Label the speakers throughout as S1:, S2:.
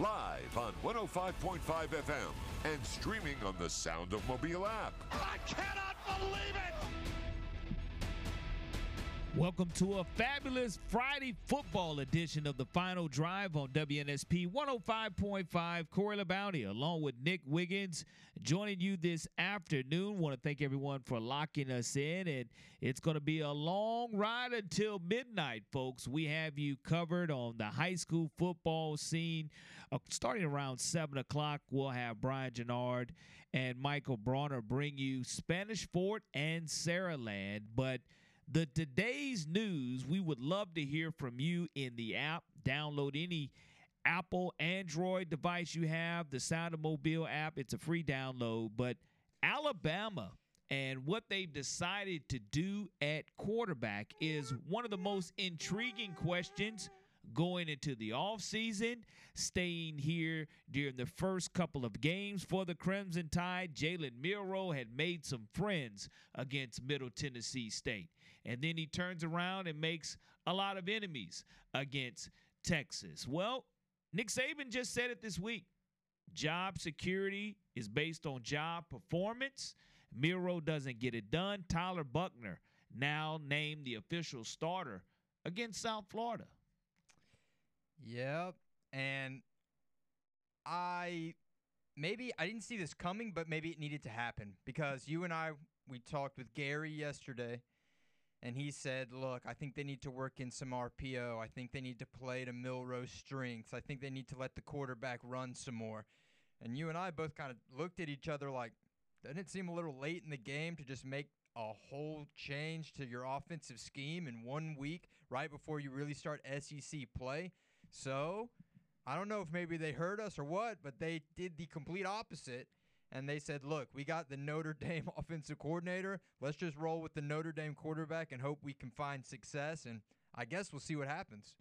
S1: Live on 105.5 FM and streaming on the Sound of Mobile app.
S2: I cannot believe it.
S3: Welcome to a fabulous Friday football edition of the Final Drive on WNSP 105.5. Corey LaBounty, along with Nick Wiggins, joining you this afternoon. Want to thank everyone for locking us in, and it's going to be a long ride until midnight, folks. We have you covered on the high school football scene. Uh, starting around 7 o'clock, we'll have Brian Gennard and Michael Bronner bring you Spanish Fort and Saraland, but the today's news, we would love to hear from you in the app. Download any Apple Android device you have, the Sound of Mobile app. It's a free download. But Alabama and what they've decided to do at quarterback is one of the most intriguing questions going into the offseason, staying here during the first couple of games for the Crimson Tide. Jalen Milroe had made some friends against Middle Tennessee State. And then he turns around and makes a lot of enemies against Texas. Well, Nick Saban just said it this week. Job security is based on job performance. Milroe doesn't get it done. Tyler Buchner now named the official starter against South Florida.
S4: Yep. And I maybe I didn't see this coming, but maybe it needed to happen because you and I we talked with Gary yesterday and he said, "Look, I think they need to work in some RPO. I think they need to play to Milroe's strengths. I think they need to let the quarterback run some more." And you and I both kind of looked at each other like, doesn't it seem a little late in the game to just make a whole change to your offensive scheme in one week right before you really start SEC play? So, I don't know if maybe they heard us or what, but they did the complete opposite. And they said, look, we got the Notre Dame offensive coordinator. Let's just roll with the Notre Dame quarterback and hope we can find success. And I guess we'll see what happens.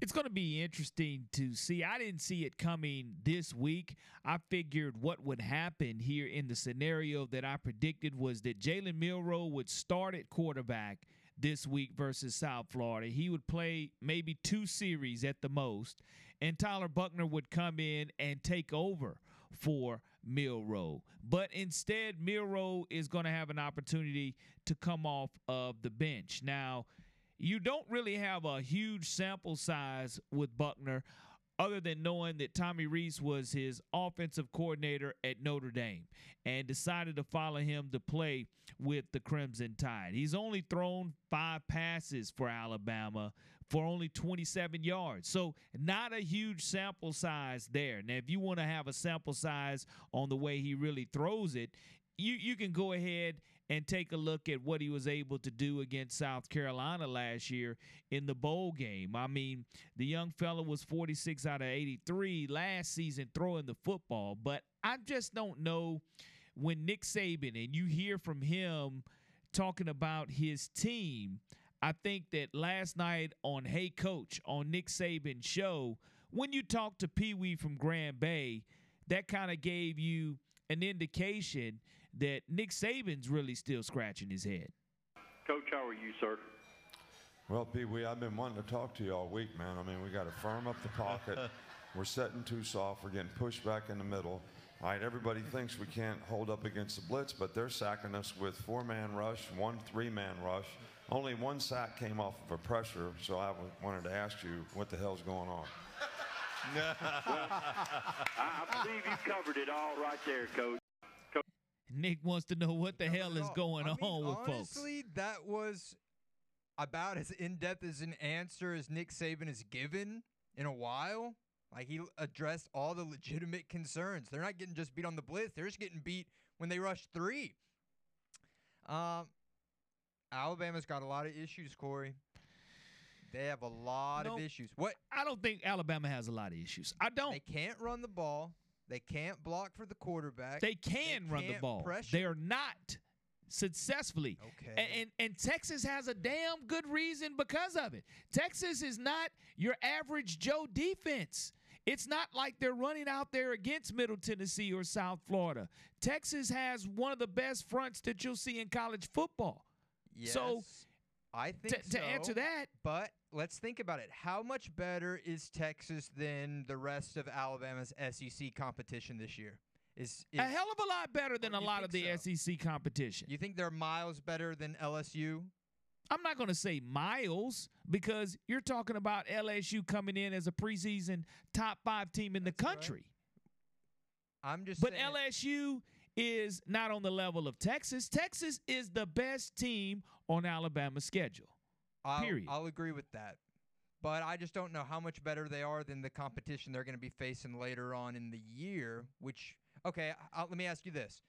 S3: It's going to be interesting to see. I didn't see it coming this week. I figured what would happen here in the scenario that I predicted was that Jalen Milroe would start at quarterback this week versus South Florida. He would play maybe two series at the most, and Tyler Buchner would come in and take over for Milroe. But instead, Milroe is going to have an opportunity to come off of the bench. Now, you don't really have a huge sample size with Buchner other than knowing that Tommy Rees was his offensive coordinator at Notre Dame and decided to follow him to play with the Crimson Tide. He's only thrown five passes for Alabama for only 27 yards. So, not a huge sample size there. Now, if you want to have a sample size on the way he really throws it, you, you can go ahead and take a look at what he was able to do against South Carolina last year in the bowl game. I mean, the young fellow was 46 out of 83 last season throwing the football, but I just don't know when Nick Saban and you hear from him talking about his team. I think that last night on Hey Coach on Nick Saban's show, when you talked to Pee Wee from Grand Bay, that kind of gave you an indication that Nick Saban's really still scratching his head.
S5: Coach, how are you, sir?
S6: Well, Pee Wee, I've been wanting to talk to you all week, man. I mean, we got to firm up the pocket. We're setting too soft. We're getting pushed back in the middle. All right, everybody thinks we can't hold up against the blitz, but they're sacking us with four-man rush, one three-man rush. Only one sack came off of a pressure, so I wanted to ask you what the hell's going on.
S5: well, I, I believe you covered it all right there, Coach.
S3: Nick wants to know what the hell is going
S4: I
S3: on
S4: mean,
S3: with folks.
S4: honestly, that was about as in depth as an answer as Nick Saban has given in a while. Like he addressed all the legitimate concerns. They're not getting just beat on the blitz; they're just getting beat when they rush three. Um, Alabama's got a lot of issues, Corey. They have a lot
S3: No.
S4: of issues. What
S3: I don't think Alabama has a lot of issues. I don't.
S4: they can't run the ball. They can't block for the quarterback.
S3: They can run the ball.
S4: pressure.
S3: They're not successfully.
S4: Okay.
S3: And, and and Texas has a damn good reason because of it. Texas is not your average Joe defense. It's not like they're running out there against Middle Tennessee or South Florida. Texas has one of the best fronts that you'll see in college football.
S4: Yes,
S3: So,
S4: I think
S3: To, to answer that,
S4: But let's think about it. How much better is Texas than the rest of Alabama's SEC competition this year? Is, is
S3: a hell of a lot better than a lot of the
S4: so?
S3: SEC competition.
S4: you think they're miles better than LSU?
S3: I'm not going to say miles because you're talking about LSU coming in as a preseason top five team in the
S4: That's right.
S3: country.
S4: I'm just
S3: But
S4: saying,
S3: LSU is not on the level of Texas. Texas is the best team on Alabama's schedule.
S4: I'll,
S3: period.
S4: I'll agree with that. But I just don't know how much better they are than the competition they're going to be facing later on in the year. Which, okay, i let me ask you this: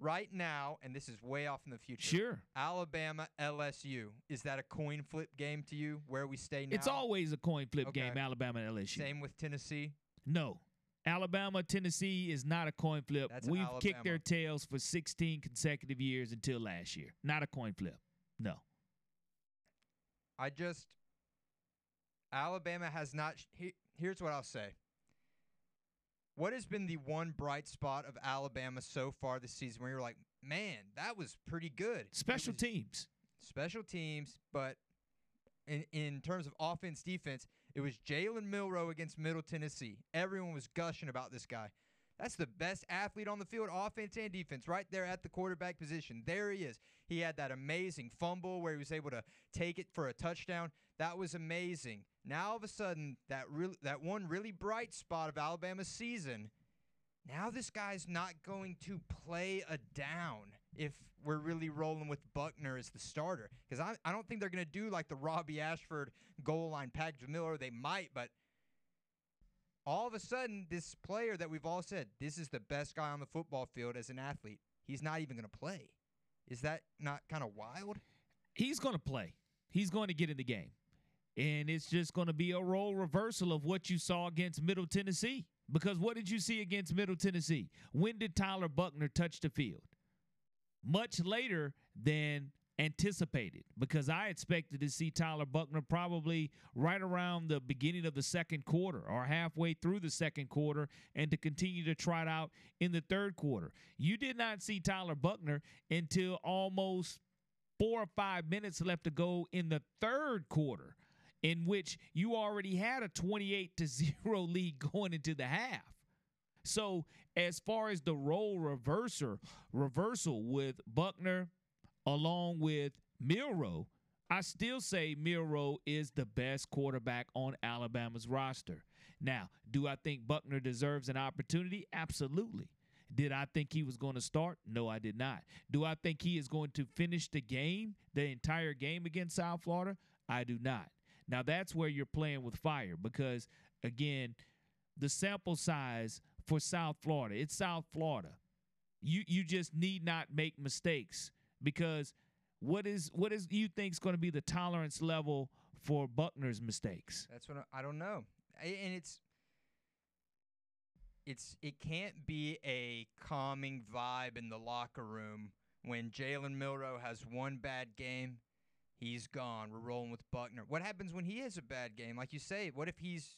S4: right now, and this is way off in the future.
S3: Sure.
S4: Alabama LSU is that a coin flip game to you? Where we stay now?
S3: It's always a coin flip game, Alabama LSU.
S4: same with Tennessee.
S3: No. Alabama, Tennessee is not a coin flip.
S4: That's
S3: We've kicked their tails for 16 consecutive years until last year. Not a coin flip. No.
S4: I just Alabama has not. He, here's what I'll say. What has been the one bright spot of Alabama so far this season where you're like, man, that was pretty good?
S3: Special
S4: was
S3: teams.
S4: special teams, but in in terms of offense defense, it was Jalen Milroe against Middle Tennessee. Everyone was gushing about this guy. That's the best athlete on the field, offense and defense, right there at the quarterback position. There he is. He had that amazing fumble where he was able to take it for a touchdown. That was amazing. Now all of a sudden, that real that one really bright spot of Alabama's season. Now this guy's not going to play a down if we're really rolling with Buchner as the starter. Because I, I don't think they're going to do like the Robbie Ashford goal line package with Miller. They might, but all of a sudden, this player that we've all said this is the best guy on the football field as an athlete, he's not even going to play. Is that not kind of wild?
S3: He's going to play. He's going to get in the game. And it's just going to be a role reversal of what you saw against Middle Tennessee. Because what did you see against Middle Tennessee? When did Tyler Buchner touch the field? Much later than anticipated because I expected to see Tyler Buchner probably right around the beginning of the second quarter or halfway through the second quarter and to continue to try it out in the third quarter. You did not see Tyler Buchner until almost four or five minutes left to go in the third quarter in which you already had a 28 to 0 lead going into the half. So, as far as the role reverser reversal with Buchner along with Milroe, I still say Milroe is the best quarterback on Alabama's roster. Now, do I think Buchner deserves an opportunity? Absolutely. Did I think he was going to start? No, I did not. Do I think he is going to finish the game, the entire game against South Florida? I do not. Now, that's where you're playing with fire because, again, the sample size for South Florida, it's South Florida. You you just need not make mistakes because what is what is you think is going to be the tolerance level for Buchner's mistakes?
S4: That's what I, I don't know. And it's it's it can't be a calming vibe in the locker room when Jalen Milroe has one bad game, he's gone. We're rolling with Buchner. What happens when he has a bad game? Like you say, what if he's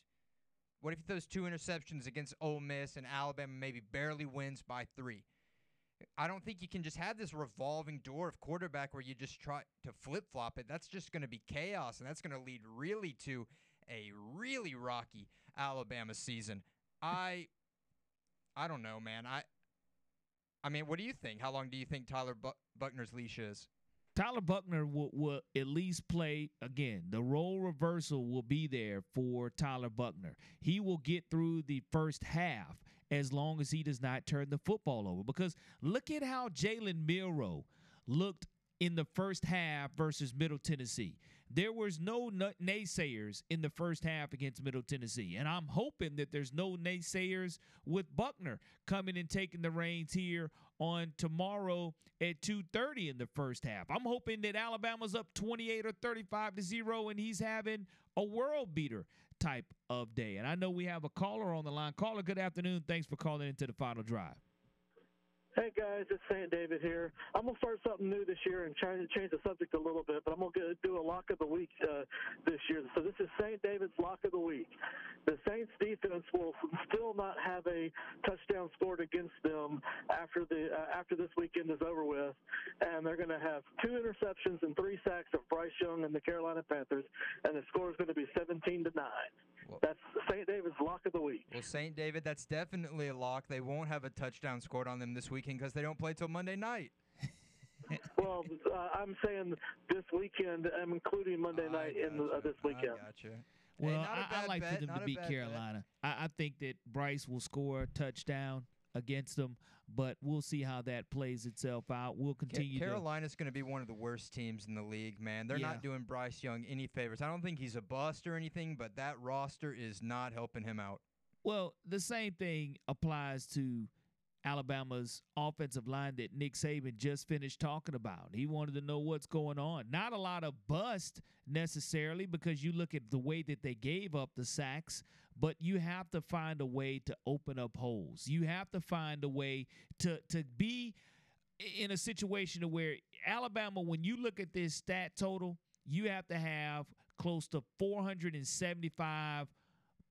S4: what if throws two interceptions against Ole Miss and Alabama maybe barely wins by three? I don't think you can just have this revolving door of quarterback where you just try to flip flop it. That's just going to be chaos, and that's going to lead really to a really rocky Alabama season. I, I don't know, man. I, I mean, what do you think? How long do you think Tyler Buchner's leash is?
S3: Tyler Buchner will, will at least play again. The role reversal will be there for Tyler Buchner. He will get through the first half as long as he does not turn the football over. Because look at how Jalen Milroe looked in the first half versus Middle Tennessee. There was no naysayers in the first half against Middle Tennessee. And I'm hoping that there's no naysayers with Buchner coming and taking the reins here on tomorrow at 2:30 in the first half. I'm hoping that Alabama's up 28 or 35 to 0 and he's having a world beater type of day. And I know we have a caller on the line. Caller, good afternoon. Thanks for calling into the final drive.
S7: Hey guys, it's St. David here. I'm gonna start something new this year and try to change the subject a little bit, but I'm gonna do a lock of the week uh, this year. So this is St. David's lock of the week. The Saints defense will still not have a touchdown scored against them after the uh, after this weekend is over with, and they're gonna have two interceptions and three sacks of Bryce Young and the Carolina Panthers, and the score is to be 17 to nine.
S4: Well-
S7: That's St. David's lock of the week.
S4: Well, St. David, that's definitely a lock. They won't have a touchdown scored on them this weekend because they don't play till Monday night.
S7: Well, uh, I'm saying this weekend. I'm including Monday
S4: I
S7: night in the, uh, this weekend.
S4: I gotcha.
S3: Well,
S4: not a
S3: I, I
S4: bad
S3: like
S4: bet,
S3: for them to beat. Carolina. I, I think that Bryce will score a touchdown against them, but we'll see how that plays itself out. We'll continue to
S4: Carolina's going to be one of the worst teams in the league, man. They're
S3: Yeah.
S4: not doing Bryce Young any favors. I don't think he's a bust or anything, but that roster is not helping him out.
S3: Well, the same thing applies to Alabama's offensive line that Nick Saban just finished talking about. He wanted to know what's going on. Not a lot of bust necessarily because you look at the way that they gave up the sacks, but you have to find a way to open up holes. You have to find a way to to be in a situation where Alabama, when you look at this stat total, you have to have close to 475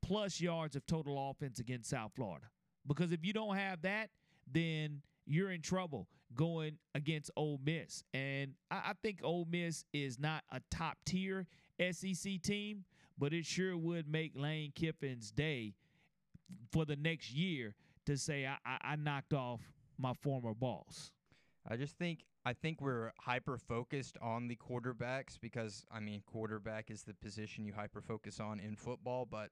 S3: plus yards of total offense against South Florida. Because if you don't have that, then you're in trouble going against Ole Miss. And I, I think Ole Miss is not a top tier SEC team, but it sure would make Lane Kiffin's day for the next year to say I, I, I knocked off my former boss.
S4: I just think I think we're hyper focused on the quarterbacks because I mean quarterback is the position you hyper focus on in football, but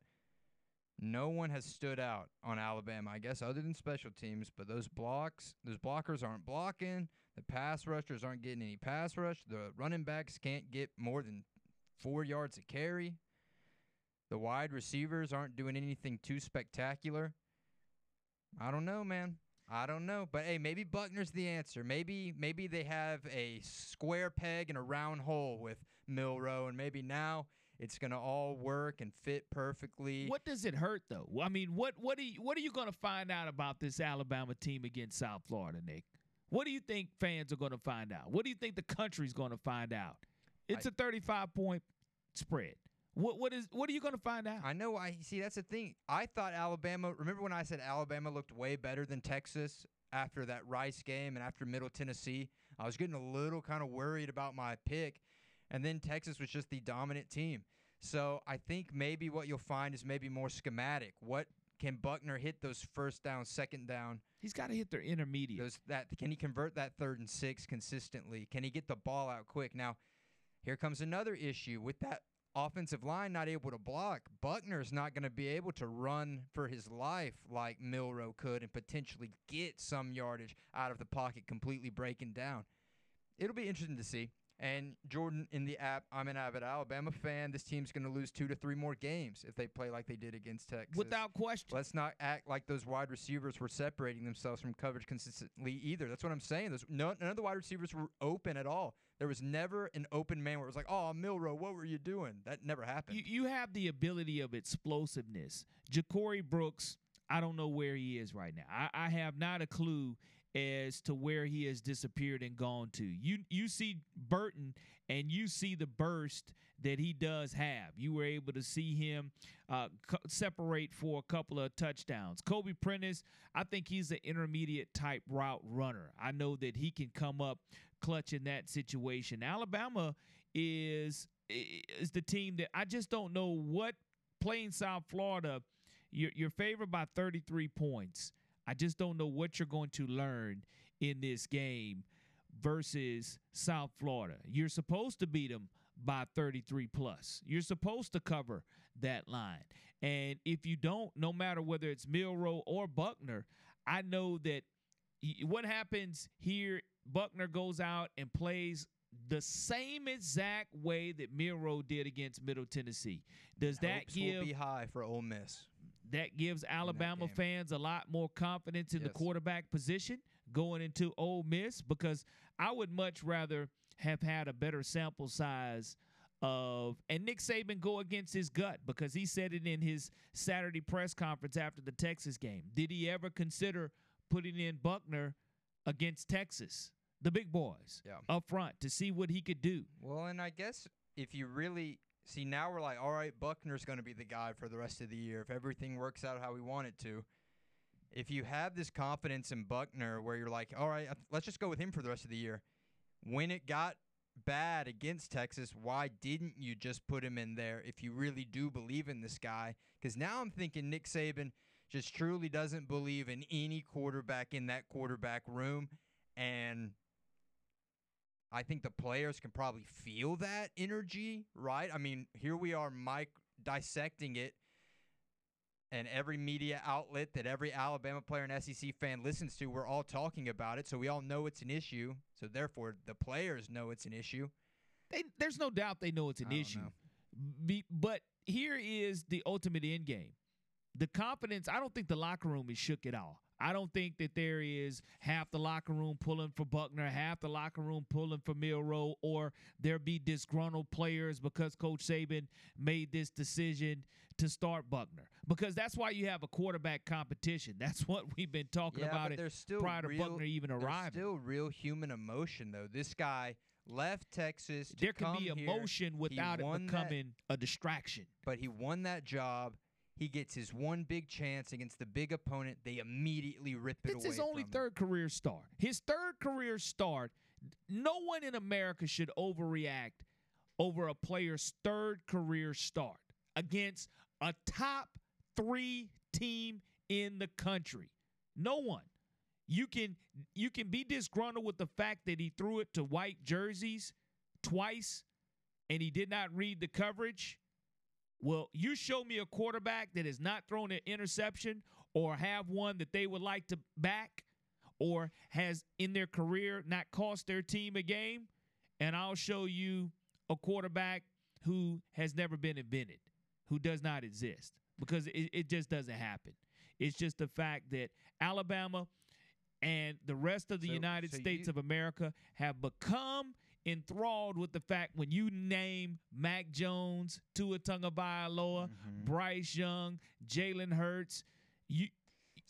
S4: no one has stood out on Alabama, I guess, other than special teams. But those blocks, those blockers aren't blocking. The pass rushers aren't getting any pass rush. The running backs can't get more than four yards a carry. The wide receivers aren't doing anything too spectacular. I don't know, man. I don't know, but hey, maybe Buchner's the answer. Maybe maybe they have a square peg and a round hole with Milroe, and maybe now it's gonna all work and fit perfectly.
S3: What does it hurt though? I mean, what what are you, what are you going to find out about this Alabama team against South Florida, Nick? What do you think fans are going to find out? What do you think the country's going to find out? It's a 35 point spread. What what is what are you going to find out?
S4: I know. I see. That's the thing. I thought Alabama. Remember when I said Alabama looked way better than Texas after that Rice game and after Middle Tennessee? I was getting a little kind of worried about my pick, and then Texas was just the dominant team. So I think maybe what you'll find is maybe more schematic. What can Buchner hit those first down, second down?
S3: He's got to hit their intermediate.
S4: Those that can he convert that third and six consistently? Can he get the ball out quick? Now, here comes another issue with that offensive line not able to block. Buchner's not going to be able to run for his life like Milroe could and potentially get some yardage out of the pocket, completely breaking down. It'll be interesting to see. And Jordan in the app, I'm an avid Alabama fan. This team's going to lose two to three more games if they play like they did against Texas.
S3: Without question.
S4: Let's not act like those wide receivers were separating themselves from coverage consistently either. That's what I'm saying. Those, no, none of the wide receivers were open at all. There was never an open man where it was like, "Oh, Milroe, what were you doing?" That never happened.
S3: You, you have the ability of explosiveness. Ja'Corey Brooks, I don't know where he is right now. I, I have not a clue as to where he has disappeared and gone to. You you see Burton and you see the burst that he does have. You were able to see him uh, co- separate for a couple of touchdowns. Kobe Prentice, I think he's an intermediate type route runner. I know that he can come up clutch in that situation. Alabama is is the team that I just don't know what playing South Florida. You're, you're favored by 33 points. I just don't know what you're going to learn in this game versus South Florida. You're supposed to beat them by 33 plus. You're supposed to cover that line. And if you don't, no matter whether it's Milroe or Buchner, I know that what happens here, Buchner goes out and plays the same exact way that Milroe did against Middle Tennessee. Does that
S4: Hopes will
S3: give
S4: be high for Ole Miss.
S3: that gives Alabama
S4: game.
S3: fans a lot more confidence in the quarterback position going into Ole Miss because I would much rather have had a better sample size of and Nick Saban go against his gut because he said it in his Saturday press conference after the Texas game. Did he ever consider putting in Buchner against Texas, the big boys,
S4: Yeah.
S3: up front to see what he could do.
S4: Well, and I guess if you really see now we're like, all right, Buchner's going to be the guy for the rest of the year if everything works out how we want it to. If you have this confidence in Buchner where you're like, all right, let's just go with him for the rest of the year. When it got bad against Texas, why didn't you just put him in there if you really do believe in this guy? Because now I'm thinking Nick Saban just truly doesn't believe in any quarterback in that quarterback room. And I think the players can probably feel that energy, right? I mean, here we are, Mike, dissecting it, and every media outlet that every Alabama player and SEC fan listens to, we're all talking about it. So we all know it's an issue. So therefore, the players know it's an issue.
S3: They, there's no doubt they know it's an issue. Be, but here is the ultimate end game. The confidence, I don't think the locker room is shook at all. I don't think that there is half the locker room pulling for Buchner, half the locker room pulling for Milroe, or there be disgruntled players because Coach Saban made this decision to start Buchner. Because that's why you have a quarterback competition. That's what we've been talking
S4: yeah,
S3: about it
S4: still
S3: prior to
S4: real,
S3: Buchner even
S4: there's still real human emotion, though. This guy left Texas. To
S3: there can be
S4: here.
S3: emotion
S4: He
S3: without it
S4: won that-
S3: becoming a distraction.
S4: but he won that job. He gets his one big chance against the big opponent. They immediately rip it
S3: It's
S4: away.
S3: his only
S4: from him.
S3: third career start. His third career start. No one in America should overreact over a player's third career start against a top three team in the country. No one. You can you can be disgruntled with the fact that he threw it to white jerseys twice and he did not read the coverage. Well, you show me a quarterback that has not thrown an interception or have one that they would like to back or has in their career not cost their team a game, and I'll show you a quarterback who has never been invented, who does not exist because it, it just doesn't happen. It's just the fact that Alabama and the rest of the
S4: So-
S3: United
S4: so
S3: States
S4: you-
S3: of America have become enthralled with the fact when you name Mac Jones, Tua Tagovailoa,
S4: Mm-hmm.
S3: Bryce Young, Jalen Hurts, you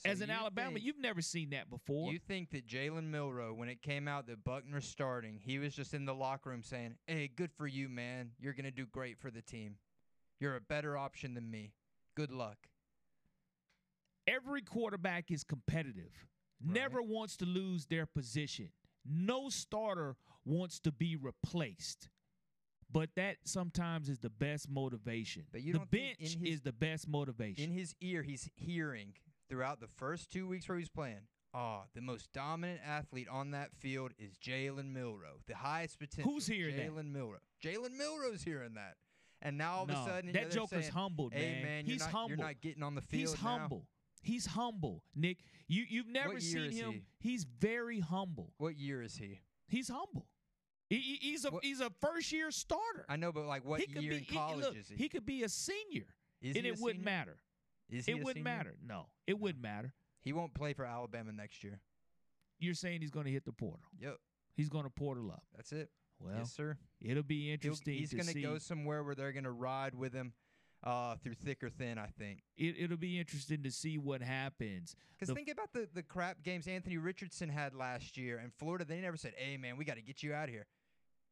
S4: So
S3: as an
S4: you
S3: Alabama,
S4: think-
S3: you've never seen that before.
S4: You think that Jalen Milroe, when it came out that Buchner's starting, he was just in the locker room saying, "Hey, good for you, man. You're gonna do great for the team. You're a better option than me. Good luck."
S3: Every quarterback is competitive. Never wants to lose their position. No starter wants to be replaced. But that sometimes is the best motivation.
S4: But you
S3: the bench
S4: his-
S3: is the best motivation.
S4: In his ear, he's hearing throughout the first two weeks where he's playing. Ah, the most dominant athlete on that field is Jalen Milroe, the highest potential.
S3: Who's hearing that?
S4: Jalen Milroe. Jalen Milroe's hearing that, and now all of
S3: No,
S4: a sudden
S3: that joker's
S4: saying,
S3: humbled,
S4: hey,
S3: man.
S4: man.
S3: He's
S4: not,
S3: humble.
S4: You're not getting on the field
S3: He's
S4: now."
S3: humble. He's humble, Nick. You you've never seen him.
S4: he?
S3: He's very humble.
S4: What year is he?
S3: He's humble. He- he- he's a
S4: What-
S3: he's a first year starter.
S4: I know, but like, what
S3: he could
S4: year
S3: be
S4: in
S3: he-
S4: college
S3: look,
S4: is he?
S3: He could be a senior,
S4: Is
S3: and
S4: he
S3: it wouldn't matter.
S4: Is he
S3: It
S4: a
S3: wouldn't
S4: senior?
S3: matter. No, it wouldn't matter.
S4: He won't play for Alabama next year.
S3: You're saying he's going to hit the portal.
S4: Yep,
S3: He's going to portal up.
S4: that's it.
S3: Well,
S4: yes, sir.
S3: it'll be
S4: He'll-
S3: interesting
S4: he's
S3: to
S4: gonna
S3: see.
S4: go somewhere where they're gonna ride with him uh, through thick or thin. I think.
S3: it, it'll be interesting to see what happens.
S4: Because think about the, the crap games Anthony Richardson had last year in Florida. They never said, hey, man, we got to get you out of here.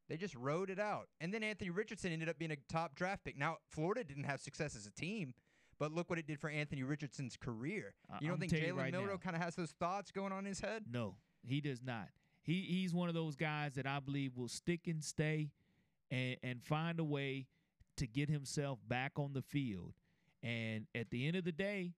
S4: They just rode it out. And then Anthony Richardson ended up being a top draft pick. Now, Florida didn't have success as a team, but look what it did for Anthony Richardson's career. You don't
S3: I'm
S4: think Jalen
S3: right.
S4: Milroe kind of has those thoughts going on in his head?
S3: No, he does not. He he's one of those guys that I believe will stick and stay, and and find a way to get himself back on the field. And at the end of the day,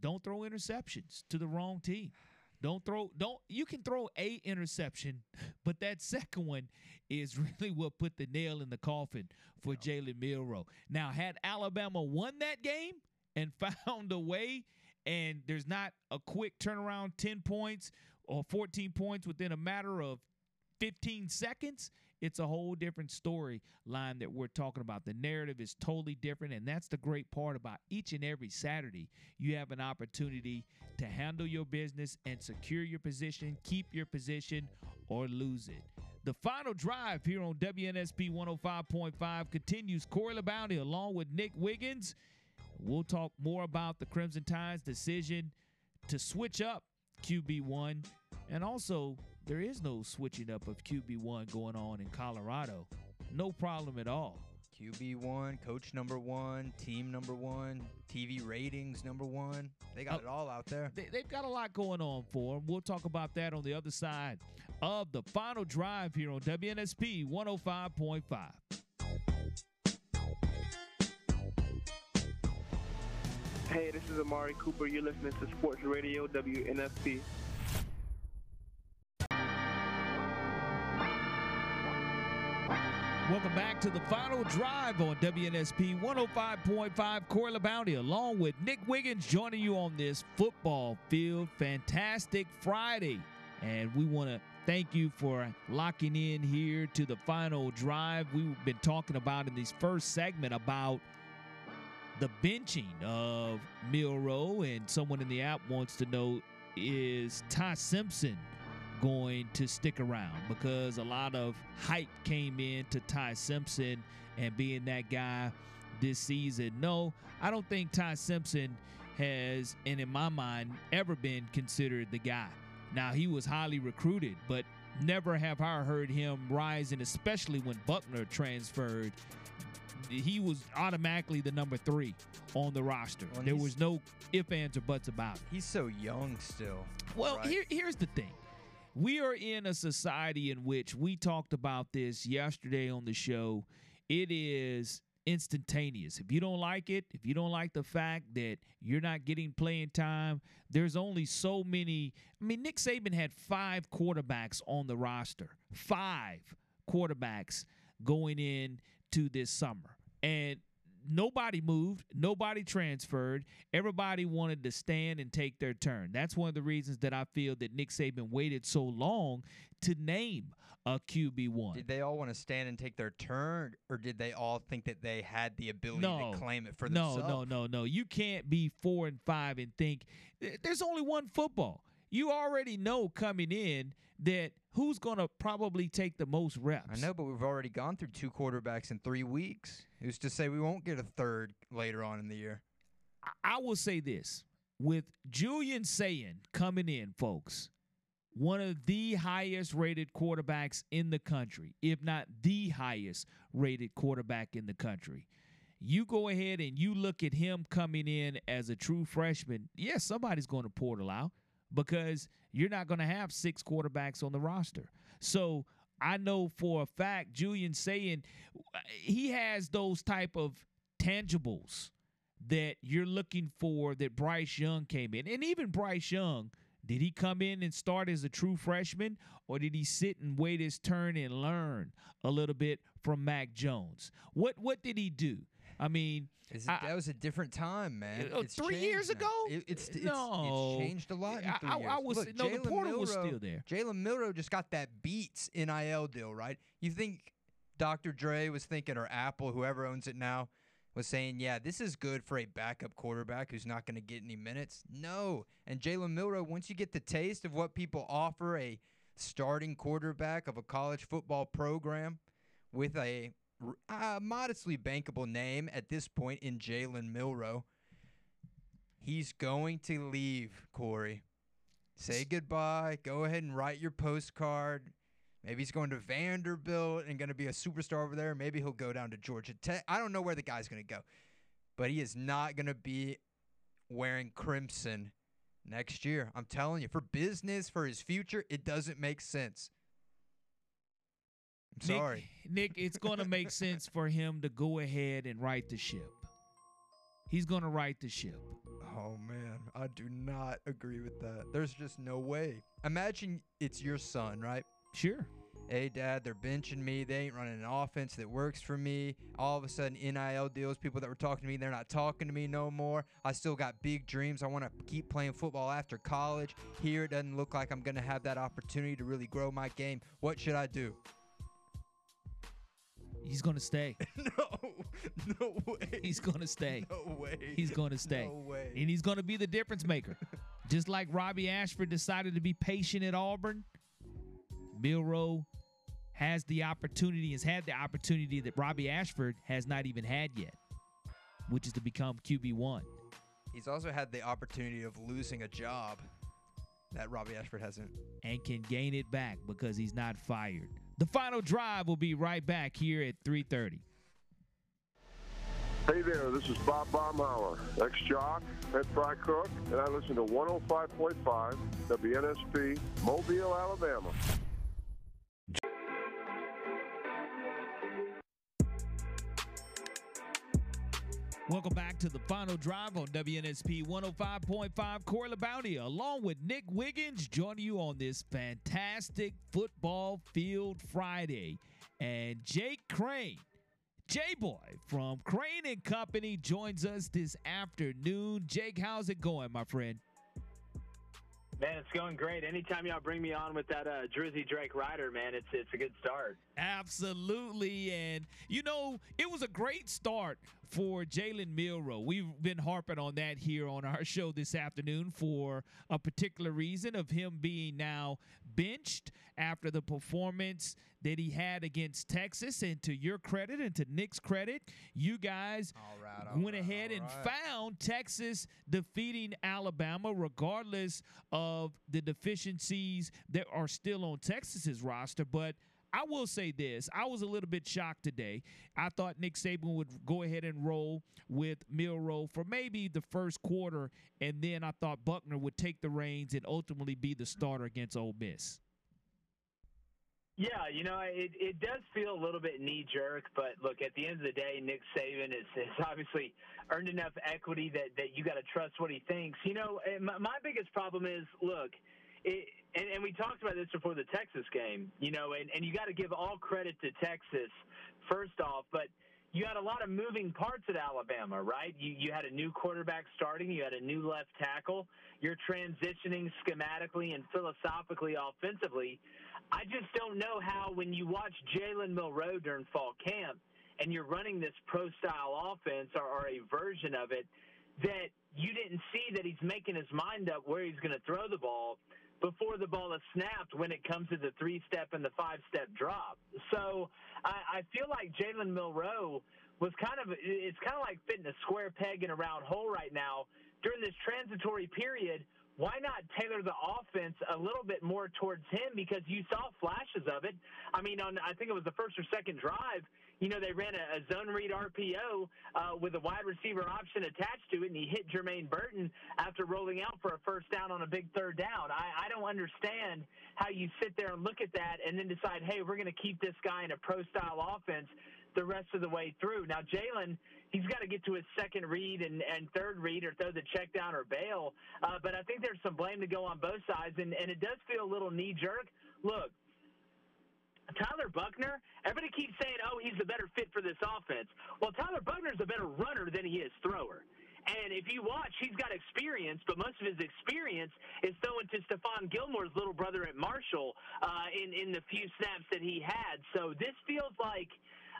S3: don't throw interceptions to the wrong team. Don't throw don't you can throw a interception, but that second one is really what put the nail in the coffin for Jalen Milroe. Now, had Alabama won that game and found a way, and there's not a quick turnaround, 10 points or 14 points within a matter of 15 seconds, it's a whole different story line that we're talking about. The narrative is totally different, and that's the great part about each and every Saturday. You have an opportunity to handle your business and secure your position, keep your position, or lose it. The final drive here on WNSP 105.5 continues. Corey LaBounty along with Nick Wiggins. We'll talk more about the Crimson Tide's decision to switch up QB1 and also there is no switching up of QB1 going on in Colorado. No problem at all.
S4: QB one, coach number one, team number one, TV ratings number one. They got
S3: Oh,
S4: it all out there.
S3: They, they've got a lot going on for them. We'll talk about that on the other side of the final drive here on WNSP 105.5.
S8: Hey, this is Amari Cooper. You're listening to Sports Radio WNSP.
S3: Welcome back to the final drive on WNSP 105.5. Corey LaBounty, along with Nick Wiggins, joining you on this football field. Fantastic Friday. And we want to thank you for locking in here to the final drive. We've been talking about in this first segment about the benching of Milroe, and someone in the app wants to know is Ty Simpson going to stick around because a lot of hype came in to Ty Simpson and being that guy this season. No, I don't think Ty Simpson has, and in my mind, ever been considered the guy. Now, he was highly recruited, but never have I heard him rising, especially when Buchner transferred. He was automatically the number three on the roster.
S4: Well,
S3: there was no ifs, ands, or buts about it.
S4: He's so young still.
S3: Well,
S4: right?
S3: here, here's the thing. We are in a society in which we talked about this yesterday on the show. It is instantaneous. If you don't like it, if you don't like the fact that you're not getting playing time, there's only so many. I mean, Nick Saban had five quarterbacks on the roster, five quarterbacks going in to this summer. And nobody moved, nobody transferred. Everybody wanted to stand and take their turn. That's one of the reasons that I feel that Nick Saban waited so long to name a QB1.
S4: Did they all want to stand and take their turn, or did they all think that they had the ability
S3: no,
S4: to claim it for themselves?
S3: no, no, no. No. You can't be four and five and think there's only one football. You already know coming in that who's going to probably take the most reps.
S4: I know, but we've already gone through two quarterbacks in three weeks. Who's to say we won't get a third later on in the year?
S3: I will say this with Julian Sayin coming in, folks, one of the highest rated quarterbacks in the country, if not the highest rated quarterback in the country. You go ahead and you look at him coming in as a true freshman. Yes, somebody's going to portal out because you're not going to have six quarterbacks on the roster. So I know for a fact, Julian Sayin he has those type of tangibles that you're looking for that Bryce Young came in. And even Bryce Young, did he come in and start as a true freshman or did he sit and wait his turn and learn a little bit from Mac Jones? What what did he do? I mean,
S4: Is it,
S3: I-
S4: that was a different time, man.
S3: Uh,
S4: It's
S3: three years
S4: now.
S3: ago?
S4: It- it's, it's,
S3: No.
S4: it's changed a lot in
S3: I- I-. I was-
S4: Look,
S3: no, the
S4: Jalen
S3: portal was still there.
S4: Jalen Milroe just got that Beats NIL deal, right? You think Dr. Dre was thinking, or Apple, whoever owns it now, was saying, yeah, this is good for a backup quarterback who's not going to get any minutes? No. And Jalen Milroe, once you get the taste of what people offer a starting quarterback of a college football program with a uh, modestly bankable name at this point in Jalen Milroe, he's going to leave, Corey. Say goodbye. Go ahead and write your postcard. Maybe he's going to Vanderbilt and going to be a superstar over there. Maybe he'll go down to Georgia Tech. I don't know where the guy's going to go, but he is not going to be wearing crimson next year. I'm telling you, for business, for his future, it doesn't make sense. I'm
S3: Nick,
S4: sorry.
S3: Nick, it's going to make sense for him to go ahead and right the ship. He's going to right the ship.
S4: Oh man, I do not agree with that. There's just no way. Imagine it's your son, right?
S3: Sure.
S4: Hey dad, they're benching me. They ain't running an offense that works for me. All of a sudden, NIL deals, people that were talking to me, they're not talking to me no more. I still got big dreams. I want to keep playing football after college. Here, it doesn't look like I'm going to have that opportunity to really grow my game. What should I do?
S3: He's going to stay.
S4: no, no way.
S3: He's going to stay.
S4: No way.
S3: He's going to stay.
S4: No way.
S3: And he's going to be the difference maker. Just like Robbie Ashford decided to be patient at Auburn, Milroe has the opportunity, has had the opportunity that Robbie Ashford has not even had yet, which is to become QB1.
S4: He's also had the opportunity of losing a job. that Robbie Ashford hasn't.
S3: And can gain it back because he's not fired. The final drive will be right back here at 3:30.
S9: Hey there, this is Bob Baumhower, ex-jock, head fry cook, and I listen to 105.5 WNSP, Mobile, Alabama.
S3: Welcome back to the final drive on WNSP 105.5 Corey Bounty, along with Nick Wiggins, joining you on this fantastic football field Friday. And Jake Crane, J Boy from Crane and Company, joins us this afternoon. Jake, how's it going, my friend?
S10: Man, it's going great. Anytime y'all bring me on with that uh, Drizzy Drake rider, man, it's it's a good start.
S3: Absolutely, and you know it was a great start for Jalen Milroe. We've been harping on that here on our show this afternoon for a particular reason of him being now benched after the performance that he had against Texas. And to your credit and to Nick's credit, you guys
S4: all right, all
S3: went
S4: right,
S3: ahead and
S4: right.
S3: found Texas defeating Alabama, regardless of the deficiencies that are still on Texas's roster. But I will say this. I was a little bit shocked today. I thought Nick Saban would go ahead and roll with Milroe for maybe the first quarter, and then I thought Buchner would take the reins and ultimately be the starter against Ole Miss.
S10: Yeah, you know, it, it does feel a little bit knee jerk, but look, at the end of the day, Nick Saban has obviously earned enough equity that, that you got to trust what he thinks. You know, my, my biggest problem is look, it, and, and we talked about this before the Texas game, you know, and, and you got to give all credit to Texas, first off, but you had a lot of moving parts at Alabama, right? You, you had a new quarterback starting, you had a new left tackle, you're transitioning schematically and philosophically offensively. I just don't know how when you watch Jalen Milroe during fall camp and you're running this pro style offense or, or a version of it, that you didn't see that he's making his mind up where he's going to throw the ball before the ball is snapped when it comes to the three step and the five step drop. So I, I feel like Jalen Milroe was kind of it's kind of like fitting a square peg in a round hole right now during this transitory period. Why not tailor the offense a little bit more towards him? Because you saw flashes of it. I mean, on I think it was the first or second drive. You know, they ran a, a zone read RPO uh, with a wide receiver option attached to it, and he hit Jermaine Burton after rolling out for a first down on a big third down. I, I don't understand how you sit there and look at that and then decide, hey, we're going to keep this guy in a pro style offense the rest of the way through. Now, Jalen, he's got to get to his second read and, and third read or throw the check down or bail. Uh, but I think there's some blame to go on both sides, and, and it does feel a little knee jerk. Look, Tyler Buchner, everybody keeps saying, oh, he's the better fit for this offense. Well, Tyler Buchner's a better runner than he is thrower. And if you watch, he's got experience, but most of his experience is throwing to Stephon Gilmore's little brother at Marshall uh, in in the few snaps that he had. So this feels like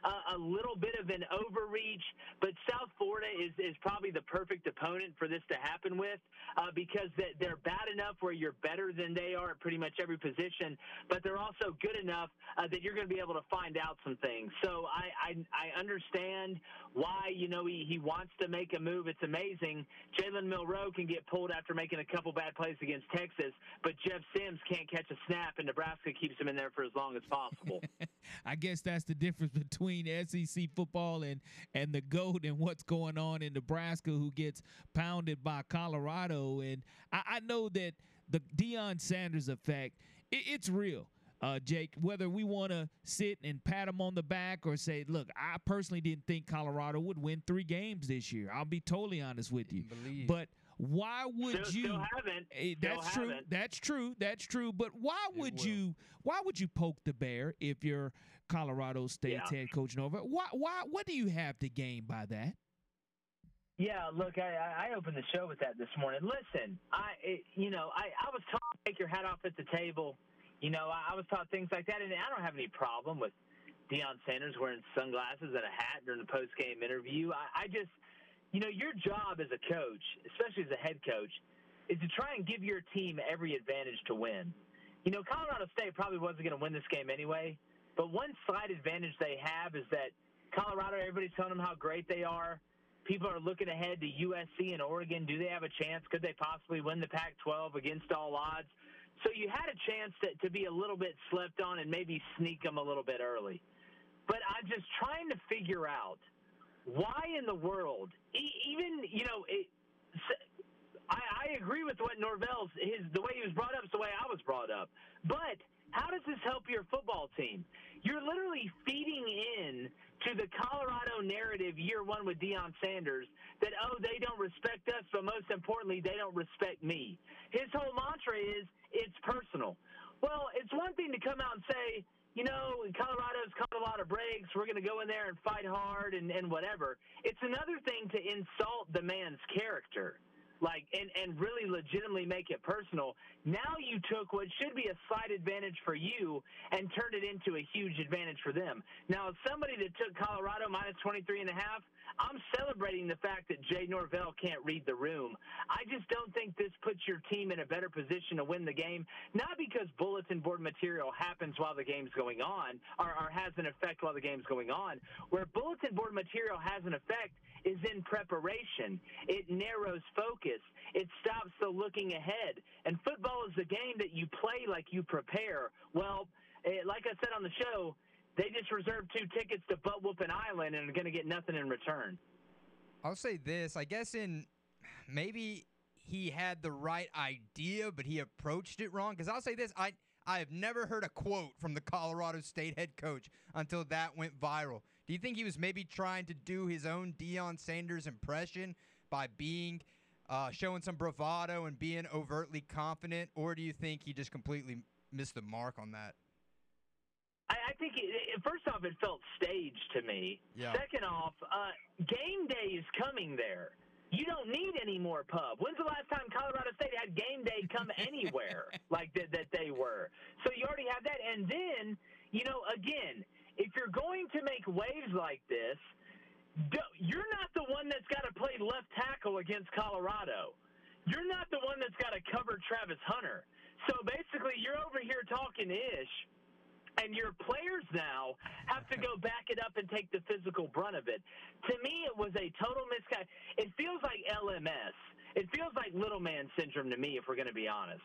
S10: a, a little bit of an overreach, but South Florida is, is probably the perfect opponent for this to happen with uh, because they're bad enough where you're better than they are at pretty much every position, but they're also good enough uh, that you're going to be able to find out some things. So I, I, I understand why, you know, he, he wants to make a move. It's amazing. Jalen Milroe can get pulled after making a couple bad plays against Texas, but Jeff Sims can't catch a snap, and Nebraska keeps him in there for as long as possible.
S3: I guess that's the difference between SEC football and and the goat and what's going on in Nebraska, who gets pounded by Colorado. And I, I know that the Deion Sanders effect, it, it's real. Uh, Jake, whether we want to sit and pat him on the back or say, look, I personally didn't think Colorado would win three games this year. I'll be totally honest with you.
S4: Believe.
S3: But why would
S10: still,
S3: you
S10: still haven't
S3: Eh,
S10: Still
S3: that's true
S10: haven't.
S3: that's true that's true but why would
S4: will.
S3: you why would you poke the bear if you're colorado state's
S10: Yeah.
S3: head coach Norvell? why why what do you have to gain by that
S10: Yeah, look, I, I I opened the show with that this morning. Listen, I, it, you know, I, I was taught to take your hat off at the table. You know, I, I was taught things like that, and I don't have any problem with Deion Sanders wearing sunglasses and a hat during the post game interview. I, I just, you know, your job as a coach, especially as a head coach, is to try and give your team every advantage to win. You know, Colorado State probably wasn't going to win this game anyway, but one slight advantage they have is that Colorado, everybody's telling them how great they are. People are looking ahead to USC and Oregon. Do they have a chance? Could they possibly win the Pac 12 against all odds? So you had a chance to, to be a little bit slept on and maybe sneak them a little bit early. But I'm just trying to figure out why in the world, even, you know, it, I, I agree with what Norvell's, his, the way he was brought up is the way I was brought up. But how does this help your football team? You're literally feeding in to the Colorado narrative year one with Deion Sanders that, oh, they don't respect us, but most importantly, they don't respect me. His whole mantra is, it's personal. Well, it's one thing to come out and say, you know, Colorado's caught a lot of breaks. We're going to go in there and fight hard and, and whatever. It's another thing to insult the man's character like and and really legitimately make it personal now you took what should be a slight advantage for you and turned it into a huge advantage for them. Now somebody that took colorado minus 23 and a half i'm celebrating the fact that jay norvell can't read the room i just don't think this puts your team in a better position to win the game not because bulletin board material happens while the game's going on or, or has an effect while the game's going on where bulletin board material has an effect is in preparation. It narrows focus. It stops the looking ahead. And football is a game that you play like you prepare. Well, eh, like I said on the show, they just reserved two tickets to Butt Whooping Island and are going to get nothing in return.
S4: I'll say this. I guess in maybe he had the right idea, but he approached it wrong. Because I'll say this. I I have never heard a quote from the Colorado State head coach until that went viral. Do you think he was maybe trying to do his own Deion Sanders impression by being uh, showing some bravado and being overtly confident, or do you think he just completely missed the mark on that?
S10: I, I think it, first off, it felt staged to me.
S4: Yeah.
S10: Second off, uh, game day is coming there. You don't need any more pub. When's the last time Colorado State had game day come anywhere like that, that they were? So you already have that. And then, you know, again, if you're going to make waves like this, you're not the one that's got to play left tackle against Colorado. You're not the one that's got to cover Travis Hunter. So basically, you're over here talking ish and your players now have to go back it up and take the physical brunt of it. To me, it was a total misguide. It feels like LMS. It feels like little man syndrome to me, if we're going to be honest.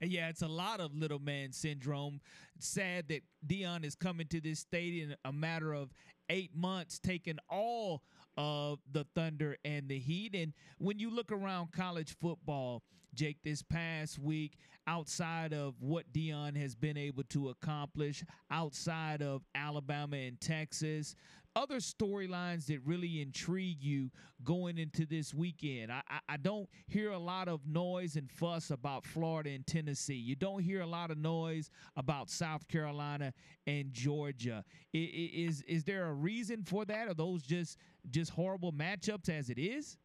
S3: Yeah, it's a lot of little man syndrome. Sad that Deion is coming to this in a matter of eight months, taking all of the Thunder and the Heat. And when you look around college football, Jake, this past week, outside of what Deion has been able to accomplish, outside of Alabama and Texas, other storylines that really intrigue you going into this weekend. I, I, I, don't hear a lot of noise and fuss about Florida and Tennessee. You don't hear a lot of noise about South Carolina and Georgia. Is is there a reason for that? Are those just just horrible matchups as it is?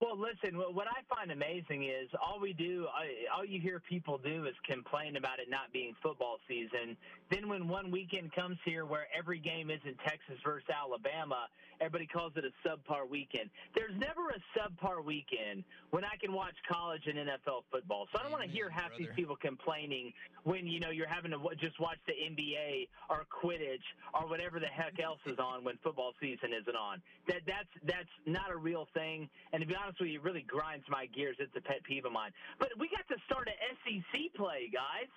S10: Well, listen, what I find amazing is all we do, all you hear people do is complain about it not being football season. Then when one weekend comes here where every game isn't Texas versus Alabama, everybody calls it a subpar weekend. There's never a subpar weekend when I can watch college and NFL football. So I don't want to hear half
S4: brother.
S10: these people complaining when, you know, you're having to just watch the NBA or Quidditch or whatever the heck else is on when football season isn't on. That that's that's not a real thing. And to be honest honest with you, it really grinds my gears. It's a pet peeve of mine. But we got to start an SEC play, guys.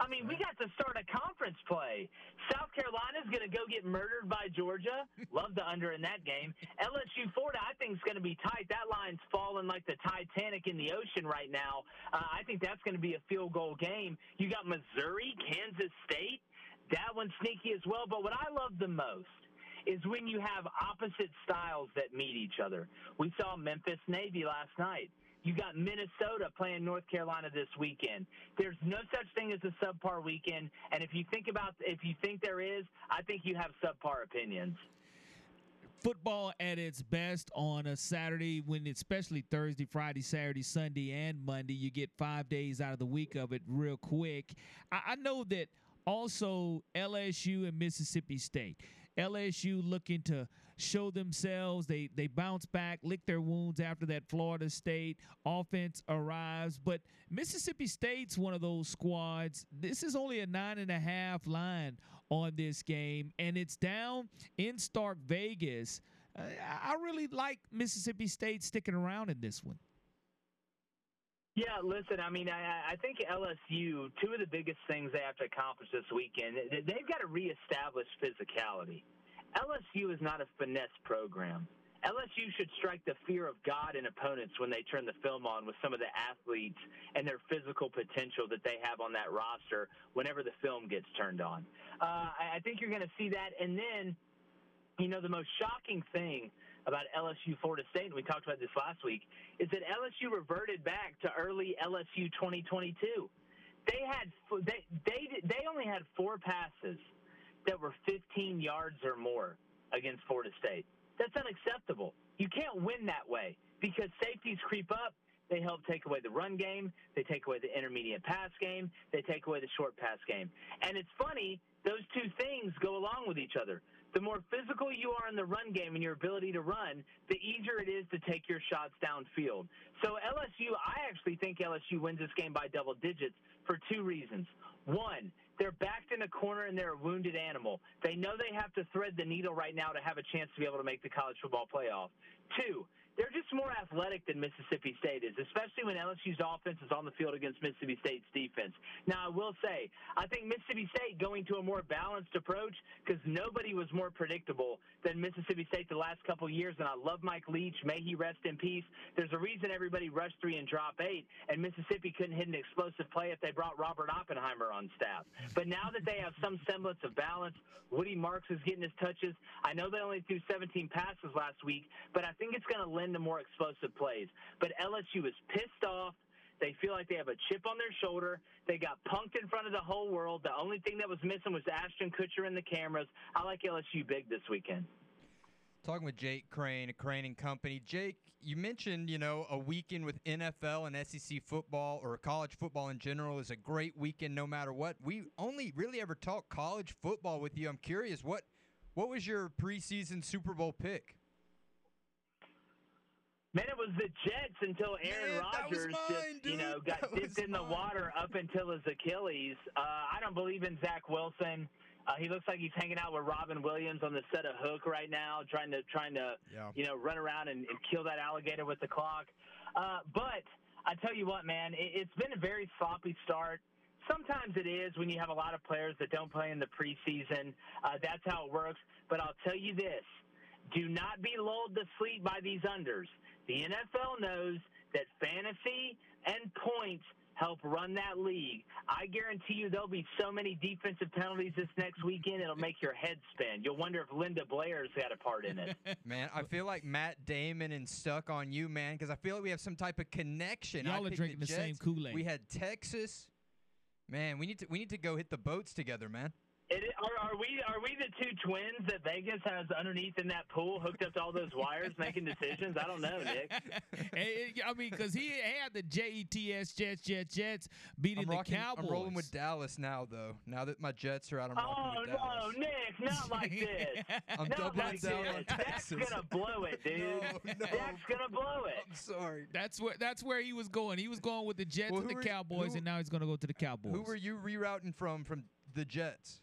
S10: I mean, we got to start a conference play. South Carolina's going to go get murdered by Georgia. Love the under in that game. LSU Florida, I think is going to be tight. That line's falling like the Titanic in the ocean right now. Uh, I think that's going to be a field goal game. You got Missouri, Kansas State. That one's sneaky as well. But what I love the most is when you have opposite styles that meet each other. We saw Memphis Navy last night. You got Minnesota playing North Carolina this weekend. There's no such thing as a subpar weekend, and if you think about if you think there is, I think you have subpar opinions
S3: football at its best on a Saturday when especially Thursday, Friday, Saturday, Sunday, and Monday. You get five days out of the week of it real quick. I, I know that also LSU and Mississippi State. LSU looking to show themselves. They they bounce back, lick their wounds after that Florida State offense arrives. But Mississippi State's one of those squads. This is only a nine and a half line on this game, and it's down in Stark Vegas. Uh, I really like Mississippi State sticking around in this one.
S10: Yeah, listen, I mean, I, I think LSU, two of the biggest things they have to accomplish this weekend, they've got to reestablish physicality. LSU is not a finesse program. LSU should strike the fear of God in opponents when they turn the film on with some of the athletes and their physical potential that they have on that roster whenever the film gets turned on. Uh, I think you're going to see that. And then, you know, the most shocking thing about LSU Florida State, and we talked about this last week, is that LSU reverted back to early LSU 2022. They had they they they only had four passes that were 15 yards or more against Florida State. That's unacceptable. You can't win that way because safeties creep up. They help take away the run game. They take away the intermediate pass game. They take away the short pass game. And it's funny, those two things go along with each other. The more physical you are in the run game and your ability to run, the easier it is to take your shots downfield. So LSU, I actually think LSU wins this game by double digits for two reasons. One, they're backed in a corner and they're a wounded animal. They know they have to thread the needle right now to have a chance to be able to make the college football playoff. Two, they're just more athletic than Mississippi State is, especially when LSU's offense is on the field against Mississippi State's defense. Now, I will say, I think Mississippi State going to a more balanced approach because nobody was more predictable than Mississippi State the last couple years. And I love Mike Leach. May he rest in peace. There's a reason everybody rushed three and drop eight, and Mississippi couldn't hit an explosive play if they brought Robert Oppenheimer on staff. But now that they have some semblance of balance, Woody Marks is getting his touches. I know they only threw 17 passes last week, but I think it's going to lend more explosive plays. But LSU is pissed off. They feel like they have a chip on their shoulder. They got punked in front of the whole world. The only thing that was missing was Ashton Kutcher and the cameras. I like LSU big this weekend.
S4: Talking with Jake Crain a Crain and Company. Jake, you mentioned, you know, a weekend with NFL and SEC football or college football in general is a great weekend no matter what. We only really ever talk college football with you. I'm curious, what what was your preseason Super Bowl pick?
S10: Man, it was the Jets until Aaron
S4: Man,
S10: Rodgers
S4: mine,
S10: just, you know, got
S4: That
S10: dipped in the water up until his Achilles. Uh, I don't believe in Zach Wilson. Uh, he looks like he's hanging out with Robin Williams on the set of Hook right now, trying to trying to
S4: Yeah.
S10: you know run around and, and kill that alligator with the clock. Uh, but I tell you what, man, it, it's been a very sloppy start. Sometimes it is when you have a lot of players that don't play in the preseason. Uh, that's how it works. But I'll tell you this: do not be lulled to sleep by these unders. The NFL knows that fantasy and points help run that league. I guarantee you there'll be so many defensive penalties this next weekend it'll make your head spin. You'll wonder if Linda Blair's got a part in it.
S4: Man, I feel like Matt Damon and stuck on you, man, because I feel like we have some type of connection.
S3: Y'all are drinking the same Kool-Aid.
S4: We had Texas. Man, we need to we need to go hit the boats together, man.
S10: It, are, are we are we the two twins that Vegas has underneath in that pool, hooked up to all those wires, making decisions? I don't know, Nick.
S3: Hey, I mean, because he had the J E T S Jets, Jets, Jets beating
S4: I'm
S3: the
S4: rocking.
S3: Cowboys.
S4: I'm rolling with Dallas now, though. Now that my Jets are out, I'm rocking
S10: Oh
S4: with
S10: no,
S4: Dallas.
S10: Nick, not like this.
S4: I'm
S10: not
S4: doubling
S10: like
S4: down
S10: this.
S4: on
S10: Dak's
S4: Texas.
S10: gonna blow it, dude.
S4: No, no.
S10: Dak's gonna blow it.
S4: I'm sorry.
S3: That's where that's where he was going. He was going with the Jets
S4: Well,
S3: and the
S4: who are you-
S3: Cowboys,
S4: who-
S3: and now he's going to go to the Cowboys.
S4: Who were you rerouting from from the Jets?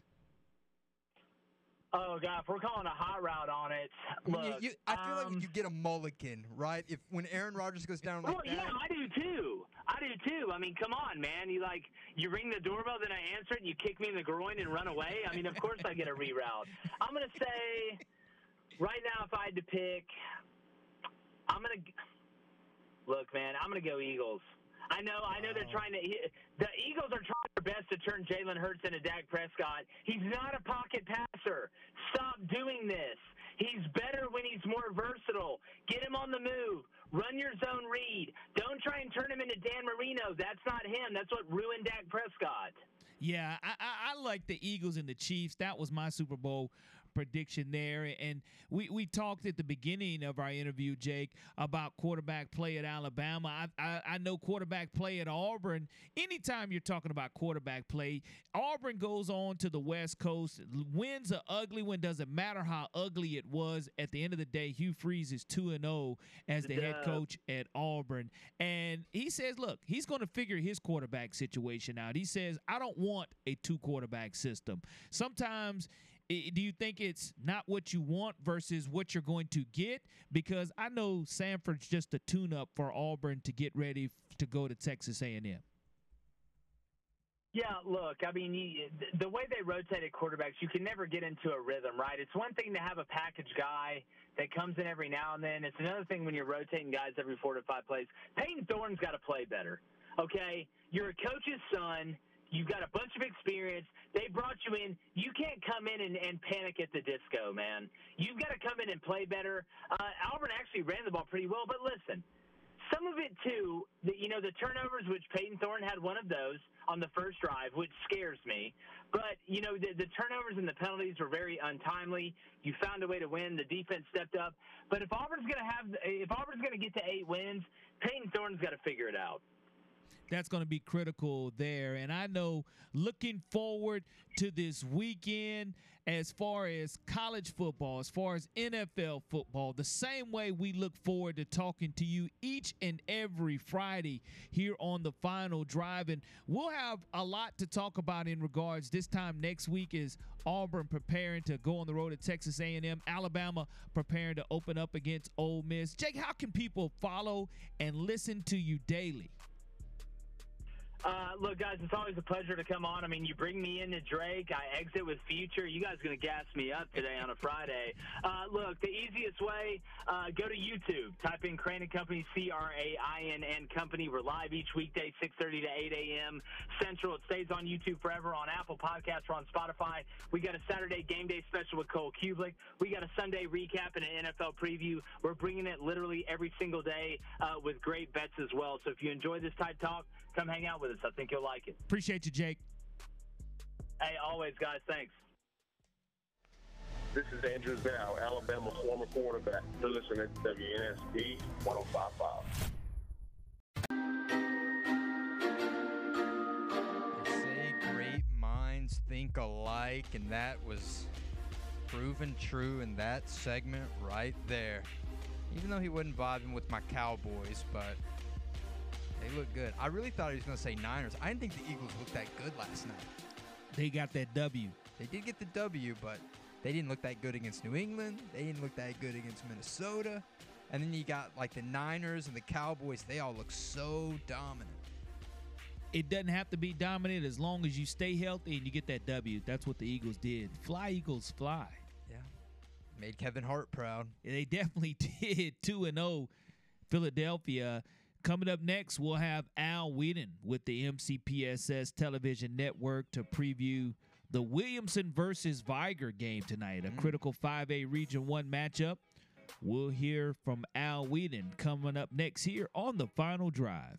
S10: Oh god, if we're calling a hot route on it,
S4: I, you-
S10: look,
S4: you, I feel
S10: um,
S4: like you get a mulligan, right? If when Aaron Rodgers goes down like
S10: well,
S4: that,
S10: yeah, I do too. I do too. I mean, come on, man. You like you ring the doorbell, then I answer it, and you kick me in the groin and run away. I mean, of course I get a reroute. I'm gonna say right now, if I had to pick, I'm gonna look, man. I'm gonna go Eagles. I know, I know they're trying to. he- The Eagles are trying their best to turn Jalen Hurts into Dak Prescott. He's not a pocket passer. Stop doing this. He's better when he's more versatile. Get him on the move. Run your zone read. Don't try and turn him into Dan Marino. That's not him. That's what ruined Dak Prescott.
S3: Yeah, I, I, I like the Eagles and the Chiefs. That was my Super Bowl prediction there. And we, we talked at the beginning of our interview, Jake, about quarterback play at Alabama. I, I, I know quarterback play at Auburn. Anytime you're talking about quarterback play, Auburn goes on to the West Coast. Wins an ugly one. Doesn't matter how ugly it was. At the end of the day, Hugh Freeze is 2 and 0 as the head coach at Auburn. And he says, look, he's going to figure his quarterback situation out. He says, I don't want a two quarterback system. Sometimes do you think it's not what you want versus what you're going to get? Because I know Samford's just a tune-up for Auburn to get ready to go to Texas A&M.
S10: Yeah, look, I mean, the way they rotated quarterbacks, you can never get into a rhythm, right? It's one thing to have a package guy that comes in every now and then. It's another thing when you're rotating guys every four to five plays. Payton Thorne's got to play better, okay? You're a coach's son. You've got a bunch of experience. They brought you in. You can't come in and, and panic at the disco, man. You've got to come in and play better. Uh, Auburn actually ran the ball pretty well, but listen, some of it too, the, you know, the turnovers, which Payton Thorne had one of those on the first drive, which scares me. But you know, the, the turnovers and the penalties were very untimely. You found a way to win. The defense stepped up. But if Auburn's going to have, if Auburn's going to get to eight wins, Payton Thorne's got to figure it out
S3: that's going to be critical there. And I know looking forward to this weekend, as far as college football, as far as NFL football, the same way we look forward to talking to you each and every Friday here on the final drive. And we'll have a lot to talk about in regards this time next week is Auburn preparing to go on the road to Texas A&M, Alabama preparing to open up against Ole Miss. Jake, how can people follow and listen to you daily?
S10: Uh, look, guys, it's always a pleasure to come on. I mean, you bring me into Drake, I exit with Future. You guys are going to gas me up today on a Friday. Uh, look, the easiest way, uh, go to YouTube. Type in Crain and Company, C-R-A-I-N-N Company. We're live each weekday, 6.30 to 8 a.m. Central. It stays on YouTube forever, on Apple Podcasts, or on Spotify. We got a Saturday game day special with Cole Cubelic. We got a Sunday recap and an NFL preview. We're bringing it literally every single day uh, with great bets as well. So if you enjoy this type talk, come hang out with us. I think you'll like it.
S3: Appreciate you, Jake.
S10: Hey, always, guys. Thanks.
S9: This is Andrew Zow, Alabama former quarterback. You're listening to WNSP 1055.
S4: They say great minds think alike, and that was proven true in that segment right there. Even though he wasn't vibing with my Cowboys, but they look good. I really thought he was going to say Niners. I didn't think the Eagles looked that good last night.
S3: They got that W.
S4: They did get the W, but they didn't look that good against New England. They didn't look that good against Minnesota. And then you got like the Niners and the Cowboys. They all look so dominant.
S3: It doesn't have to be dominant as long as you stay healthy and you get that W. That's what the Eagles did. Fly Eagles fly.
S4: Yeah. Made Kevin Hart proud.
S3: They definitely did. 2 and 0 Philadelphia. Coming up next, we'll have Al Whedon with the MCPSS television network to preview the Williamson versus Vigor game tonight, a mm. critical 5A Region 1 matchup. We'll hear from Al Whedon coming up next here on the final drive.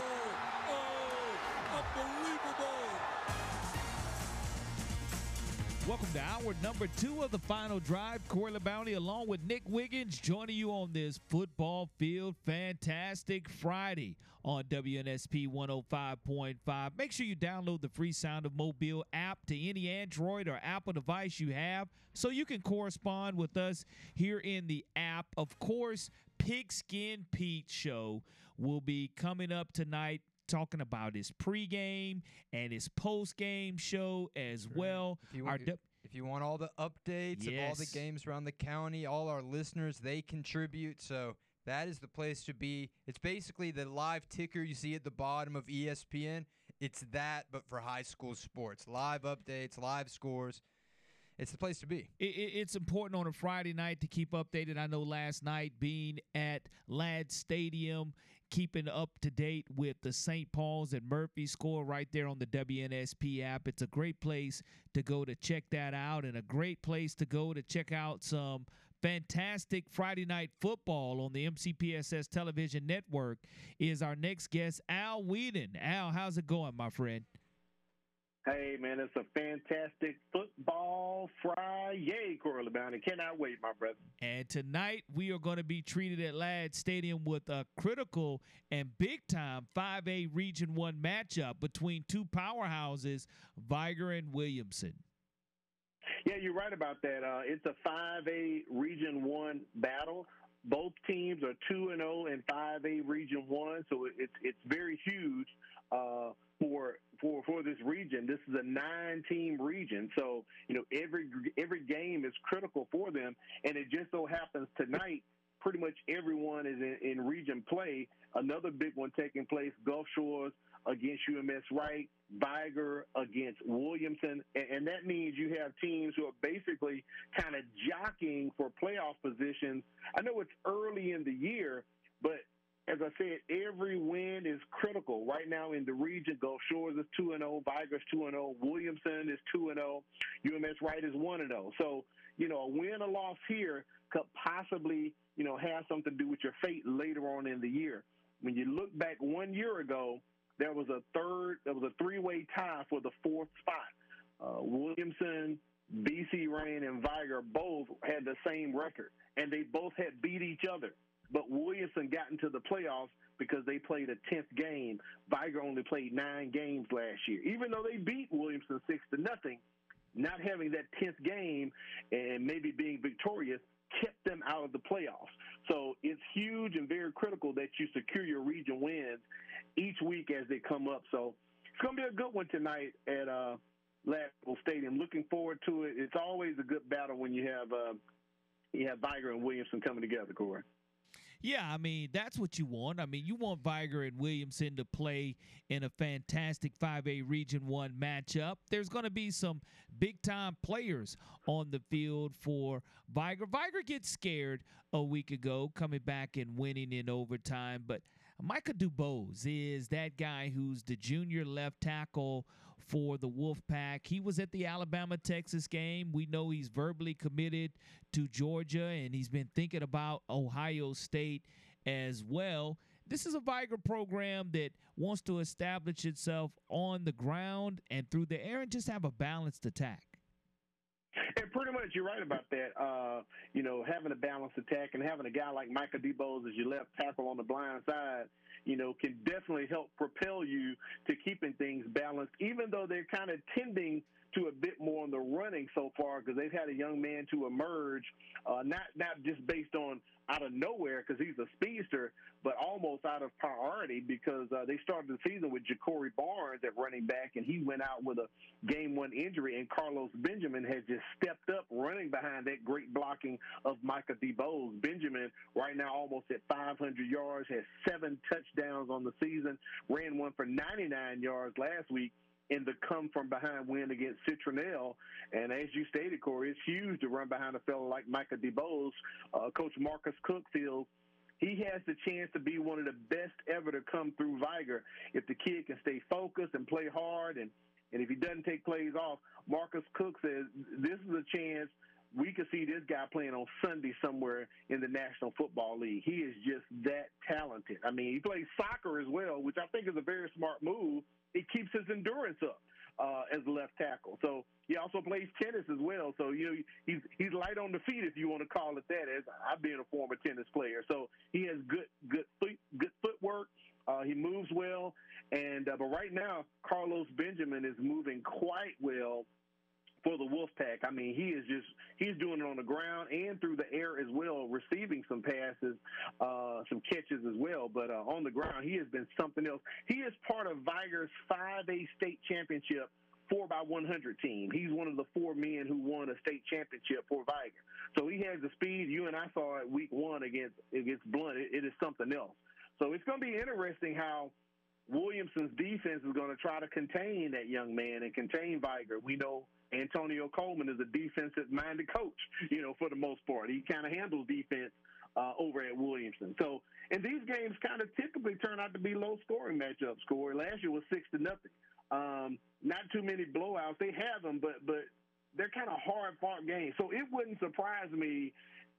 S3: Welcome to hour number two of the final drive. Corey LaBounty along with Nick Wiggins joining you on this football field fantastic Friday on WNSP 105.5. Make sure you download the free Sound of Mobile app to any Android or Apple device you have so you can correspond with us here in the app. Of course, Pigskin Pete show will be coming up tonight talking about his pregame and his postgame show as well.
S4: If you,
S3: Our
S4: want, if you want all the updates of all the games around the county, all our listeners, they contribute. So that is the place to be. It's basically the live ticker you see at the bottom of ESPN. It's that, but for high school sports. Live updates, live scores. It's the place to be.
S3: It, it, it's important on a Friday night to keep updated. I know last night being at Ladd Stadium, keeping up to date with the St. Paul's and Murphy score right there on the WNSP app. It's a great place to go to check that out and a great place to go to check out some fantastic Friday night football on the MCPSS television network is our next guest, Al Whedon. Al, how's it going, my friend?
S11: Hey, man, it's a fantastic football Friday, Corey LaBounty. Cannot wait, my brother.
S3: And tonight we are going to be treated at Ladd Stadium with a critical and big time 5A Region 1 matchup between two powerhouses, Vigor and Williamson.
S11: Yeah, you're right about that. Uh, it's a 5A Region 1 battle. Both teams are 2 and 0 in 5A Region 1, so it's it's very huge uh, for for for this region. This is a nine-team region, so you know every every game is critical for them, and it just so happens tonight pretty much everyone is in, in region play. Another big one taking place: Gulf Shores against UMS Wright, Viger against Williamson, and, and that means you have teams who are basically kind of jockeying for playoff positions. I know it's early in the year, but as I said, every win is critical right now in the region. Gulf Shores is two and zero, Vigor's two and zero, Williamson is two and zero, UMS Wright is one and zero. So you know, a win or loss here could possibly you know have something to do with your fate later on in the year. When you look back one year ago, there was a third, there was a three-way tie for the fourth spot. Uh, Williamson, BC Rain, and Vigor both had the same record, and they both had beat each other. But Williamson got into the playoffs because they played a tenth game. Vigor only played nine games last year, even though they beat Williamson six to nothing. Not having that tenth game and maybe being victorious kept them out of the playoffs. So it's huge and very critical that you secure your region wins each week as they come up. So it's going to be a good one tonight at uh, Stadium. Looking forward to it. It's always a good battle when you have uh, you have Vigor and Williamson coming together, Corey.
S3: Yeah, I mean, that's what you want. I mean, you want Vigor and Williamson to play in a fantastic 5A Region 1 matchup. There's going to be some big time players on the field for Vigor. Vigor gets scared a week ago coming back and winning in overtime, but Micah DeBose is that guy who's the junior left tackle for the Wolfpack. He was at the Alabama Texas game. We know he's verbally committed to Georgia and he's been thinking about Ohio State as well. This is a Vigor program that wants to establish itself on the ground and through the air and just have a balanced attack.
S11: And pretty much, you're right about that. Uh, you know, having a balanced attack and having a guy like Micah DeBose as your left tackle on the blind side, you know, can definitely help propel you to keeping things balanced, even though they're kind of tending to a bit more on the running so far because they've had a young man to emerge, uh, not not just based on out of nowhere because he's a speedster, but almost out of priority because uh, they started the season with Ja'Cory Barnes at running back, and he went out with a game one injury, and Carlos Benjamin has just stepped up running behind that great blocking of Micah DeBose. Benjamin right now almost at 500 yards, has seven touchdowns on the season, ran one for 99 yards last week in the come from behind win against Citronelle. And as you stated, Corey, it's huge to run behind a fellow like Micah DeBose. Uh, Coach Marcus Cook feels he has the chance to be one of the best ever to come through Vigor if the kid can stay focused and play hard and and if he doesn't take plays off, Marcus Cook says this is a chance we could see this guy playing on Sunday somewhere in the National Football League. He is just that talented. I mean, he plays soccer as well, which I think is a very smart move it keeps his endurance up uh, as left tackle. So he also plays tennis as well. So you know he's he's light on the feet if you want to call it that. As I've been a former tennis player, so he has good good foot, good footwork. Uh, he moves well, and uh, but right now Carlos Benjamin is moving quite well for the Wolfpack. I mean, he is just he's doing it on the ground and through the air as well, receiving some passes, uh, some catches as well. But uh, on the ground, he has been something else. He is part of Vigor's 5A state championship four by 100 team. He's one of the four men who won a state championship for Vigor. So he has the speed. You and I saw it week one against against Blount. it, it is something else. So it's going to be interesting how Williamson's defense is going to try to contain that young man and contain Vigor. We know Antonio Coleman is a defensive-minded coach, you know, for the most part. He kind of handles defense uh, over at Williamson. So, and these games kind of typically turn out to be low-scoring matchups. Score last year was six to nothing. Um, not too many blowouts. They have them, but but they're kind of hard-fought games. So it wouldn't surprise me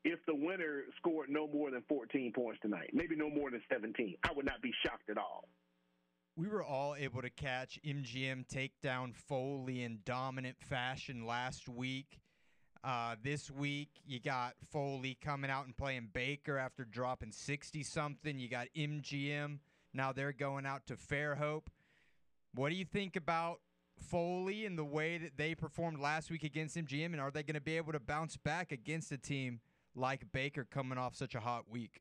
S11: if the winner scored no more than 14 points tonight, maybe no more than 17. I would not be shocked at all.
S4: We were all able to catch MGM take down Foley in dominant fashion last week. Uh, this week, you got Foley coming out and playing Baker after dropping 60 something. You got MGM. Now they're going out to Fairhope. What do you think about Foley and the way that they performed last week against MGM? And are they going to be able to bounce back against a team like Baker coming off such a hot week?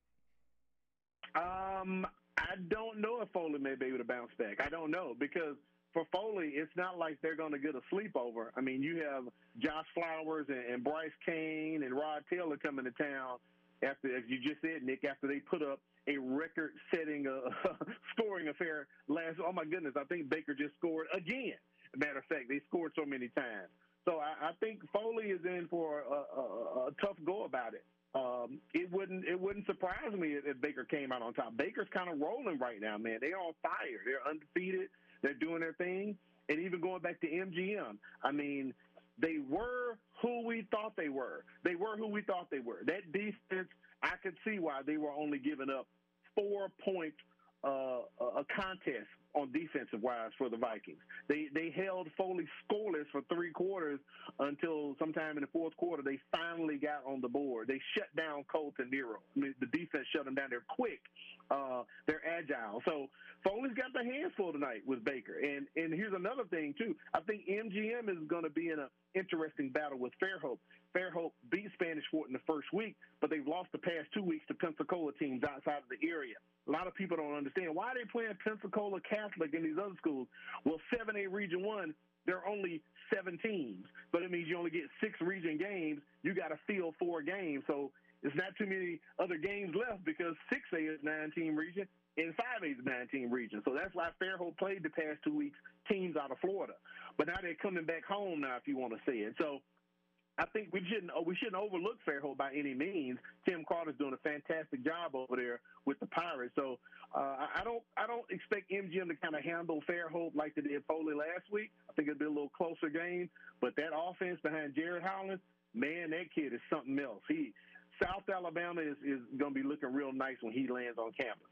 S11: Um, I don't know if Foley may be able to bounce back. I don't know because for Foley, it's not like they're going to get a sleepover. I mean, you have Josh Flowers and, and Bryce Kane and Rod Taylor coming to town after, as you just said, Nick, after they put up a record-setting uh, scoring affair last. Oh my goodness, I think Baker just scored again. Matter of fact, they scored so many times. So I, I think Foley is in for a, a, a tough go about it. Um, it wouldn't it wouldn't surprise me if, if Baker came out on top. Baker's kind of rolling right now, man. They're on fire. They're undefeated. They're doing their thing. And even going back to MGM, I mean, they were who we thought they were. They were who we thought they were. That defense, I could see why they were only giving up four points uh, a contest on defensive wise for the Vikings. They they held Foley scoreless for three quarters until sometime in the fourth quarter they finally got on the board. They shut down Colton Nero. I mean, the defense shut them down. They're quick. Uh, they're agile. So Foley's got the hands full tonight with Baker. And and here's another thing too. I think MGM is going to be in an interesting battle with Fairhope. Fairhope beat Spanish Fort in the first week, but they've lost the past two weeks to Pensacola teams outside of the area. A lot of people don't understand why they're they playing Pensacola Catholic in these other schools. Well, 7A Region 1, there are only seven teams, but it means you only get six region games. You got to field four games. So it's not too many other games left because 6A is nine team region and 5A is nine team region. So that's why Fairhope played the past two weeks teams out of Florida. But now they're coming back home now, if you want to say it. So I think we shouldn't we shouldn't overlook Fairhope by any means. Tim Carter's doing a fantastic job over there with the Pirates. So uh, I don't I don't expect MGM to kind of handle Fairhope like they did Foley last week. I think it'll be a little closer game. But that offense behind Jared Howland, man, that kid is something else. He South Alabama is, is going to be looking real nice when he lands on campus.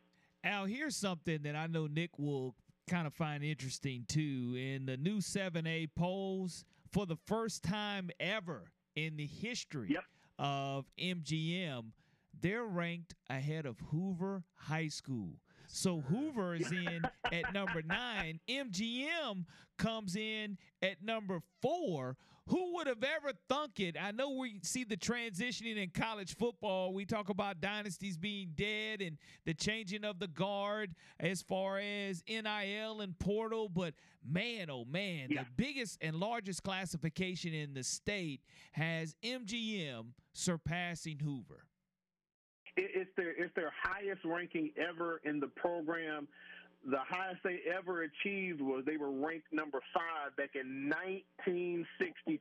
S3: Al, here's something that I know Nick will kind of find interesting too. In the new 7A polls, for the first time ever in the history
S11: yep.
S3: of MGM, they're ranked ahead of Hoover High School. So Hoover is in at number nine. MGM comes in at number four. Who would have ever thunk it? I know we see the transitioning in college football. We talk about dynasties being dead and the changing of the guard as far as NIL and portal. But man, oh man,
S11: yeah.
S3: the biggest and largest classification in the state has MGM surpassing Hoover
S11: it's their it's their highest ranking ever in the program. The highest they ever achieved was they were ranked number five back in 1965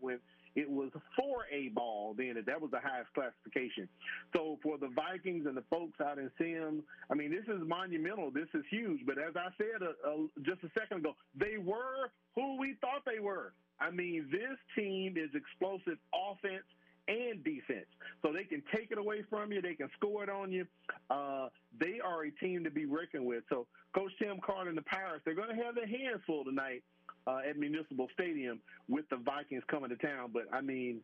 S11: when it was 4A ball then. That was the highest classification. So for the Vikings and the folks out in Semmes, I mean, this is monumental. This is huge. But as I said uh, uh, just a second ago, they were who we thought they were. I mean, this team is explosive offense and defense. So they can take it away from you. They can score it on you. Uh, they are a team to be reckoned with. So Coach Tim Carter and the Pirates, they're going to have their hands full tonight uh, at Municipal Stadium with the Vikings coming to town. But I mean,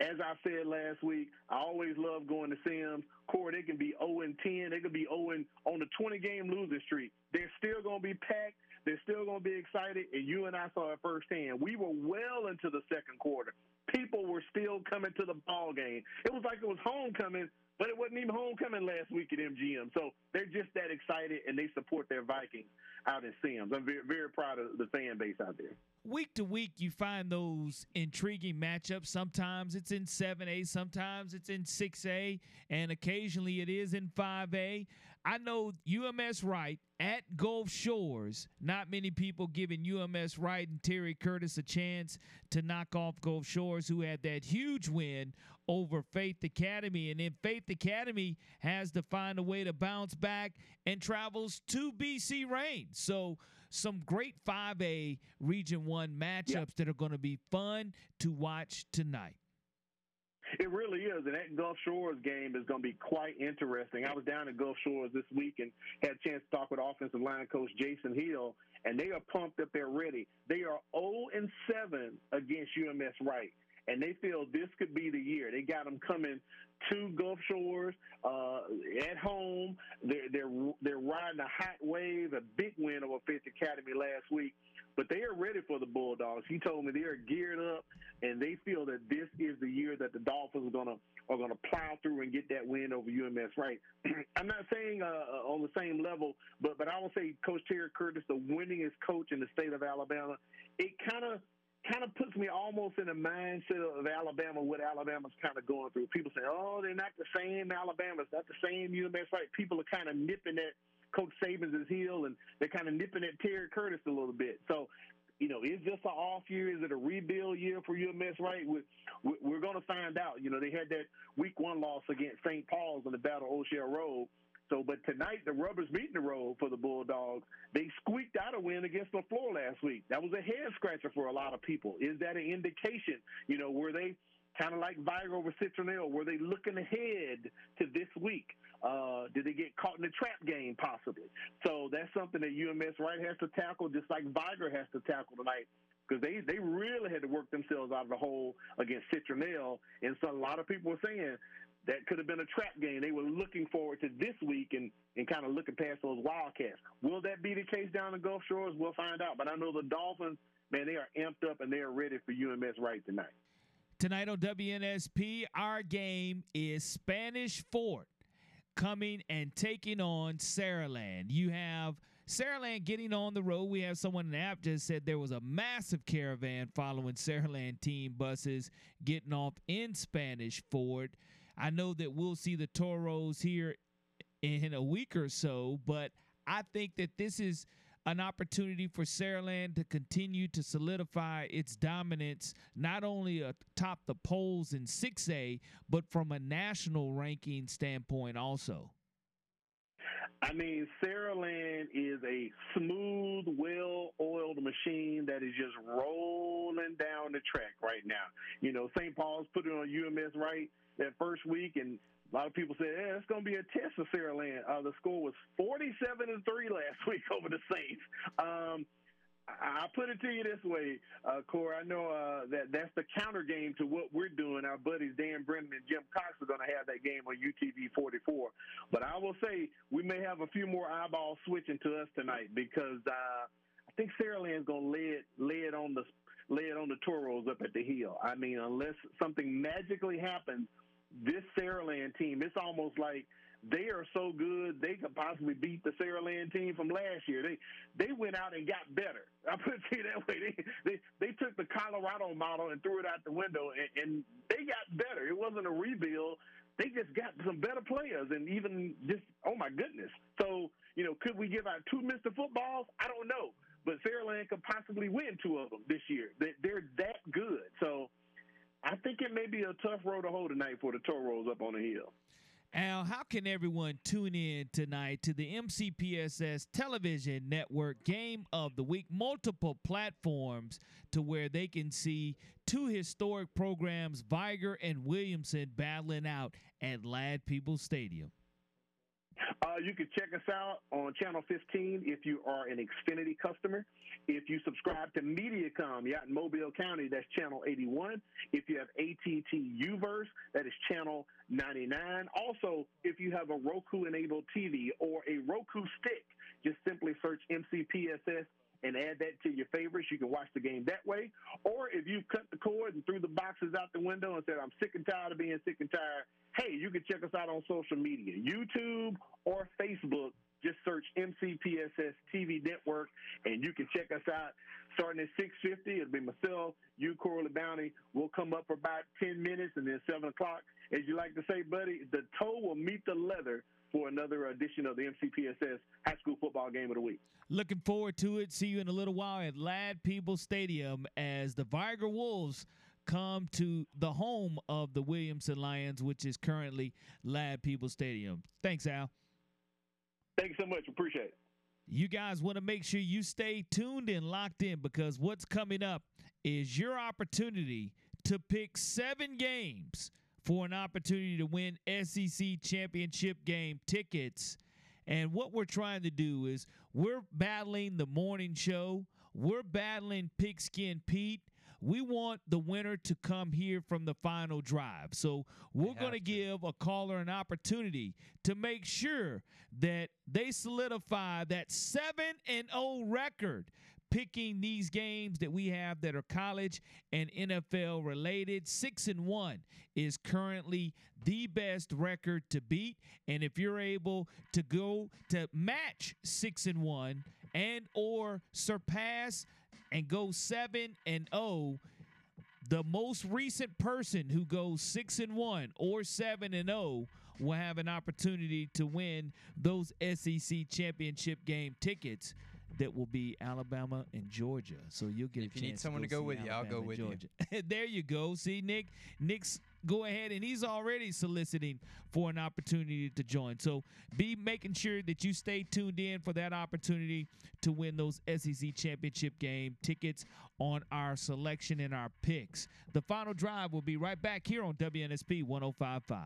S11: as I said last week, I always love going to Semmes. Core, they can be 0 and 10. They can be 0 and on the 20 game losing streak. They're still going to be packed. They're still going to be excited. And you and I saw it firsthand. We were well into the second quarter people were still coming to the ball game. It was like it was homecoming but it wasn't even homecoming last week at MGM. So they're just that excited and they support their Vikings out in Semmes. I'm very, very proud of the fan base out there.
S3: Week to week, you find those intriguing matchups. Sometimes it's in 7A, sometimes it's in 6A, and occasionally it is in 5A. I know UMS Wright at Gulf Shores. Not many people giving UMS Wright and Terry Curtis a chance to knock off Gulf Shores, who had that huge win over Faith Academy. And then Faith Academy has to find a way to bounce back and travels to BC Rain. So, some great 5A Region 1 matchups yep. that are going to be fun to watch tonight.
S11: It really is, and that Gulf Shores game is going to be quite interesting. I was down at Gulf Shores this week and had a chance to talk with offensive line coach Jason Hill, and they are pumped up. They're ready. They are 0 and 7 against UMS Wright and they feel this could be the year. They got them coming to Gulf Shores uh, at home. They're they're they're riding a hot wave, a big win over Faith Academy last week. But they are ready for the Bulldogs. He told me they are geared up, and they feel that this is the year that the Dolphins are gonna are gonna plow through and get that win over UMS. Right? I'm not saying uh, on the same level, but but I will say Coach Terry Curtis, the winningest coach in the state of Alabama. It kind of kind of puts me almost in the mindset of Alabama, what Alabama's kind of going through. People say, oh, they're not the same Alabama. It's not the same UMS. Right? People are kind of nipping at Coach Saban's heel, and they're kind of nipping at Terry Curtis a little bit. So, you know, is this an off year? Is it a rebuild year for UMS? Right? We're, we're going to find out. You know, they had that week one loss against St. Paul's in the Battle of Old Shell Road. So, but tonight the rubber's meeting the road for the Bulldogs. They squeaked out a win against LeFlore last week. That was a head scratcher for a lot of people. Is that an indication? You know, were they kind of like Vigor over Citronelle? Were they looking ahead to this week? Uh, did they get caught in the trap game possibly? So that's something that UMS Wright has to tackle, just like Vigor has to tackle tonight because they they really had to work themselves out of the hole against Citronelle. And so a lot of people were saying that could have been a trap game. They were looking forward to this week and, and kind of looking past those Wildcats. Will that be the case down the Gulf Shores? We'll find out. But I know the Dolphins, man, they are amped up and they are ready for UMS Wright tonight.
S3: Tonight on WNSP, our game is Spanish Fort coming and taking on Saraland. You have Saraland getting on the road. We have someone in the app just said there was a massive caravan following Saraland team buses getting off in Spanish Fort. I know that we'll see the Toros here in a week or so, but I think that this is an opportunity for Saraland to continue to solidify its dominance, not only atop the polls in 6A, but from a national ranking standpoint also.
S11: I mean, Saraland is a smooth, well-oiled machine that is just rolling down the track right now. You know, St. Paul's put it on UMS Wright that first week, and a lot of people said, "Yeah, it's going to be a test for Saraland." Uh, the score was forty-seven and three last week over the Saints. Um, I put it to you this way, uh, Corey. I know uh, that that's the counter game to what we're doing. Our buddies Dan Brennan and Jim Cox are going to have that game on UTV 44. But I will say we may have a few more eyeballs switching to us tonight because uh, I think Saraland's going to lay it lay it on the lay it on the Toros up at the hill. I mean, unless something magically happens this Saraland team, it's almost like they are so good they could possibly beat the Saraland team from last year. They they went out and got better. I put it that way. They, they they took the Colorado model and threw it out the window, and, and they got better. It wasn't a rebuild. They just got some better players, and even just oh my goodness. So you know, could we give out two Mister Footballs? I don't know, but Saraland could possibly win two of them this year. They, they're that good. So I think it may be a tough road to hold tonight for the Toros up on the hill.
S3: Al, how can everyone tune in tonight to the MCPSS television network game of the week? Multiple platforms to where they can see two historic programs, Vigor and Williamson, battling out at Ladd-Peebles Stadium.
S11: Uh, you can check us out on Channel 15 if you are an Xfinity customer. If you subscribe to Mediacom, you're out in Mobile County, that's Channel 81. If you have ATT Uverse, that is Channel 99. Also, if you have a Roku-enabled TV or a Roku stick, just simply search MCPSS and add that to your favorites. You can watch the game that way. Or if you've cut the cord and threw the boxes out the window and said, I'm sick and tired of being sick and tired, hey, you can check us out on social media, YouTube or Facebook. Just search MCPSS TV Network, and you can check us out. Starting at 6:50, it'll be myself, you, Corey LaBounty. We'll come up for about 10 minutes, and then 7 o'clock, as you like to say, buddy, the toe will meet the leather for another edition of the MCPSS High School Football Game of the Week.
S3: Looking forward to it. See you in a little while at Ladd Peebles Stadium as the Vigor Wolves come to the home of the Williamson Lions, which is currently Ladd Peebles Stadium. Thanks, Al.
S11: Thanks so much. Appreciate it.
S3: You guys want to make sure you stay tuned and locked in because what's coming up is your opportunity to pick seven games for an opportunity to win SEC championship game tickets. And what we're trying to do is we're battling the morning show, we're battling Pigskin Pete. We want the winner to come here from the final drive. So we're going to give a caller an opportunity to make sure that they solidify that 7 and 0 record picking these games that we have that are college and NFL related. 6 and 1 is currently the best record to beat and if you're able to go to match 6 and 1 and or surpass and go 7 and 0 the most recent person who goes 6 and 1 or 7 and 0 will have an opportunity to win those SEC championship game tickets that will be Alabama and Georgia. So you'll get
S4: if
S3: a chance.
S4: If you need someone
S3: to,
S4: to go
S3: see
S4: with you, I'll go
S3: and
S4: with you.
S3: Georgia. there you go. See, Nick, Nick's go ahead and he's already soliciting for an opportunity to join. So be making sure that you stay tuned in for that opportunity to win those SEC championship game tickets on our selection and our picks. The final drive will be right back here on WNSP 1055.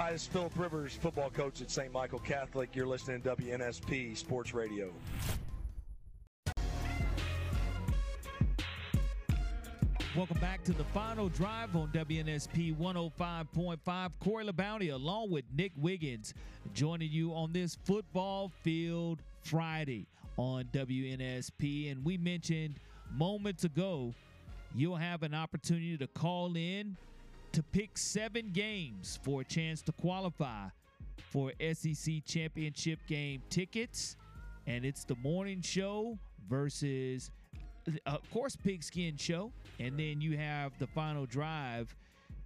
S12: Hi, this is Philip Rivers, football coach at St. Michael Catholic. You're listening to WNSP Sports Radio.
S3: Welcome back to the final drive on WNSP 105.5. Corey LaBounty along with Nick Wiggins joining you on this football field Friday on WNSP. And we mentioned moments ago you'll have an opportunity to call in to pick seven games for a chance to qualify for SEC championship game tickets. And it's the morning show versus, uh, of course, Pigskin Show. And then you have the final drive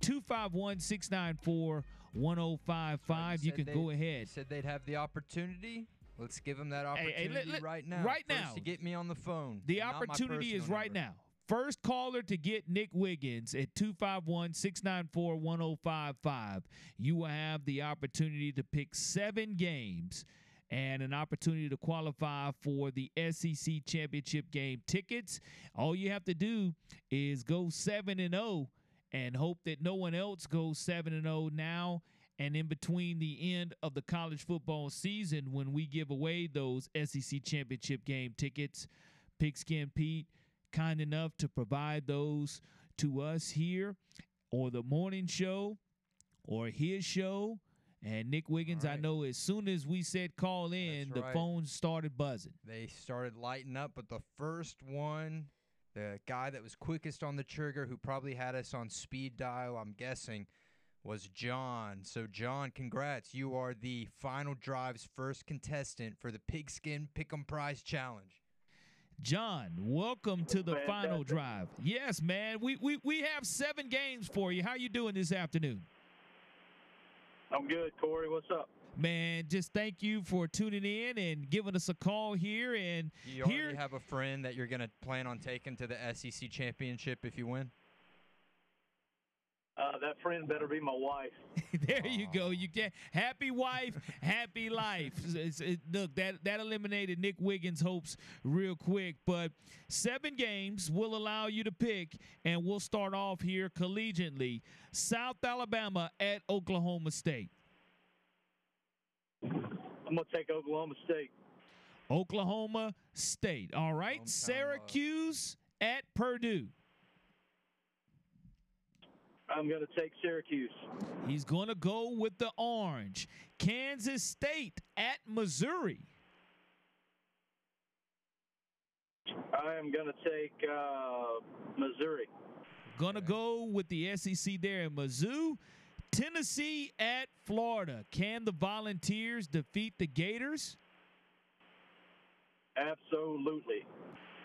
S3: 251 694 1055. You can go ahead.
S4: Said they'd have the opportunity. Let's give them that opportunity
S3: hey, let- let-
S4: right now.
S3: right
S4: First
S3: now.
S4: to get me on the phone.
S3: The
S4: and not my
S3: opportunity is right
S4: number.
S3: now. First caller to get Nick Wiggins at 251 694 1055. You will have the opportunity to pick seven games and an opportunity to qualify for the SEC championship game tickets. All you have to do is go 7 and 0 and hope that no one else goes 7 and 0 now and in between the end of the college football season when we give away those SEC championship game tickets. Pigskin Pete kind enough to provide those to us here or the morning show or his show. And Nick Wiggins, I know as soon as we said call in,
S4: That's
S3: the
S4: right.
S3: phone started buzzing.
S4: They started lighting up, but the first one, the guy that was quickest on the trigger, who probably had us on speed dial, I'm guessing, was John. So, John, congrats. You are the final drive's first contestant for the Pigskin Pick'em Prize Challenge.
S3: John, welcome to the final drive. Yes, man. We, we we have seven games for you. How you doing this afternoon?
S13: I'm good, Corey. What's up?
S3: Man, just thank you for tuning in and giving us a call here. And
S4: You
S3: here,
S4: already have a friend that you're going to plan on taking to the SEC championship if you win?
S13: Uh, that friend better be my wife.
S3: there you go. You get happy wife, happy life. It's- it- look, that that eliminated Nick Wiggins' hopes real quick. But seven games will allow you to pick, and we'll start off here collegiately. South Alabama at Oklahoma State.
S13: I'm gonna take Oklahoma State.
S3: Oklahoma State. All right. Syracuse at Purdue.
S13: I'm going to take Syracuse.
S3: He's going to go with the orange. Kansas State at Missouri.
S13: I am going to take uh, Missouri.
S3: Going to go with the SEC there in Mizzou. Tennessee at Florida. Can the Volunteers defeat the Gators?
S13: Absolutely.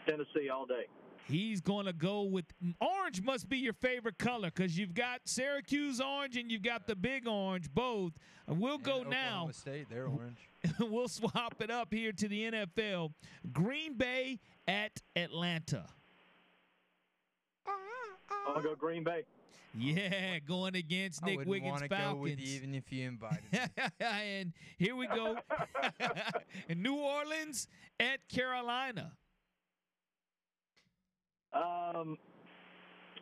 S13: Tennessee all day.
S3: He's going to go with orange, must be your favorite color because you've got Syracuse orange and you've got the big orange, both. We'll
S4: And
S3: go
S4: Oklahoma
S3: now.
S4: State, they're orange.
S3: we'll swap it up here to the NFL. Green Bay at Atlanta.
S13: I'm going to go Green Bay.
S3: Yeah, going against
S4: I
S3: Nick Wiggins
S4: want to go with
S3: Falcons.
S4: you even if you invited me.
S3: and here we go. New Orleans at Carolina.
S13: Um,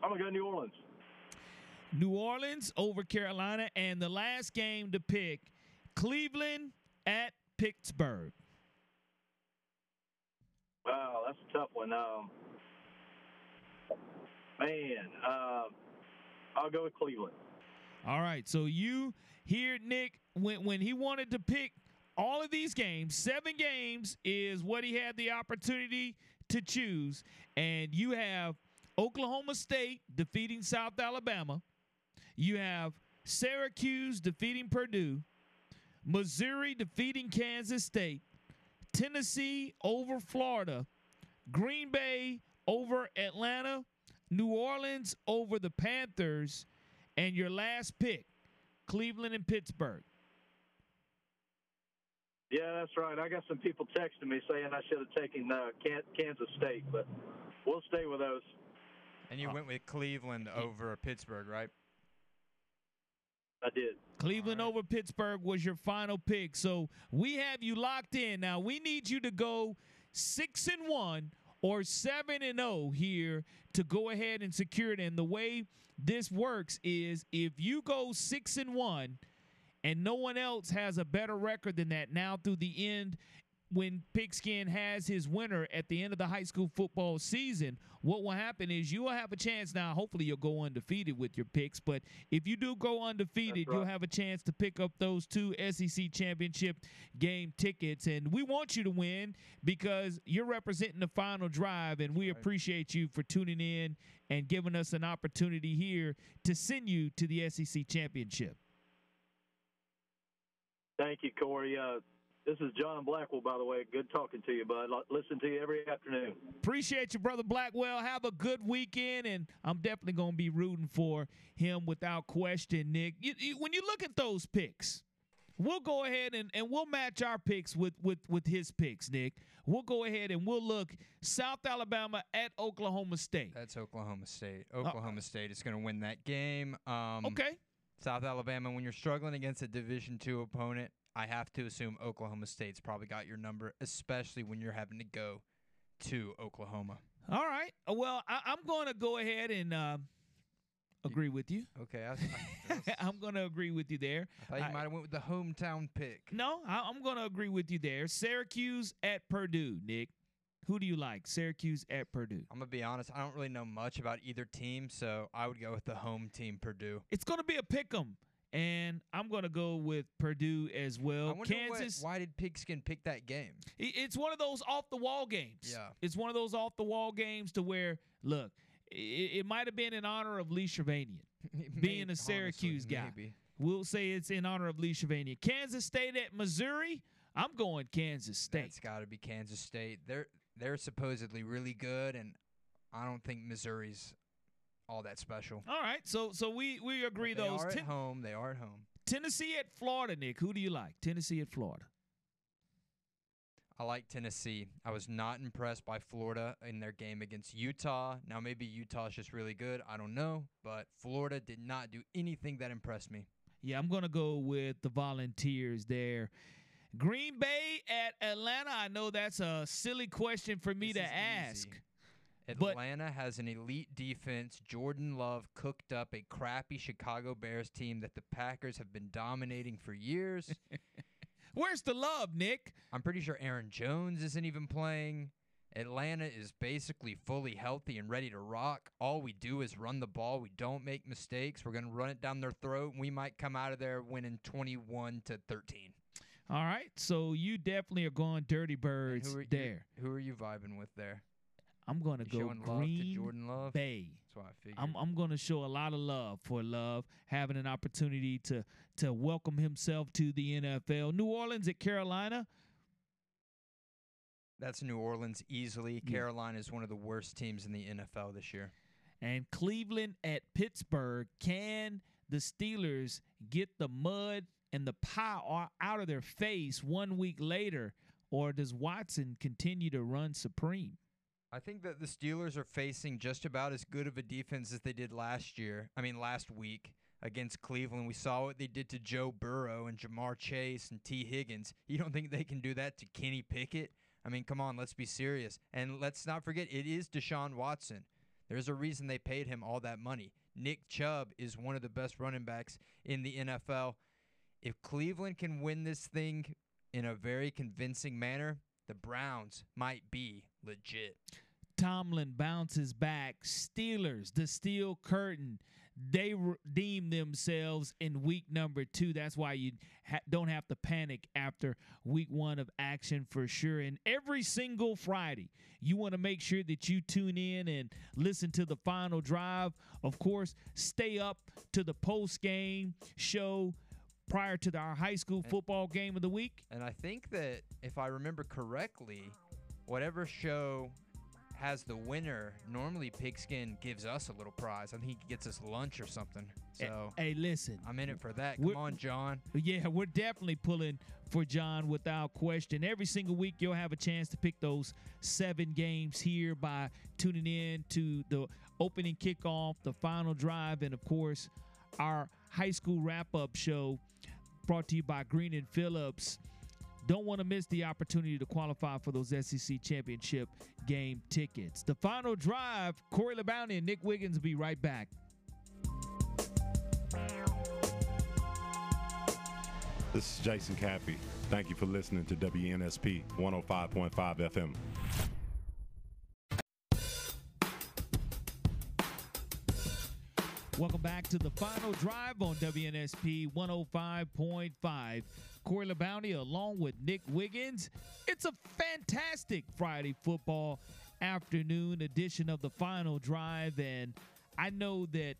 S13: I'm going to go New Orleans.
S3: New Orleans over Carolina. And the last game to pick Cleveland at Pittsburgh.
S13: Wow, that's a tough one. Um, man, uh, I'll go with Cleveland.
S3: All right. So you here, Nick, when when he wanted to pick all of these games, seven games is what he had the opportunity to choose. And you have Oklahoma State defeating South Alabama. You have Syracuse defeating Purdue. Missouri defeating Kansas State. Tennessee over Florida. Green Bay over Atlanta. New Orleans over the Panthers. And your last pick, Cleveland and Pittsburgh.
S13: Yeah, that's right. I got some people texting me saying I should have taken uh, Kansas State, but we'll stay with those.
S4: And you went with Cleveland over Pittsburgh, right?
S13: I did.
S3: Cleveland over Pittsburgh was your final pick. So we have you locked in. Now we need you to go six and one or seven and zero here to go ahead and secure it. And the way this works is if you go six and one and no one else has a better record than that now through the end when Pigskin has his winner at the end of the high school football season, what will happen is you will have a chance now. Hopefully, you'll go undefeated with your picks. But if you do go undefeated, you'll have a chance to pick up those two SEC championship game tickets. And we want you to win because you're representing the final drive. And we appreciate you for tuning in and giving us an opportunity here to send you to the SEC championship.
S13: Thank you, Corey. Uh, this is John Blackwell, by the way. Good talking to you, bud. Li- Listen to you every afternoon.
S3: Appreciate you, brother Blackwell. Have a good weekend, and I'm definitely going to be rooting for him without question, Nick. You, you, when you look at those picks, we'll go ahead and, and we'll match our picks with, with, with his picks, Nick. We'll go ahead and we'll look South Alabama at Oklahoma State.
S4: That's Oklahoma State. Oklahoma State is going to win that game. Um,
S3: okay.
S4: South Alabama, when you're struggling against a Division two opponent, I have to assume Oklahoma State's probably got your number, especially when you're having to go to Oklahoma.
S3: All right. Uh, Well, I, I'm going to go ahead and uh, agree with you.
S4: Okay, I,
S3: I'm going to agree with you there.
S4: I thought you
S3: I-
S4: might have went with the hometown pick.
S3: No, I, I'm going to agree with you there. Syracuse at Purdue, Nick. Who do you like? Syracuse at Purdue.
S4: I'm gonna be honest. I don't really know much about either team, so I would go with the home team, Purdue.
S3: It's going to be a pick 'em, and I'm going to go with Purdue as well.
S4: Wonder what-
S3: Kansas.
S4: why did Pigskin pick that game?
S3: It's one of those off the wall games.
S4: Yeah.
S3: It's one of those off the wall games to where, look, it, it might have been in honor of Lee Shervanian being
S4: Maybe-
S3: a Syracuse
S4: honestly,
S3: guy.
S4: maybe.
S3: We'll say it's in honor of Lee Shervanian. Kansas State at Missouri. I'm going Kansas State.
S4: That's got to be Kansas State. They're they're supposedly really good, and I don't think Missouri's all that special.
S3: All right, so so we we agree
S4: But they
S3: those.
S4: are
S3: Ten-
S4: at home. They are at home.
S3: Tennessee at Florida, Nick. Who do you like? Tennessee at Florida.
S4: I like Tennessee. I was not impressed by Florida in their game against Utah. Now maybe Utah's just really good. I don't know, but Florida did not do anything that impressed me.
S3: Yeah, I'm gonna go with the Volunteers there. Green Bay at Atlanta. I know that's a silly question for me
S4: This
S3: to ask.
S4: easy. Atlanta has an elite defense. Jordan Love cooked up a crappy Chicago Bears team that the Packers have been dominating for years.
S3: Where's the love, Nick?
S4: I'm pretty sure Aaron Jones isn't even playing. Atlanta is basically fully healthy and ready to rock. All we do is run the ball. We don't make mistakes. We're going to run it down their throat, and we might come out of there winning 21 to 13.
S3: All right, so you definitely are going Dirty Birds
S4: who are,
S3: there.
S4: Who are you vibing with there?
S3: I'm going to
S4: You
S3: go
S4: love to
S3: Green
S4: Jordan Love?
S3: Bay.
S4: That's what I figured.
S3: I'm I'm going to show a lot of love for love having an opportunity to to welcome himself to the NFL. New Orleans at Carolina.
S4: That's New Orleans easily.
S3: Yeah.
S4: Carolina is one of the worst teams in the NFL this year.
S3: and Cleveland at Pittsburgh. Can the Steelers get the mud and the pie out of their face one week later, or does Watson continue to run supreme?
S4: I think that the Steelers are facing just about as good of a defense as they did last year. I mean, last week against Cleveland. We saw what they did to Joe Burrow and Ja'Marr Chase and Tee Higgins. You don't think they can do that to Kenny Pickett? I mean, come on, let's be serious. And let's not forget, it is Deshaun Watson. There's a reason they paid him all that money. Nick Chubb is one of the best running backs in the NFL. If Cleveland can win this thing in a very convincing manner, the Browns might be legit.
S3: Tomlin bounces back. Steelers, the steel curtain. They redeem themselves in week number two. That's why you ha- don't have to panic after week one of action for sure. And every single Friday, you want to make sure that you tune in and listen to the final drive. Of course, stay up to the post game show prior to the, our high school football game of the week.
S4: And I think that if I remember correctly, whatever show has the winner, normally Pigskin gives us a little prize. I think he gets us lunch or something. So
S3: Hey, listen.
S4: I'm in it for that. Come on, John.
S3: Yeah, we're definitely pulling for John without question. Every single week, you'll have a chance to pick those seven games here by tuning in to the opening kickoff, the final drive, and of course, our high school wrap up show brought to you by Green and Phillips. Don't want to miss the opportunity to qualify for those SEC championship game tickets. The final drive, Corey LaBounty and Nick Wiggins will be right back.
S14: This is Jason Cappy. Thank you for listening to WNSP 105.5 FM.
S3: Welcome back to the final drive on WNSP 105.5. Corey LaBounty along with Nick Wiggins. It's a fantastic Friday football afternoon edition of the final drive. And I know that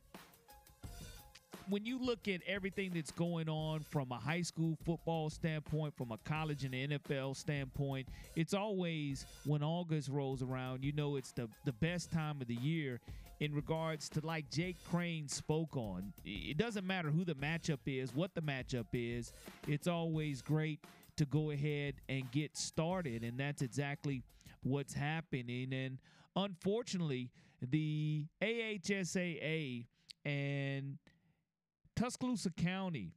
S3: when you look at everything that's going on from a high school football standpoint, from a college and NFL standpoint, it's always when August rolls around, you know it's the, the best time of the year in regards to like Jake Crain spoke on. It doesn't matter who the matchup is, what the matchup is, it's always great to go ahead and get started. And that's exactly what's happening. And unfortunately, the AHSAA and Tuscaloosa County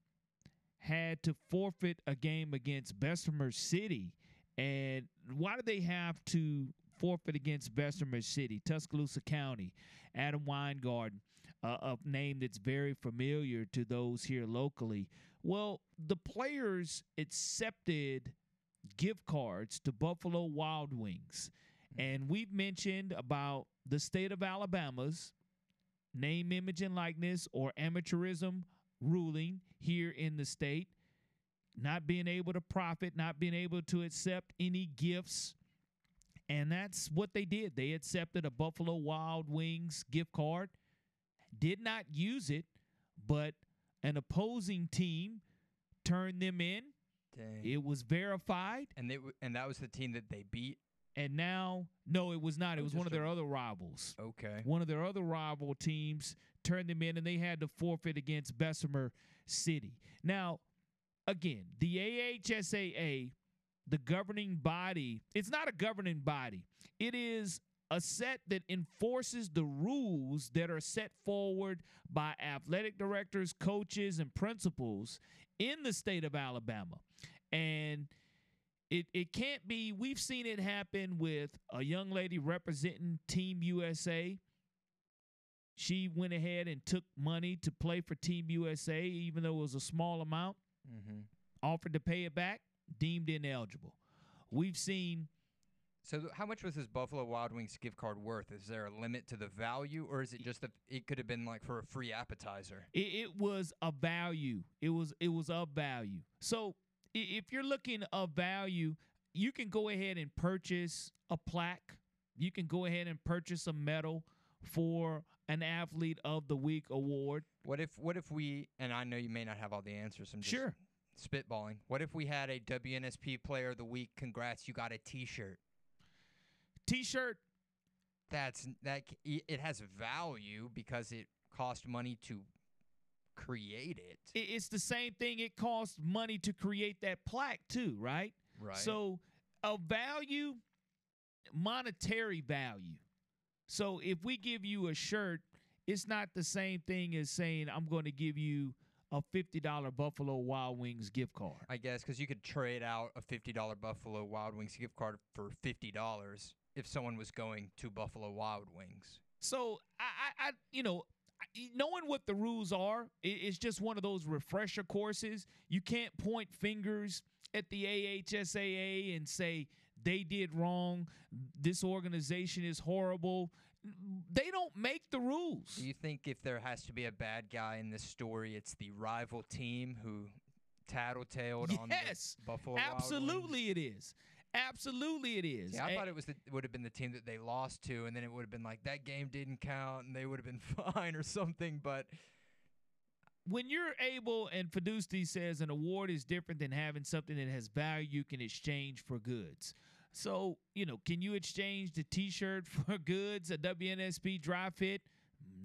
S3: had to forfeit a game against Bessemer City. And why did they have to forfeit against Bessemer City, Tuscaloosa County? Adam Weingarten, uh, a name that's very familiar to those here locally. Well, the players accepted gift cards to Buffalo Wild Wings. And we've mentioned about the state of Alabama's name, image, and likeness or amateurism ruling here in the state, not being able to profit, not being able to accept any gifts. And that's what they did. They accepted a Buffalo Wild Wings gift card, did not use it, but an opposing team turned them in.
S4: Dang.
S3: It was verified.
S4: And they w- and that was the team that they beat.
S3: And now, no, it was not. It
S4: Oh,
S3: was one of
S4: a-
S3: their other rivals.
S4: Okay.
S3: One of their other rival teams turned them in, and they had to forfeit against Bessemer City. Now, again, the AHSAA, the governing body, it's not a governing body. It is a set that enforces the rules that are set forward by athletic directors, coaches, and principals in the state of Alabama. And it, it can't be, we've seen it happen with a young lady representing Team USA. She went ahead and took money to play for Team USA, even though it was a small amount
S4: Mm-hmm.
S3: offered to pay it back, deemed ineligible. We've seen
S4: So how much was this Buffalo Wild Wings gift card worth? Is there a limit to the value, or is it just that it could have been like for a free appetizer?
S3: It, it was a value. It was it was of value. So if you're looking of value, you can go ahead and purchase a plaque. You can go ahead and purchase a medal for an athlete of the week award.
S4: What if what if we and I know you may not have all the answers. I'm just
S3: Sure.
S4: Spitballing. What if we had a WNSP Player of the Week? Congrats, you got a T-shirt.
S3: T-shirt.
S4: That's that. It has value because it cost money to create it.
S3: It's the same thing. It costs money to create that plaque too, right?
S4: Right.
S3: So a value, monetary value. So if we give you a shirt, it's not the same thing as saying I'm going to give you a fifty dollar Buffalo Wild Wings gift card.
S4: I guess because you could trade out a fifty dollar Buffalo Wild Wings gift card for fifty dollars if someone was going to Buffalo Wild Wings.
S3: So I, I, I you know, knowing what the rules are, it's just one of those refresher courses. You can't point fingers at the AHSAA and say they did wrong. This organization is horrible. They don't make the rules.
S4: Do you think if there has to be a bad guy in this story, it's the rival team who tattletaled on
S3: Yes,
S4: the Buffalo
S3: absolutely it is. Absolutely it is.
S4: Yeah, I
S3: And-
S4: thought it was the, would have been the team that they lost to, and then it would have been like that game didn't count, and they would have been fine or something. But
S3: when you're able, and Fiduci says an award is different than having something that has value you can exchange for goods. So, you know, can you exchange the T-shirt for goods, a WNSP dry fit?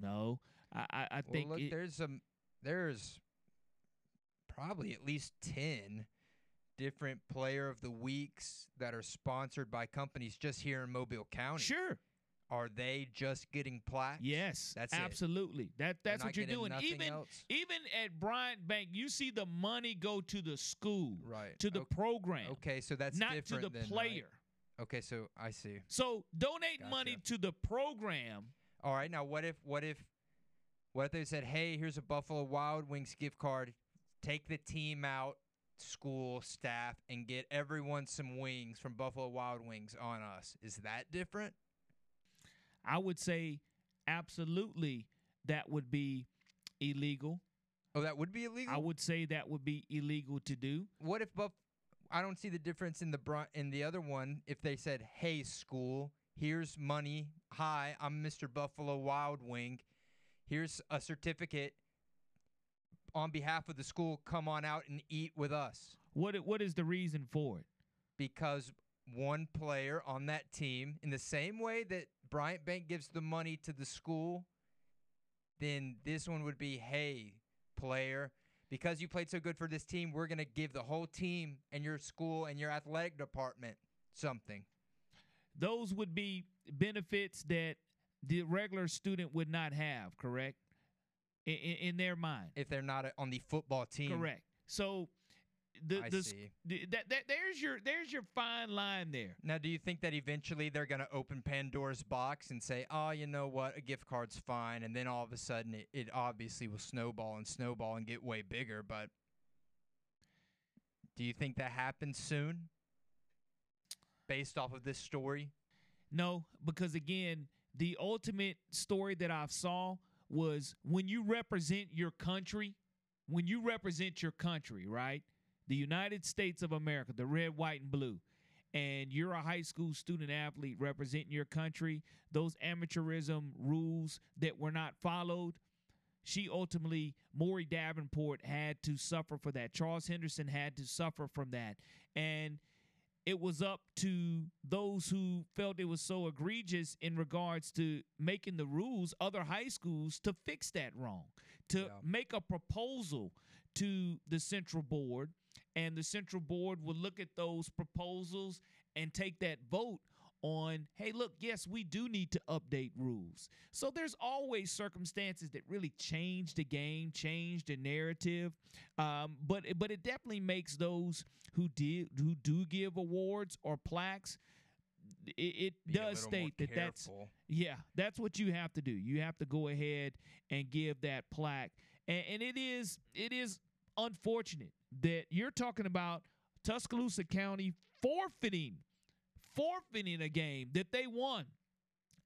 S3: No, I, I, I
S4: well,
S3: think
S4: look,
S3: it-
S4: there's some there's probably at least ten different player of the weeks that are sponsored by companies just here in Mobile County.
S3: Sure.
S4: Are they just getting plaques?
S3: Yes,
S4: that's it.
S3: absolutely. That
S4: They're
S3: that's what you're doing. Even
S4: else?
S3: even at Bryant Bank, you see the money go to the school,
S4: right?
S3: To the
S4: Ok-
S3: program,
S4: Okay, so that's
S3: not to the
S4: right? Okay, so I see.
S3: So donate money to the program.
S4: All right, now what if what if what if they said, "Hey, here's a Buffalo Wild Wings gift card. Take the team out, school staff, and get everyone some wings from Buffalo Wild Wings on us." Is that different?
S3: I would say absolutely that would be illegal.
S4: Oh, that would be illegal.
S3: I would say that would be illegal to do.
S4: What if Buff? I don't see the difference in the br- in the other one. If they said, "Hey, school, here's money. Hi, I'm Mr. Buffalo Wild Wing. Here's a certificate on behalf of the school. Come on out and eat with us."
S3: What what is the reason for it?
S4: Because one player on that team, in the same way that Bryant Bank gives the money to the school, then this one would be, "Hey, player." Because you played so good for this team, we're going to give the whole team and your school and your athletic department something.
S3: Those would be benefits that the regular student would not have, correct? In, in, in their mind.
S4: If they're not on the football team.
S3: Correct. So the,
S4: I
S3: the
S4: see.
S3: that, that there's your there's your fine line there.
S4: Now, do you think that eventually they're going to open Pandora's box and say, oh, you know what, a gift card's fine, and then all of a sudden it, it obviously will snowball and snowball and get way bigger, but do you think that happens soon based off of this story?
S3: No, because again, the ultimate story that I saw was when you represent your country, when you represent your country, right? The United States of America, the red, white, and blue, and you're a high school student athlete representing your country, those amateurism rules that were not followed, she ultimately, Maori Davenport, had to suffer for that. Charles Henderson had to suffer from that. And it was up to those who felt it was so egregious in regards to making the rules, other high schools, to fix that wrong, to make a proposal to the central board. And the central board would look at those proposals and take that vote on, hey, look, yes, we do need to update rules. So there's always circumstances that really change the game, change the narrative. Um, but but it definitely makes those who did who do give awards or plaques. It, it does state that that's yeah, that's what you have to do. You have to go ahead and give that plaque, and, and it is it is unfortunate that you're talking about Tuscaloosa County forfeiting forfeiting a game that they won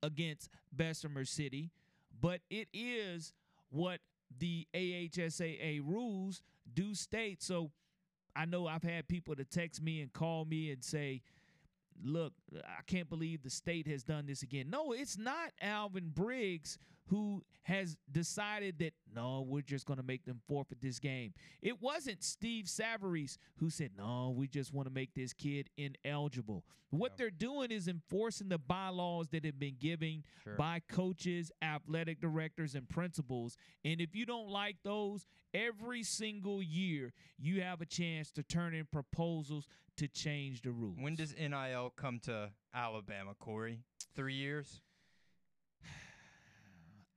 S3: against Bessemer City, but it is what the AHSAA rules do state. So I know I've had people to text me and call me and say, look, I can't believe the state has done this again. No, it's not Alvin Briggs who has decided that no, we're just going to make them forfeit this game. It wasn't Steve Savarese who said, no, we just want to make this kid ineligible. What yeah. they're doing is enforcing the bylaws that have been given sure. by coaches, athletic directors, and principals. And if you don't like those, every single year you have a chance to turn in proposals to change the rules.
S4: When does NIL come to Alabama, Corey? Three years?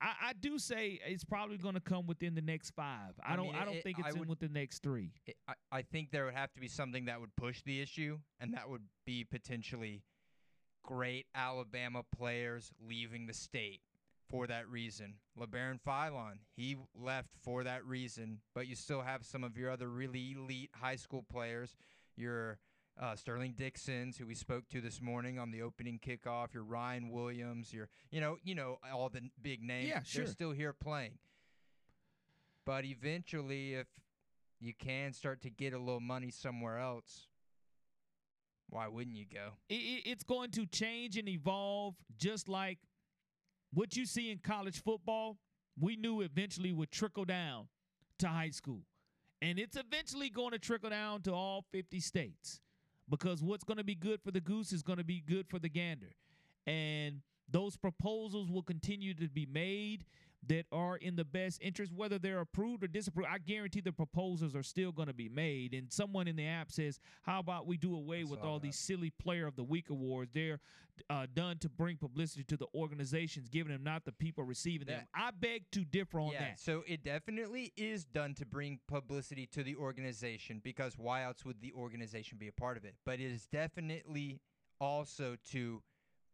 S3: I, I do say it's probably going to come within the next five. I, I don't. Mean, I don't it, think it's would, in with the next three.
S4: It, I, I think there would have to be something that would push the issue, and that would be potentially great Alabama players leaving the state for that reason. Labaron Philon, he left for that reason, but you still have some of your other really elite high school players. Your uh, Sterling Dixons, who we spoke to this morning on the opening kickoff, your Ryan Williams, your you know you know all the big names.
S3: Yeah, sure.
S4: They're still here playing. But eventually, if you can start to get a little money somewhere else, why wouldn't you go?
S3: It, it's going to change and evolve, just like what you see in college football. We knew eventually would trickle down to high school. And it's eventually going to trickle down to all 50 states because what's going to be good for the goose is going to be good for the gander. And those proposals will continue to be made that are in the best interest, whether they're approved or disapproved. I guarantee the proposals are still going to be made. And someone in the app says, How about we do away with all these silly Player of the Week awards? They're uh, done to bring publicity to the organizations, giving them, not the people receiving that, them. I beg to differ on
S4: yeah,
S3: that.
S4: So it definitely is done to bring publicity to the organization because why else would the organization be a part of it? But it is definitely also to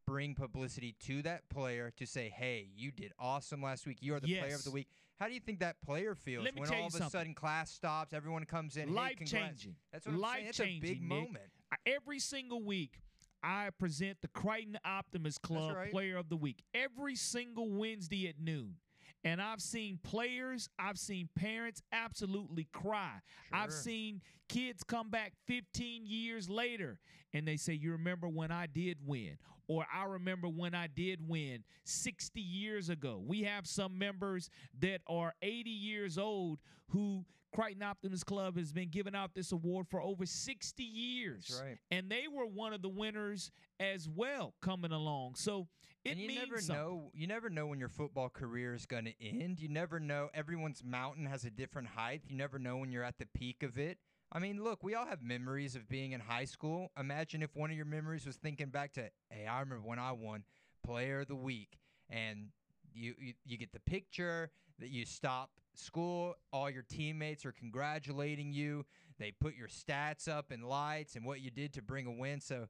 S4: bring publicity to that player to say, "Hey, you did awesome last week. You are the yes. player of the week." How do you think that player feels when all of a sudden class stops, everyone comes in,
S3: life
S4: hey,
S3: changing.
S4: That's what
S3: life
S4: I'm saying.
S3: It's changing,
S4: a big
S3: Nick.
S4: moment.
S3: Every single week, I present the Crichton Optimist Club
S4: right.
S3: Player of the Week every single Wednesday at noon. And I've seen players, I've seen parents absolutely cry.
S4: Sure.
S3: I've seen kids come back 15 years later and they say, You remember when I did win? Or I remember when I did win 60 years ago. We have some members that are 80 years old who Crichton Optimist Club has been giving out this award for over 60 years.
S4: Right.
S3: And they were one of the winners as well coming along. So it
S4: and you
S3: means
S4: never
S3: something.
S4: know you never know when your football career is going to end. You never know everyone's mountain has a different height. You never know when you're at the peak of it. I mean, look, we all have memories of being in high school. Imagine if one of your memories was thinking back to, hey, I remember when I won Player of the Week, and you you, you get the picture that you stop school, all your teammates are congratulating you. They put your stats up in lights and what you did to bring a win. So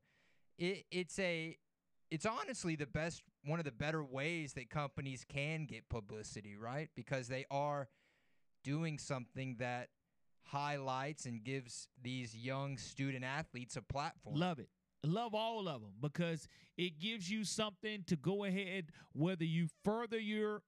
S4: it, it's a it's honestly the best one of the better ways that companies can get publicity, right? Because they are doing something that highlights and gives these young student athletes a platform.
S3: Love it. Love all of them because it gives you something to go ahead, whether you further your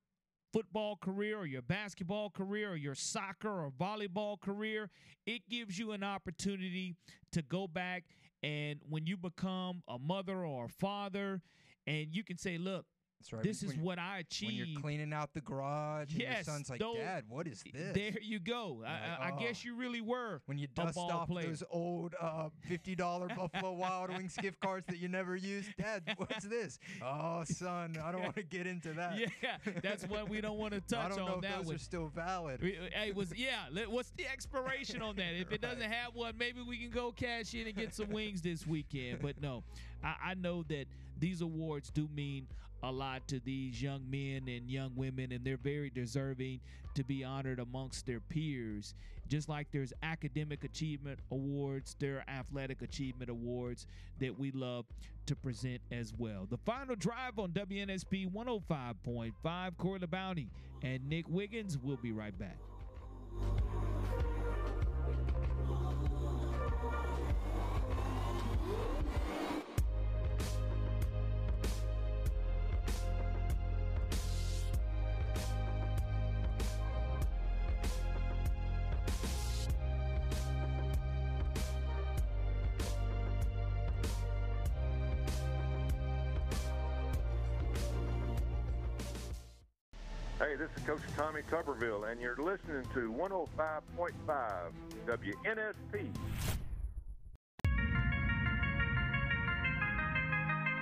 S3: football career or your basketball career or your soccer or volleyball career. It gives you an opportunity to go back and when you become a mother or a father, and you can say, look,
S4: that's right.
S3: This
S4: when,
S3: is what I achieved.
S4: When you're cleaning out the garage, and
S3: yes,
S4: your son's like, "Dad, what is this?"
S3: There you go.
S4: Like,
S3: I, I
S4: oh.
S3: guess you really were.
S4: When you dust off
S3: player.
S4: those old uh, fifty dollar Buffalo Wild Wings gift cards that you never used, Dad, what's this? Oh, son, I don't want to get into that.
S3: Yeah, that's what we don't want to touch
S4: I don't
S3: on
S4: know if
S3: that
S4: those
S3: one.
S4: are still valid.
S3: Hey, was yeah. What's the expiration on that? If it doesn't have one, maybe we can go cash in and get some wings this weekend. But no, I, I know that these awards do mean a lot to these young men and young women, and they're very deserving to be honored amongst their peers. Just like there's academic achievement awards, there are athletic achievement awards that we love to present as well. The final drive on WNSP 105.5, Corey LaBounty and Nick Wiggins. We'll be right back.
S9: Hey, this is Coach Tommy Tuberville, and you're listening to 105.5 WNSP.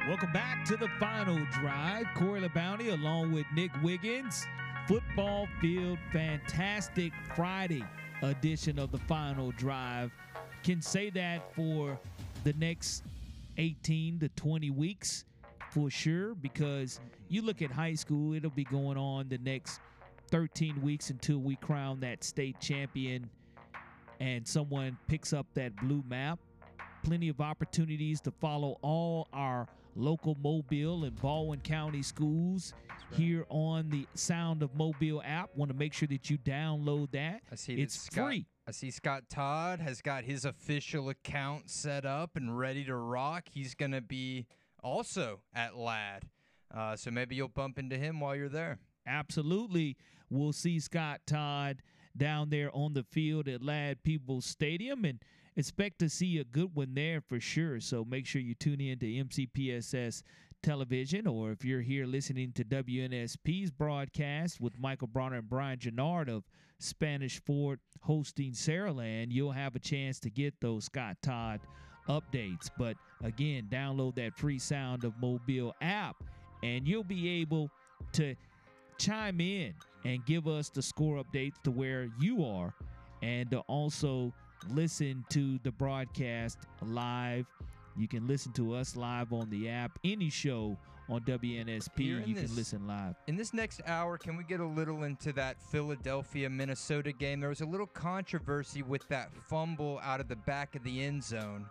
S3: Welcome back to the final drive. Corey LaBounty along with Nick Wiggins. Football field, fantastic Friday edition of the final drive. Can say that for the next 18 to 20 weeks for sure because you look at high school, it'll be going on the next 13 weeks until we crown that state champion and someone picks up that blue map. Plenty of opportunities to follow all our local Mobile and Baldwin County schools right. here on the Sound of Mobile app. Want to make sure that you download that.
S4: I see
S3: it's
S4: Scott,
S3: free.
S4: I see Scott Todd has got his official account set up and ready to rock. He's going to be also at Ladd. Uh, so maybe you'll bump into him while you're there.
S3: Absolutely. We'll see Scott Todd down there on the field at Ladd Peebles Stadium and expect to see a good one there for sure. So make sure you tune in to MCPSS television or if you're here listening to WNSP's broadcast with Michael Bronner and Brian Gennard of Spanish Fort hosting Saraland, you'll have a chance to get those Scott Todd updates. But again, download that free Sound of Mobile app and you'll be able to chime in and give us the score updates to where you are and to also listen to the broadcast live. You can listen to us live on the app, any show on WNSP, you this, can listen live.
S4: In this next hour, can we get a little into that Philadelphia Minnesota game? There was a little controversy with that fumble out of the back of the end zone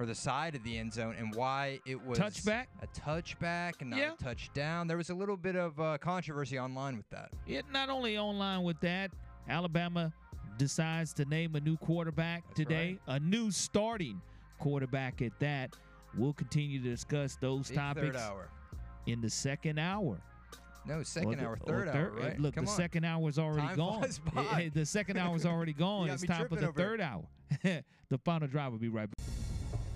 S4: or the side of the end zone and why it was
S3: touchback,
S4: a touchback, and not
S3: yeah.
S4: a touchdown. There was a little bit of uh, controversy online with that.
S3: It not only online with that, Alabama decides to name a new quarterback
S4: That's
S3: today,
S4: right.
S3: a new starting quarterback at that. We'll continue to discuss those
S4: Big
S3: topics in the second hour.
S4: No, second
S3: the,
S4: hour, third hour, right?
S3: Look,
S4: Come
S3: the
S4: on.
S3: second hour is already
S4: Time
S3: gone. the second hour is already gone. it's time for the third hour. the final drive will be right back.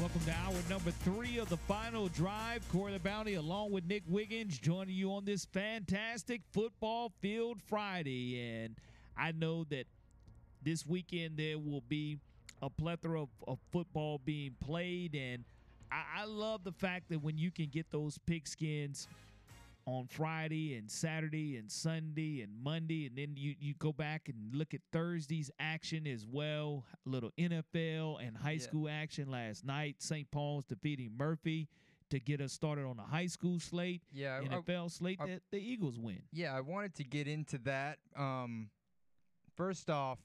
S3: Welcome to hour number three of the final drive. Corey LaBounty, along with Nick Wiggins, joining you on this fantastic football field Friday. And I know that this weekend there will be a plethora of, of football being played. And I, I love the fact that when you can get those pigskins on Friday and Saturday and Sunday and Monday, and then you you go back and look at Thursday's action as well. A little NFL and high yeah. school action last night. St. Paul's defeating Murphy to get us started on the high school slate.
S4: Yeah,
S3: NFL
S4: I,
S3: slate
S4: I,
S3: that the Eagles win.
S4: Yeah, I wanted to get into that. Um, first off,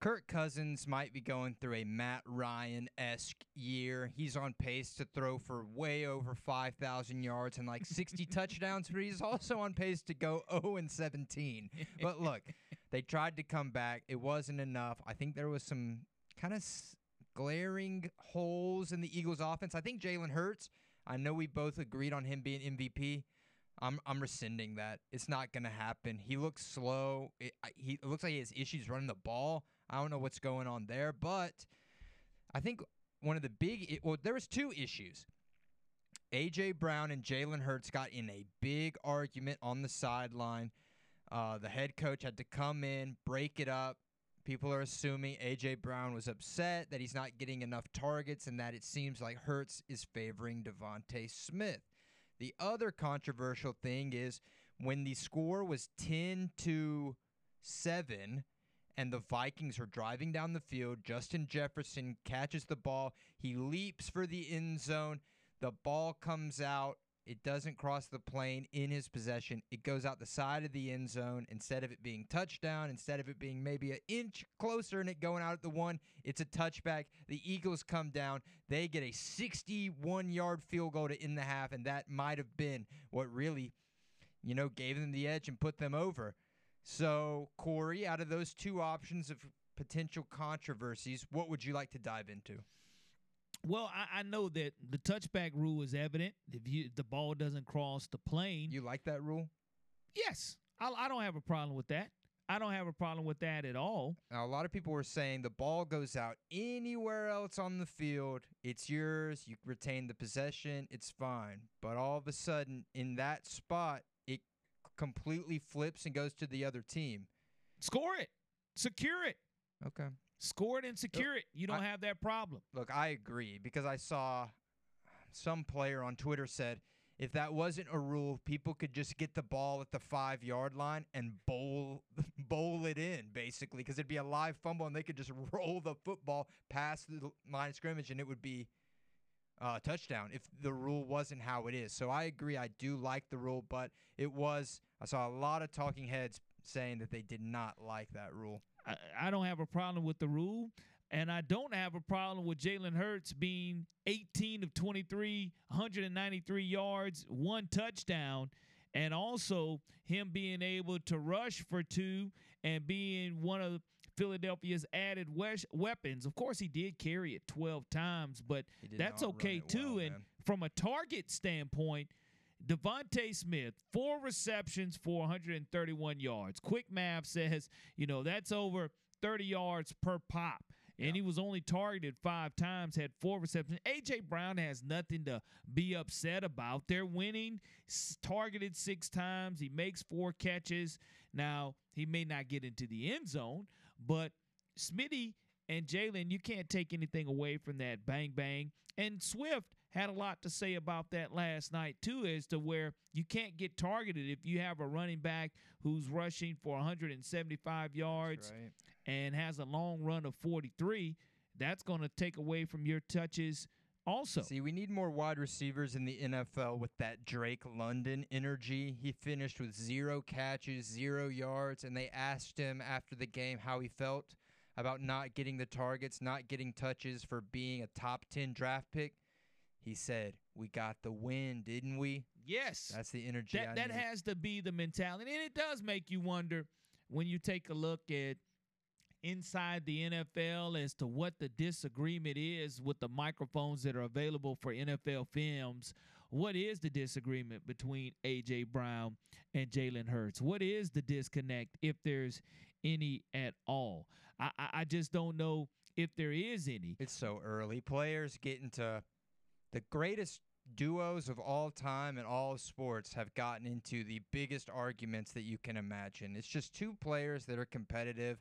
S4: Kirk Cousins might be going through a Matt Ryan esque year. He's on pace to throw for way over 5,000 yards and like 60 touchdowns, but he's also on pace to go 0 and 17. But look, they tried to come back. It wasn't enough. I think there was some kind of s- glaring holes in the Eagles' offense. I think Jalen Hurts, I know we both agreed on him being MVP. I'm I'm rescinding that. It's not gonna happen. He looks slow. It, he it looks like he has issues running the ball. I don't know what's going on there, but I think one of the big well, there was two issues. AJ Brown and Jalen Hurts got in a big argument on the sideline. Uh, the head coach had to come in, break it up. People are assuming AJ Brown was upset that he's not getting enough targets and that it seems like Hurts is favoring DeVonta Smith. The other controversial thing is when the score was 10 to 7 and the Vikings are driving down the field, Justin Jefferson catches the ball, he leaps for the end zone, the ball comes out, it doesn't cross the plane in his possession. It goes out the side of the end zone. Instead of it being touchdown, instead of it being maybe an inch closer and it going out at the one, it's a touchback. The Eagles come down. They get a 61 yard field goal to end the half, and that might have been what really, you know, gave them the edge and put them over. So, Corey, out of those two options of potential controversies, what would you like to dive into?
S3: Well, I, I know that the touchback rule is evident. If you the ball doesn't cross the plane,
S4: you like that rule?
S3: Yes, I, I don't have a problem with that. I don't have a problem with that at all.
S4: Now, a lot of people were saying the ball goes out anywhere else on the field, it's yours. You retain the possession, it's fine. But all of a sudden, in that spot, completely flips and goes to the other team.
S3: Score it, secure it.
S4: Okay.
S3: Score it and secure it. You don't
S4: I-
S3: have that problem.
S4: Look, I agree because I saw some player on Twitter said if that wasn't a rule, people could just get the ball at the five yard line and bowl bowl it in basically because it'd be a live fumble and they could just roll the football past the line of scrimmage and it would be uh, touchdown if the rule wasn't how it is. So I agree. I do like the rule, but it was. I saw a lot of talking heads saying that they did not like that rule.
S3: I, I don't have a problem with the rule, and I don't have a problem with Jalen Hurts being 18 of 23, 193 yards, one touchdown, and also him being able to rush for two and being one of Philadelphia's added wes- weapons. Of course, he did carry it 12 times, but that's okay too.
S4: well,
S3: and from a target standpoint, DeVonta Smith, four receptions for 131 yards. Quick math says, you know, that's over 30 yards per pop. And he was only targeted five times, had four receptions. AJ Brown has nothing to be upset about. They're winning, targeted six times. He makes four catches. Now, he may not get into the end zone, but Smitty and Jalen, you can't take anything away from that bang bang. And Swift had a lot to say about that last night too, as to where you can't get targeted if you have a running back who's rushing for 175 yards
S4: right.
S3: and has a long run of 43. That's going to take away from your touches. Also,
S4: See, we need more wide receivers in the NFL with that Drake London energy. He finished with zero catches, zero yards, and they asked him after the game how he felt about not getting the targets, not getting touches for being a top 10 draft pick. He said, We got the win, didn't we?
S3: yes,
S4: That's the energy
S3: that that has to be the mentality, and it does make you wonder when you take a look at inside the NFL as to what the disagreement is with the microphones that are available for NFL films. What is the disagreement between AJ Brown and Jalen Hurts? What is the disconnect, if there's any at all? I, I, I just don't know if there is any.
S4: It's so early. Players getting into the greatest duos of all time and all of sports have gotten into the biggest arguments that you can imagine. It's just two players that are competitive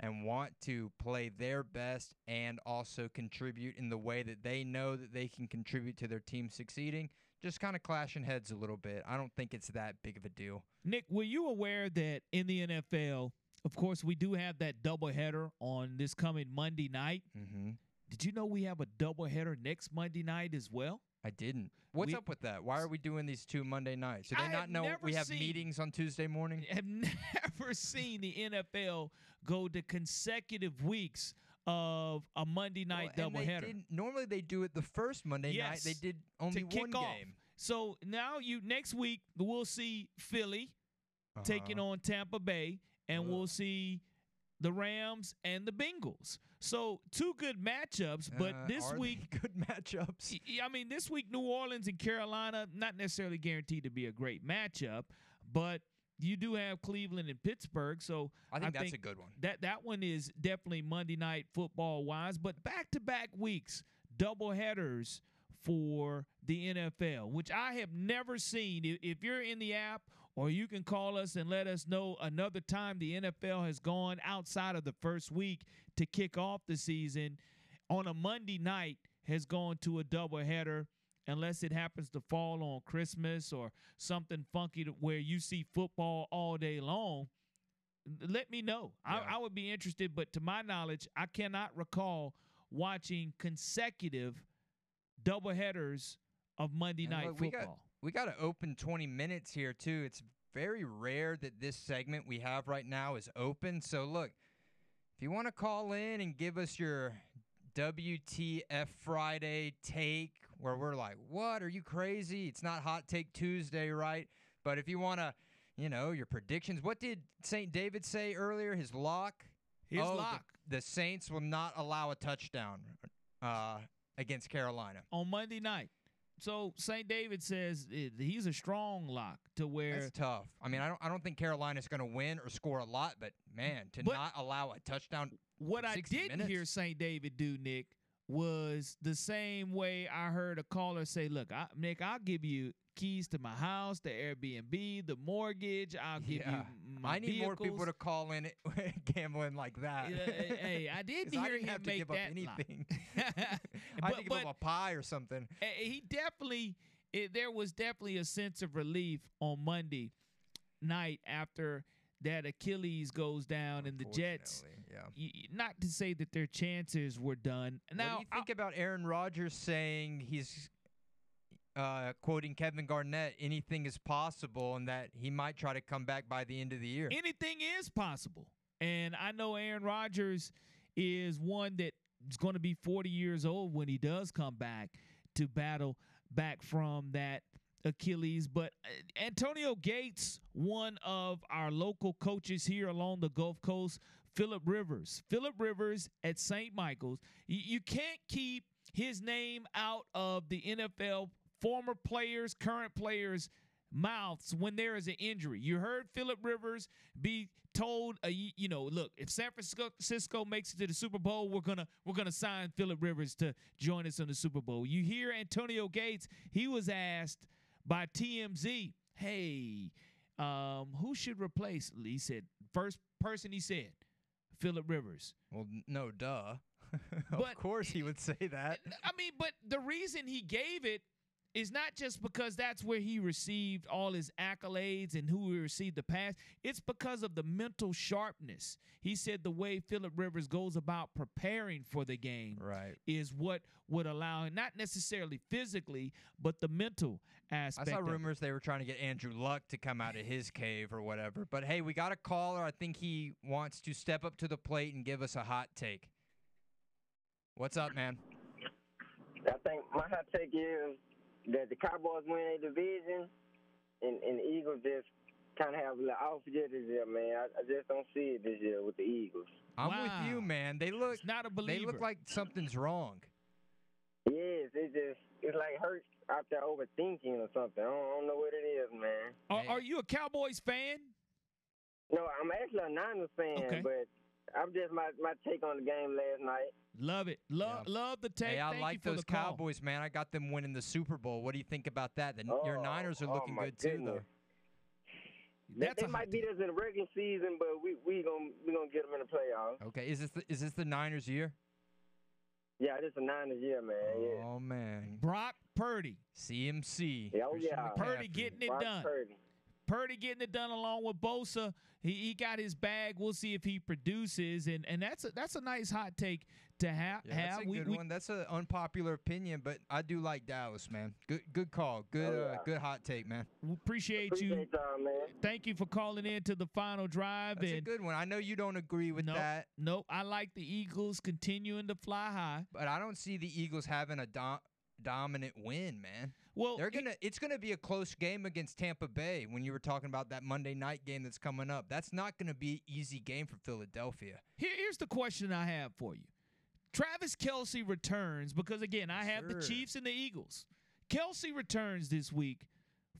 S4: and want to play their best and also contribute in the way that they know that they can contribute to their team succeeding. Just kind of clashing heads a little bit. I don't think it's that big of a deal.
S3: Nick, were you aware that in the NFL, of course, we do have that doubleheader on this coming Monday night?
S4: Mm-hmm.
S3: Did you know we have a doubleheader next Monday night as well?
S4: I didn't. What's
S3: We-
S4: up with that? Why are we doing these two Monday nights? Do they
S3: I
S4: not know we have
S3: seen-
S4: meetings on Tuesday morning?
S3: I've never seen the NFL go to consecutive weeks of a Monday night
S4: Well, they
S3: doubleheader.
S4: didn't- Normally they do it the first Monday night. They did only one
S3: off.
S4: game.
S3: So now you next week we'll see Philly taking
S4: Uh-huh.
S3: on Tampa Bay, and we'll see the Rams and the Bengals. So two good matchups, but
S4: Uh,
S3: this week
S4: good matchups.
S3: I mean, this week New Orleans and Carolina not necessarily guaranteed to be a great matchup, but you do have Cleveland and Pittsburgh, so
S4: I think that's a good one.
S3: That that one is definitely Monday night football wise, but back to back weeks, double headers for the NFL, which I have never seen. If you're in the app or you can call us and let us know another time the NFL has gone outside of the first week to kick off the season on a Monday night has gone to a doubleheader unless it happens to fall on Christmas or something funky to where you see football all day long. Let me know. I, I would be interested, but to my knowledge, I cannot recall watching consecutive doubleheaders of Monday
S4: And
S3: night
S4: look, we got
S3: football.
S4: we got to open 20 minutes here too. It's very rare that this segment we have right now is open. So look, if you want to call in and give us your WTF Friday take where we're like, "What? Are you crazy? It's not Hot Take Tuesday, right?" But if you want to, you know, your predictions. What did St. David say earlier? His lock?
S3: his
S4: oh, the- The, Saints will not allow a touchdown uh, against Carolina.
S3: on Monday night. So St. David says it, he's a strong lock to where
S4: That's tough. I mean, I don't. I don't think Carolina's going to win or score a lot, but man, to
S3: But-
S4: not allow a touchdown.
S3: What I didn't
S4: minutes?
S3: hear St. David do, Nick, was the same way I heard a caller say, "Look, I, Nick, I'll give you keys to my house, the Airbnb, the mortgage. I'll give
S4: Yeah.
S3: you my
S4: I need more people to call in gambling like that.
S3: Hey, I
S4: I
S3: hear
S4: didn't
S3: him
S4: have to give up anything. I
S3: But-
S4: had to give up a pie or something.
S3: Eh, he definitely it, there was definitely a sense of relief on Monday night after that Achilles goes down and the Jets.
S4: Yeah.
S3: not to say that their chances were done. Now
S4: what do you think about Aaron Rodgers saying he's uh, quoting Kevin Garnett, anything is possible, and that he might try to come back by the end of the year?
S3: anything is possible. And I know Aaron Rodgers is one that is going to be 40 years old when he does come back to battle back from that Achilles. But uh, Antonio Gates, one of our local coaches here along the Gulf Coast, Philip Rivers. Philip Rivers at St. Michael's. You, can't keep his name out of the NFL former players, current players mouths when there is an injury. You heard Philip Rivers be told, uh, you, you know, look, if San Francisco makes it to the Super Bowl, we're gonna we're gonna sign Philip Rivers to join us in the Super Bowl. You hear Antonio Gates? He was asked by TMZ, "Hey, um, who should replace?" He said, first person he said, Philip Rivers.
S4: Well, no, duh. of
S3: But-
S4: course he would say that.
S3: I mean, but the reason he gave it is not just because that's where he received all his accolades and who he received the pass. It's because of the mental sharpness. He said the way Philip Rivers goes about preparing for the game
S4: Right.
S3: is what would allow him, not necessarily physically, but the mental aspect. I saw
S4: rumors they were trying to get Andrew Luck to come out of his cave or whatever. But hey, we got a caller. I think he wants to step up to the plate and give us a hot take. What's up, man?
S15: I think my hot take is that the Cowboys win a division, and, and the Eagles just kind of have a little off year this year, man. I, I just don't see it this year with the Eagles.
S4: I'm with you, man. They look
S3: not a believer.
S4: They look like something's wrong.
S15: Yes, it just it's like hurt out there overthinking or something. I don't, I don't know what it is, man.
S3: Are, are you a Cowboys fan?
S15: No, I'm actually a Niners fan,
S3: Okay.
S15: but I'm just my my take on the game last night.
S3: Love it. Love love the take.
S4: Hey, I
S3: Thank you
S4: like
S3: for
S4: those
S3: the call.
S4: Cowboys, man. I got them winning the Super Bowl. What do you think about that? The, your
S15: Oh,
S4: Niners are
S15: oh
S4: looking
S15: my
S4: good too, though.
S15: They,
S3: That's
S15: they
S3: a hot
S15: might beat us in the regular season, but we we gonna we gonna get them in the playoffs.
S4: Okay, is this the, is this the Niners' year?
S15: Yeah, this is a Niners year, man. Yeah.
S4: Oh man,
S3: Brock Purdy.
S4: CMC.
S15: Oh, yeah, oh,
S4: Christian
S15: yeah.
S3: Purdy getting it
S15: Brock
S3: done.
S15: Purdy.
S3: Purdy getting it done along with Bosa. He, he got his bag. We'll see if he produces, and and that's a that's a nice hot take to ha-
S4: Yeah,
S3: have.
S4: that's a
S3: we,
S4: good
S3: we-
S4: one. That's an unpopular opinion, but I do like Dallas, man. Good, good call. Good,
S15: Oh,
S4: uh, good hot take, man.
S3: we appreciate, you.
S15: Appreciate y'all, man.
S3: Thank you for calling in to the final drive.
S4: That's a good one. I know you don't agree with
S3: nope,
S4: that,
S3: nope. I like the Eagles continuing to fly high.
S4: but I don't see the Eagles having a dom- dominant win, man.
S3: Well,
S4: They're gonna. It's gonna be a close game against Tampa Bay. When you were talking about that Monday night game that's coming up, that's not gonna be an easy game for Philadelphia.
S3: Here, here's the question I have for you. Travis Kelce returns because again, I have the Chiefs and the Eagles. Kelce returns this week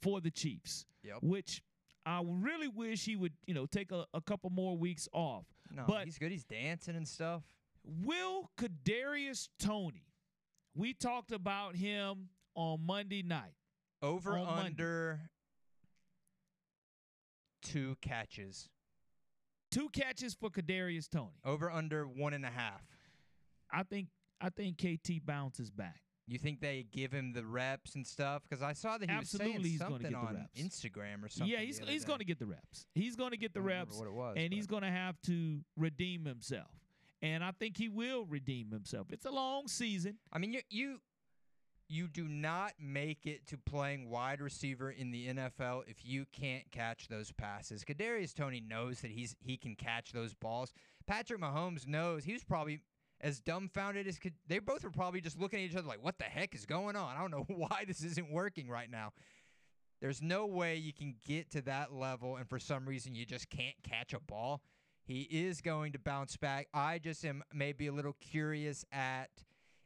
S3: for the Chiefs,
S4: Yep.
S3: which I really wish he would, you know, take a, a couple more weeks off.
S4: No,
S3: but
S4: he's good. He's dancing and stuff.
S3: will Kadarius Toney? We talked about him on Monday night.
S4: Over
S3: On Monday.
S4: under two catches.
S3: Two catches for Kadarius Toney.
S4: Over under one and a half.
S3: I think I think KT bounces back.
S4: You think they give him the reps and stuff? Because I saw that he
S3: Absolutely,
S4: was saying something on
S3: reps.
S4: Instagram or something.
S3: yeah, he's he's going to get the reps. He's going to get the reps,
S4: what it was,
S3: and
S4: but-
S3: he's going to have to redeem himself. And I think he will redeem himself. It's a long season.
S4: I mean, you you you do not make it to playing wide receiver in the NFL if you can't catch those passes. Kadarius Toney knows that he's he can catch those balls. Patrick Mahomes knows he was probably as dumbfounded as could. They both were probably just looking at each other like, "What the heck is going on? I don't know why this isn't working right now." There's no way you can get to that level and for some reason you just can't catch a ball. He is going to bounce back. I just am maybe a little curious at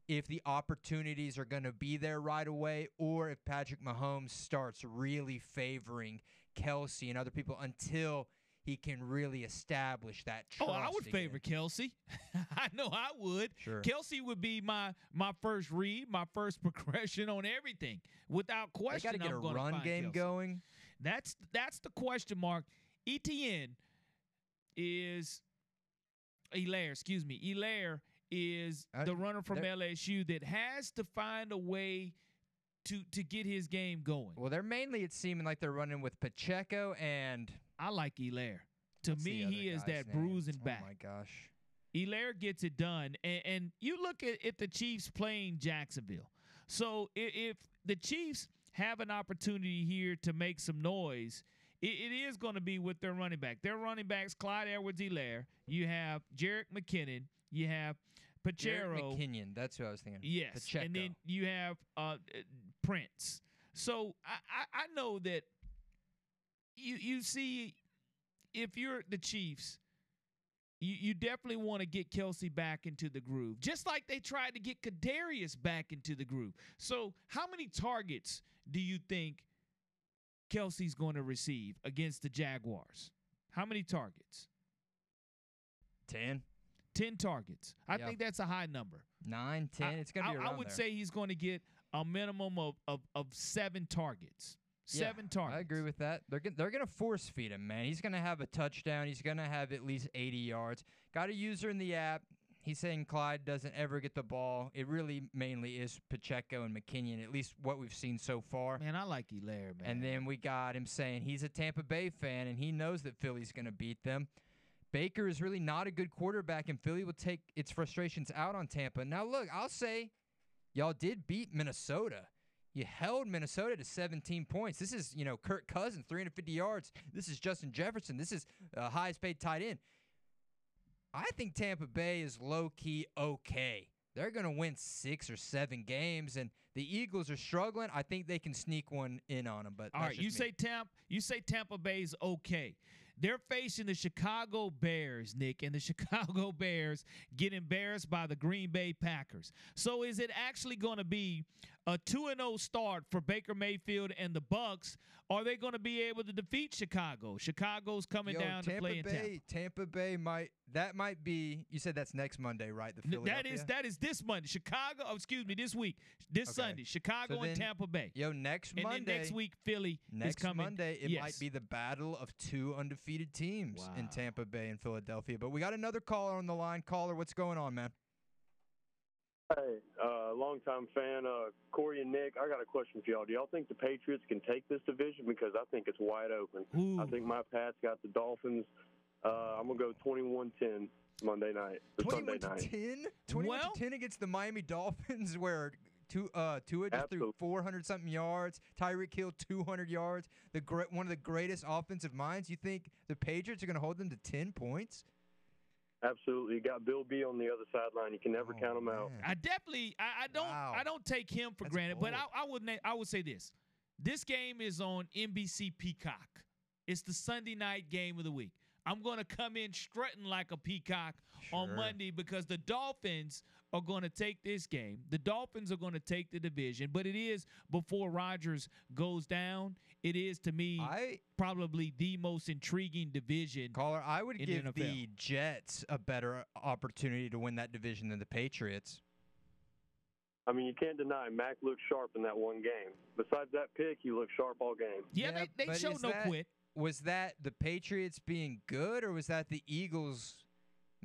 S4: if the opportunities are going to be there right away or if Patrick Mahomes starts really favoring Kelce and other people until he can really establish that trust.
S3: Oh, I would
S4: again.
S3: favor Kelce. I know I would.
S4: Sure.
S3: Kelce would be my my first read, my first progression on everything. Without
S4: They
S3: question,
S4: got to get
S3: I'm
S4: a run game
S3: Kelce.
S4: going.
S3: That's that's the question mark. Etienne is Helaire, excuse me. Helaire is
S4: Uh,
S3: the runner from LSU that has to find a way to to get his game going.
S4: Well, they're mainly it's seeming like they're running with Pacheco and
S3: I like Helaire. To
S4: What's
S3: me, he is that
S4: name?
S3: bruising back.
S4: Oh my gosh.
S3: Helaire gets it done, and, and you look at, at the Chiefs playing Jacksonville. So if, if the Chiefs have an opportunity here to make some noise, it, it is going to be with their running back. Their running backs, Clyde Edwards-Helaire. You have Jerick McKinnon. You have Pacheco.
S4: McKinnon, that's who I was thinking.
S3: Yes,
S4: Pacheco.
S3: and then you have uh, Prince. So I, I, I know that you you see if you're the Chiefs, you, you definitely want to get Kelce back into the groove, just like they tried to get Kadarius back into the groove. So how many targets do you think Kelce's going to receive against the Jaguars? How many targets?
S4: 10,
S3: 10 targets. I
S4: Yeah.
S3: think that's a high number.
S4: 9, 10. it's going to be
S3: I, I would
S4: there.
S3: say he's going to get a minimum of, of, of seven targets.
S4: Yeah,
S3: Seven targets.
S4: I agree with that. They're gonna, they're going to force feed him, man. He's going to have a touchdown. He's going to have at least 80 yards. Got a user in the app. He's saying Clyde doesn't ever get the ball. It really mainly is Pacheco and McKinnon, at least what we've seen so far.
S3: Man, I like Helaire, man.
S4: And then we got him saying he's a Tampa Bay fan and he knows that Philly's going to beat them. Baker is really not a good quarterback, and Philly will take its frustrations out on Tampa. Now, look, I'll say y'all did beat Minnesota. You held Minnesota to 17 points. This is, you know, Kirk Cousins, 350 yards. This is Justin Jefferson. This is uh, highest paid tight end. I think Tampa Bay is low key okay. They're going to win six or seven games, and the Eagles are struggling. I think they can sneak one in on them. But
S3: All right, you
S4: me.
S3: say Tampa. You say Tampa Bay's okay. They're facing the Chicago Bears, Nick, and the Chicago Bears get embarrassed by the Green Bay Packers. So is it actually going to be a 2 and 0 start for Baker Mayfield and the Bucs? Are they going to be able to defeat Chicago? Chicago's coming
S4: Yo,
S3: down
S4: Tampa
S3: to play in Tampa.
S4: Bay, Tampa Bay might that might be. You said that's next Monday, right? The Philadelphia.
S3: That is that is this Monday. Chicago, oh, excuse me, this week, this
S4: Okay.
S3: Sunday, Chicago
S4: So
S3: and Tampa Bay.
S4: Yo, next
S3: and
S4: Monday.
S3: then next week, Philly
S4: Next
S3: is coming.
S4: Monday, it
S3: yes.
S4: might be the battle of two undefeated teams in Tampa Bay and Philadelphia. But we got another caller on the line. Caller, what's going on, man?
S16: Hey, uh, longtime fan, uh, Corey and Nick. I got a question for y'all. Do y'all think the Patriots can take this division? Because I think it's wide open. I think my Pats got the Dolphins. Uh, I'm gonna go 21-10 Monday night.
S4: 21 to
S16: night.
S4: 10? 21 to 10 against the Miami Dolphins, where two, uh, Tua just threw 400 something yards. Tyreek Hill 200 yards. The great, one of the greatest offensive minds. You think the Patriots are going to hold them to 10 points?
S16: Absolutely. You got Bill B on the other sideline. You can never
S4: Oh,
S16: count them out.
S3: I definitely I, I don't I don't take him for granted, but I, I would na- I would say this. This game is on NBC Peacock. It's the Sunday night game of the week. I'm going to come in strutting like a peacock on Monday because the Dolphins are going to take this game. The Dolphins are going to take the division, but it is before Rodgers goes down. It is to me probably the most intriguing division.
S4: Caller, I would
S3: in
S4: give
S3: the,
S4: the Jets a better opportunity to win that division than the Patriots.
S16: I mean, you can't deny Mac looked sharp in that one game. Besides that pick, he looked sharp all game.
S4: but is that- quit. Was that the Patriots being good, or was that the Eagles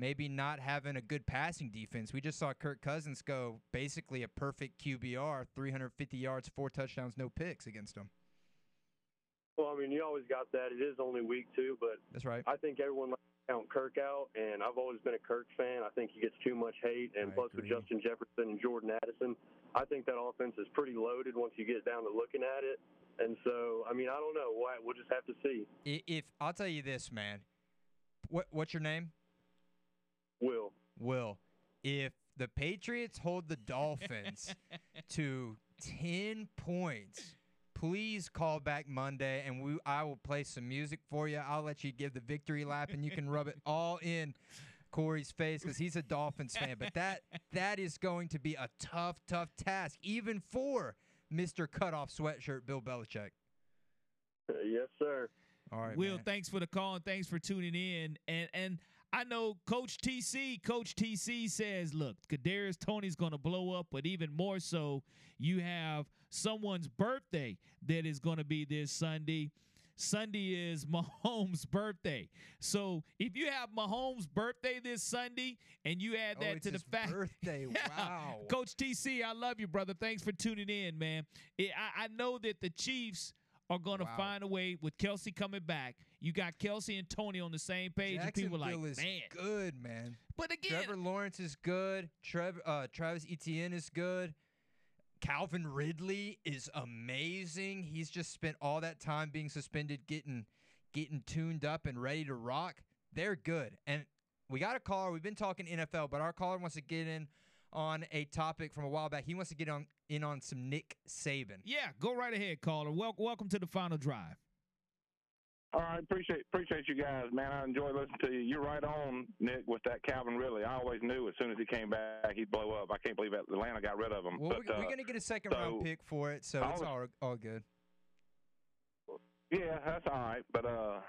S4: maybe not having a good passing defense? We just saw Kirk Cousins go basically a perfect QBR, 350 yards, four touchdowns, no picks against them.
S16: Well, I mean, you always got that. It is only week two, but
S4: that's right.
S16: I think everyone likes to count Kirk out, and I've always been a Kirk fan. I think he gets too much hate, and plus with Justin Jefferson and Jordan Addison, I think that offense is pretty loaded once you get down to looking at it. And so, I mean, I don't know. Why- We'll just have to see.
S4: I- If I'll tell you this, man. What what's your name?
S16: Will.
S4: Will. If the Patriots hold the Dolphins to 10 points, please call back Monday and we I will play some music for you. I'll let you give the victory lap and you can rub it all in Corey's face because he's a Dolphins fan. But that that is going to be a tough, tough task, even for Mr. Cutoff Sweatshirt Bill Belichick.
S16: Uh, yes, sir.
S4: All right,
S3: Will,
S4: man.
S3: thanks for the call and thanks for tuning in. And and I know Coach TC, Coach TC says, look, Kadarius Toney's going to blow up, but even more so, you have someone's birthday that is going to be this Sunday. Sunday is Mahomes' birthday. So if you have Mahomes' birthday this Sunday and you add
S4: Oh,
S3: that
S4: it's
S3: to the
S4: his
S3: fact,
S4: birthday.
S3: Yeah.
S4: Wow.
S3: Coach TC, I love you, brother. Thanks for tuning in, man. It, I, I know that the Chiefs are going to
S4: Wow.
S3: find a way with Kelce coming back. You got Kelce and Toney on the same page, and people are like,
S4: is
S3: man.
S4: good, man.
S3: But again,
S4: Trevor Lawrence is good. Trev, uh, Travis Etienne is good. Calvin Ridley is amazing. He's just spent all that time being suspended, getting getting tuned up and ready to rock. They're good. And we got a caller. We've been talking NFL, but our caller wants to get in on a topic from a while back. He wants to get on in on some Nick Saban.
S3: Yeah, go right ahead, caller. Wel- welcome to the final drive.
S17: All right, appreciate appreciate you guys, man. I enjoy listening to you. You're right on, Nick, with that Calvin Ridley. I always knew as soon as he came back, he'd blow up. I can't believe Atlanta got rid of him.
S4: Well,
S17: but,
S4: we're,
S17: uh,
S4: we're gonna get a second round pick for it, so it's all all good.
S17: Yeah, that's all right. But uh,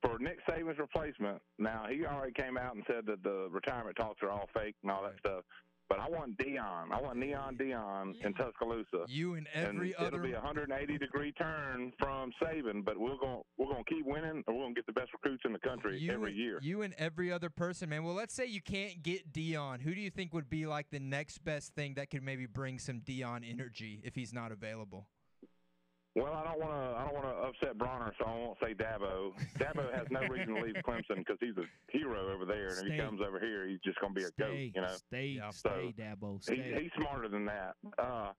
S17: for Nick Saban's replacement, now he already came out and said that the retirement talks are all fake and all that stuff. But I want Deion. I want Neon Deion in Tuscaloosa.
S4: You and every
S17: and
S4: other
S17: it'll be a 180 degree turn from Saban, but we're going we're going to keep winning, and we're going to get the best recruits in the country
S4: you
S17: every
S4: and,
S17: year.
S4: You and every other person, man. Well, let's say you can't get Deion. Who do you think would be like the next best thing that could maybe bring some Deion energy if he's not available?
S17: Well, I don't want to. I don't want to upset Bronner, so I won't say Dabo. Dabo has no reason to leave Clemson because he's a hero over there, and if he comes over here, he's just going to be a
S3: Stay,
S17: goat. You know,
S3: stay,
S17: So,
S3: stay, Dabo.
S17: He,
S3: Stay.
S17: he's smarter than that. Uh,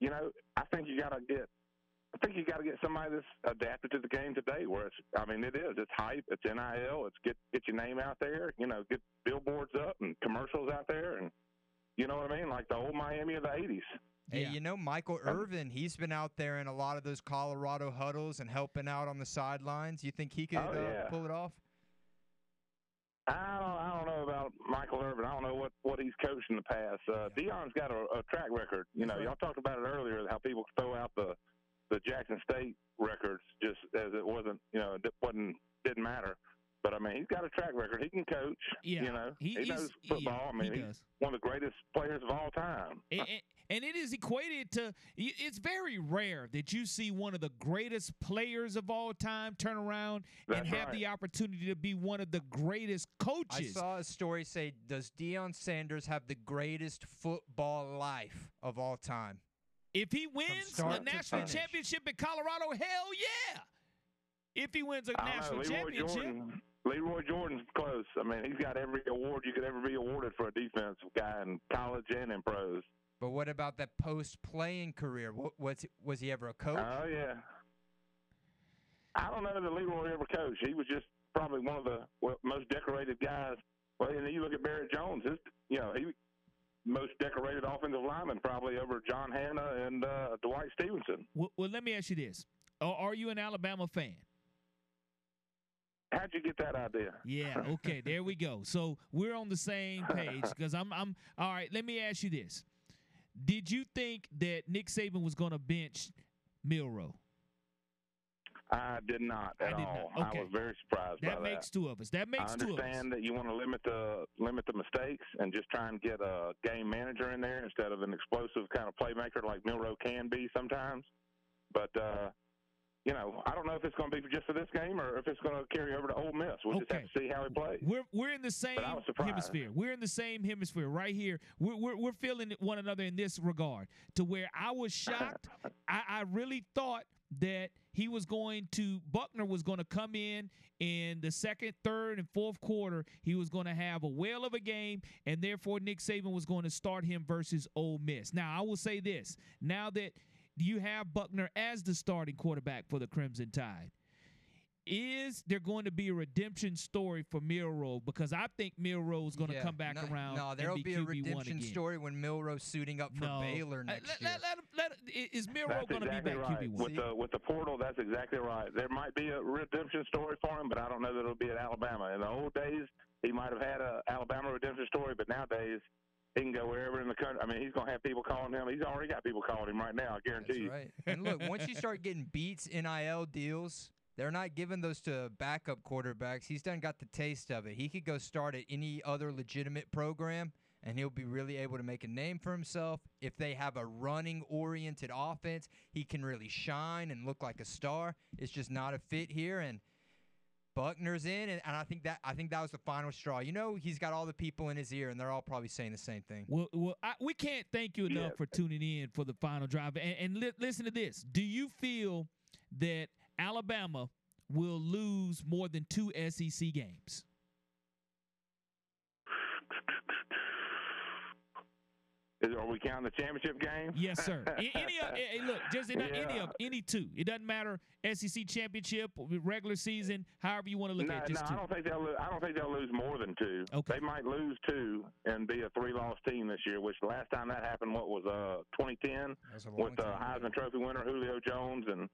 S17: you know, I think you got to get. I think you got to get somebody that's adapted to the game today. Where it's, I mean, it is. It's hype. It's NIL. It's get get your name out there. You know, get billboards up and commercials out there, and you know what I mean, like the old Miami of the '80s.
S4: Hey, you know Michael Irvin. He's been out there in a lot of those Colorado huddles and helping out on the sidelines. You think he could
S17: Oh,
S4: uh, pull it off?
S17: I don't, I don't know about Michael Irvin. I don't know what, what he's coached in the past. Uh, Deion's got a, a track record. You know, y'all talked about it earlier, how people throw out the the Jackson State records just as it wasn't, you know, it wasn't didn't matter. But I mean, he's got a track record. He can coach.
S3: Yeah,
S17: you know,
S3: he-
S17: he, knows football.
S3: yeah,
S17: I mean,
S3: he
S17: he's
S3: does.
S17: one of the greatest players of all time.
S3: And, and- and it is equated to it's very rare that you see one of the greatest players of all time turn around and have
S4: right.
S3: the opportunity to be one of the greatest coaches.
S4: I saw a story say, "Does Deion Sanders have the greatest football life of all time?"
S3: if he wins a
S4: start to
S3: national
S4: finish.
S3: championship in Colorado, hell yeah. If he wins a
S17: I
S3: national
S17: know.
S3: Championship,
S17: Jordan. Lee Roy Jordan's close. I mean, he's got every award you could ever be awarded for a defensive guy in college and in pros.
S4: But what about that post-playing career? What, was was he ever a coach?
S17: Oh yeah. I don't know that Lee Roy ever coached. He was just probably one of the most decorated guys. Well, and you look at Barrett Jones. His, you know, he most decorated offensive lineman probably over John Hannah and uh, Dwight Stephenson.
S3: well, well, let me ask you this: Are, are you an Alabama fan?
S17: How'd you get that idea?
S3: Yeah, okay, there we go. So we're on the same page because I'm I'm all right, let me ask you this. Did you think that Nick Saban was gonna bench Milroe?
S17: I did not
S3: I
S17: at
S3: did
S17: all.
S3: not. Okay.
S17: I was very surprised
S3: That
S17: by
S3: makes
S17: that.
S3: two of us. That makes two of us.
S17: I understand that you want to limit the limit the mistakes and just try and get a game manager in there instead of an explosive kind of playmaker like Milroe can be sometimes. But uh, you know, I don't know if it's going to be just for this game or if it's going to carry over to Ole Miss. We'll just have to see how he plays.
S3: We're we're in the same
S17: But I was surprised.
S3: hemisphere. We're in the same hemisphere right here. We're, we're we're feeling one another in this regard. To where I was shocked. I, I really thought that he was going to Buchner was going to come in in the second, third, and fourth quarter. He was going to have a whale of a game, and therefore Nick Saban was going to start him versus Ole Miss. Now I will say this: now that you have Buchner as the starting quarterback for the Crimson Tide is there going to be a redemption story for Milroe? Because I think Milroe is going to
S4: Yeah,
S3: come back
S4: no,
S3: around.
S4: No, there'll
S3: be,
S4: be a redemption story when Milroe's suiting up for
S3: No.
S4: Baylor next
S3: let,
S4: year.
S3: let, let, let, is Milroe
S17: That's
S3: going to
S17: exactly
S3: be back
S17: right.
S3: QB1?
S17: With the with the portal, that's exactly right. There might be a redemption story for him, but I don't know that it'll be at Alabama. In the old days, he might have had a Alabama redemption story, but nowadays he can go wherever in the country. I mean, he's going to have people calling him. He's already got people calling him right now. I guarantee
S4: That's
S17: you.
S4: right. And look, once you start getting beats NIL deals, they're not giving those to backup quarterbacks. He's done got the taste of it. He could go start at any other legitimate program and he'll be really able to make a name for himself. If they have a running oriented offense, he can really shine and look like a star. It's just not a fit here and Buchner's in and, and I think that I think that was the final straw. You know, he's got all the people in his ear and they're all probably saying the same thing.
S3: Well, well I, we can't thank you enough
S4: Yeah.
S3: for tuning in for the final drive. And, and li- listen to this: Do you feel that Alabama will lose more than two SEC games?
S17: Is, are we counting the championship game?
S3: Yes, sir. Any of, eh, look, just any
S17: Yeah.
S3: of any two. It doesn't matter SEC championship, regular season, however you want to look
S17: no,
S3: at it. Just
S17: no,
S3: two.
S17: I don't think they'll. Lo- I don't think they'll lose more than two.
S3: Okay.
S17: They might lose two and be a three-loss team this year. Which last time that happened, what was uh 2010
S4: was a long
S17: with the
S4: time
S17: Heisman Trophy winner Julio Jones, and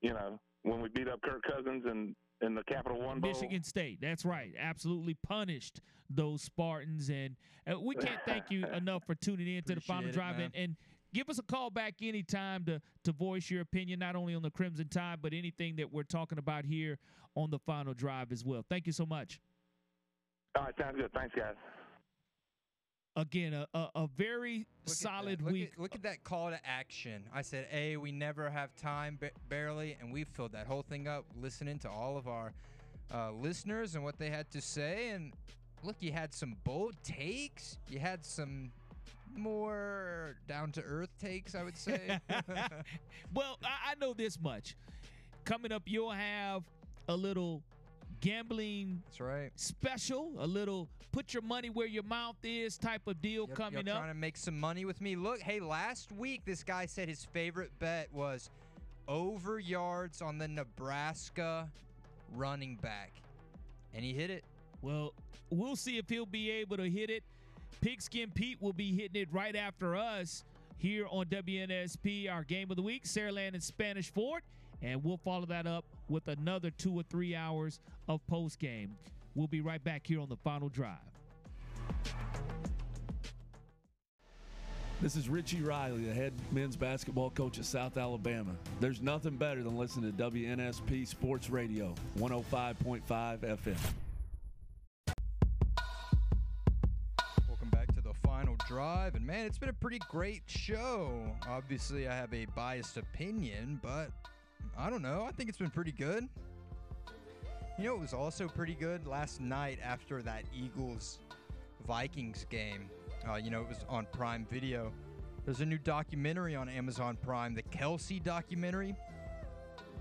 S17: you know when we beat up Kirk Cousins and in the Capital One Bowl.
S3: Michigan State. That's right. Absolutely punished those Spartans, and uh, we can't thank you enough for tuning in to the final
S4: it,
S3: drive.
S4: man.
S3: And, and give us a call back anytime to to voice your opinion, not only on the Crimson Tide, but anything that we're talking about here on the final drive as well. Thank you so much.
S17: All right, sounds good. Thanks, guys.
S3: Again, a, a, a very solid
S4: that. Look
S3: week.
S4: At, look at that call to action. I said, "A, we never have time, ba- barely," and we filled that whole thing up, listening to all of our uh, listeners and what they had to say. And look, you had some bold takes. You had some more down to earth takes, I would say.
S3: well, I, I know this much. Coming up, you'll have a little gambling
S4: That's right.
S3: special, a little put your money where your mouth is type of deal
S4: You're-
S3: coming up.
S4: trying to make some money with me. Look, hey, last week this guy said his favorite bet was over yards on the Nebraska running back, and he hit it.
S3: Well, we'll see if he'll be able to hit it. Pigskin Pete will be hitting it right after us here on WNSP, our game of the week, Saraland and Spanish Fort. And we'll follow that up with another two or three hours of post game. We'll be right back here on the final drive.
S18: This is Richie Riley, the head men's basketball coach at South Alabama. There's nothing better than listening to WNSP Sports Radio, 105.5 FM.
S4: Welcome back to the final drive. And man, it's been a pretty great show. Obviously, I have a biased opinion, but I don't know. I think it's been pretty good. You know, it was also pretty good last night after that Eagles Vikings game. Uh, you know, it was on Prime Video. There's a new documentary on Amazon Prime, the Kelce documentary.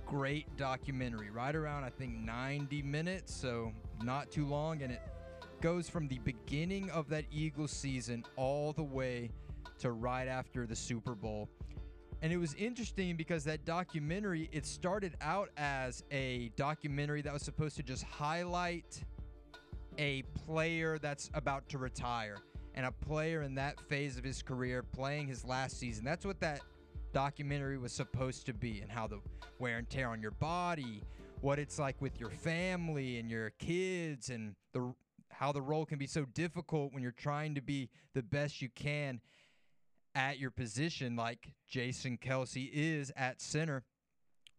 S4: Great documentary, right around, I think, 90 minutes, so not too long. And it goes from the beginning of that Eagles season all the way to right after the Super Bowl. And it was interesting because that documentary, it started out as a documentary that was supposed to just highlight a player that's about to retire and a player in that phase of his career playing his last season. That's what that documentary was supposed to be and how the wear and tear on your body, what it's like with your family and your kids and the how the role can be so difficult when you're trying to be the best you can at your position like Jason Kelce is at center.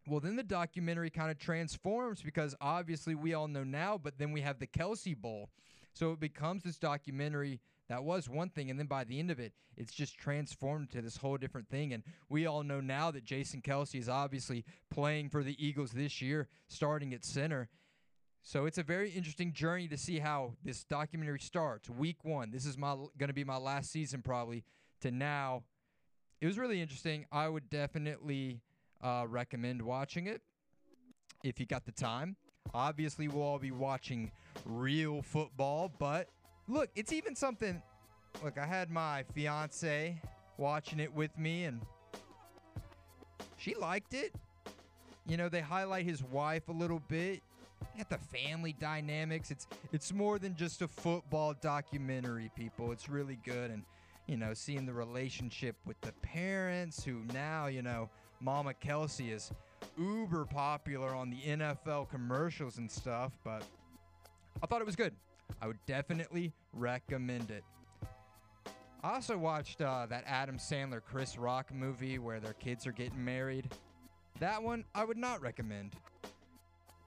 S4: Well, then the documentary kind of transforms because obviously we all know now, but then we have the Kelce Bowl. So it becomes this documentary that was one thing, and then by the end of it, it's just transformed to this whole different thing. And we all know now that Jason Kelce is obviously playing for the Eagles this year, starting at center. So it's a very interesting journey to see how this documentary starts. Week one, this is my going to be my last season probably. To now, it was really interesting. I would definitely uh, recommend watching it if you got the time. Obviously, we'll all be watching real football, but look, it's even something. Look, I had my fiance watching it with me, and she liked it. You know, they highlight his wife a little bit. You got the family dynamics. It's it's more than just a football documentary, people. It's really good and you know, seeing the relationship with the parents who now, you know, Mama Kelce is uber popular on the NFL commercials and stuff, but I thought it was good. I would definitely recommend it. I also watched uh, that Adam Sandler Chris Rock movie where their kids are getting married. That one I would not recommend.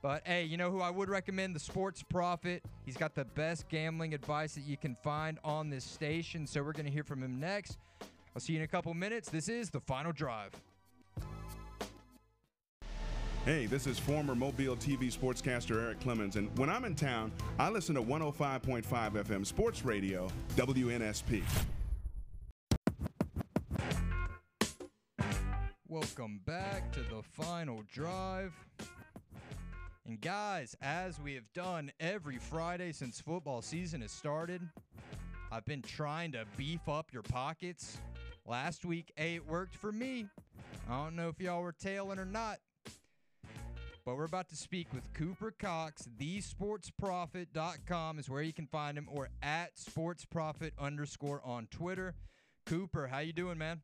S4: But hey, you know who I would recommend? The Sports Prophet. He's got the best gambling advice that you can find on this station. So we're going to hear from him next. I'll see you in a couple minutes. This is the final drive.
S19: Hey, this is former Mobile TV sportscaster Eric Clemens, and when I'm in town, I listen to 105.5 FM Sports Radio, WNSP.
S4: Welcome back to the final drive. And guys, as we have done every Friday since football season has started, I've been trying to beef up your pockets. Last week, A, it worked for me. I don't know if y'all were tailing or not. But we're about to speak with Cooper Cox. TheSportsProphet.com is where you can find him, or at SportsProphet underscore on Twitter. Cooper, how you doing, man?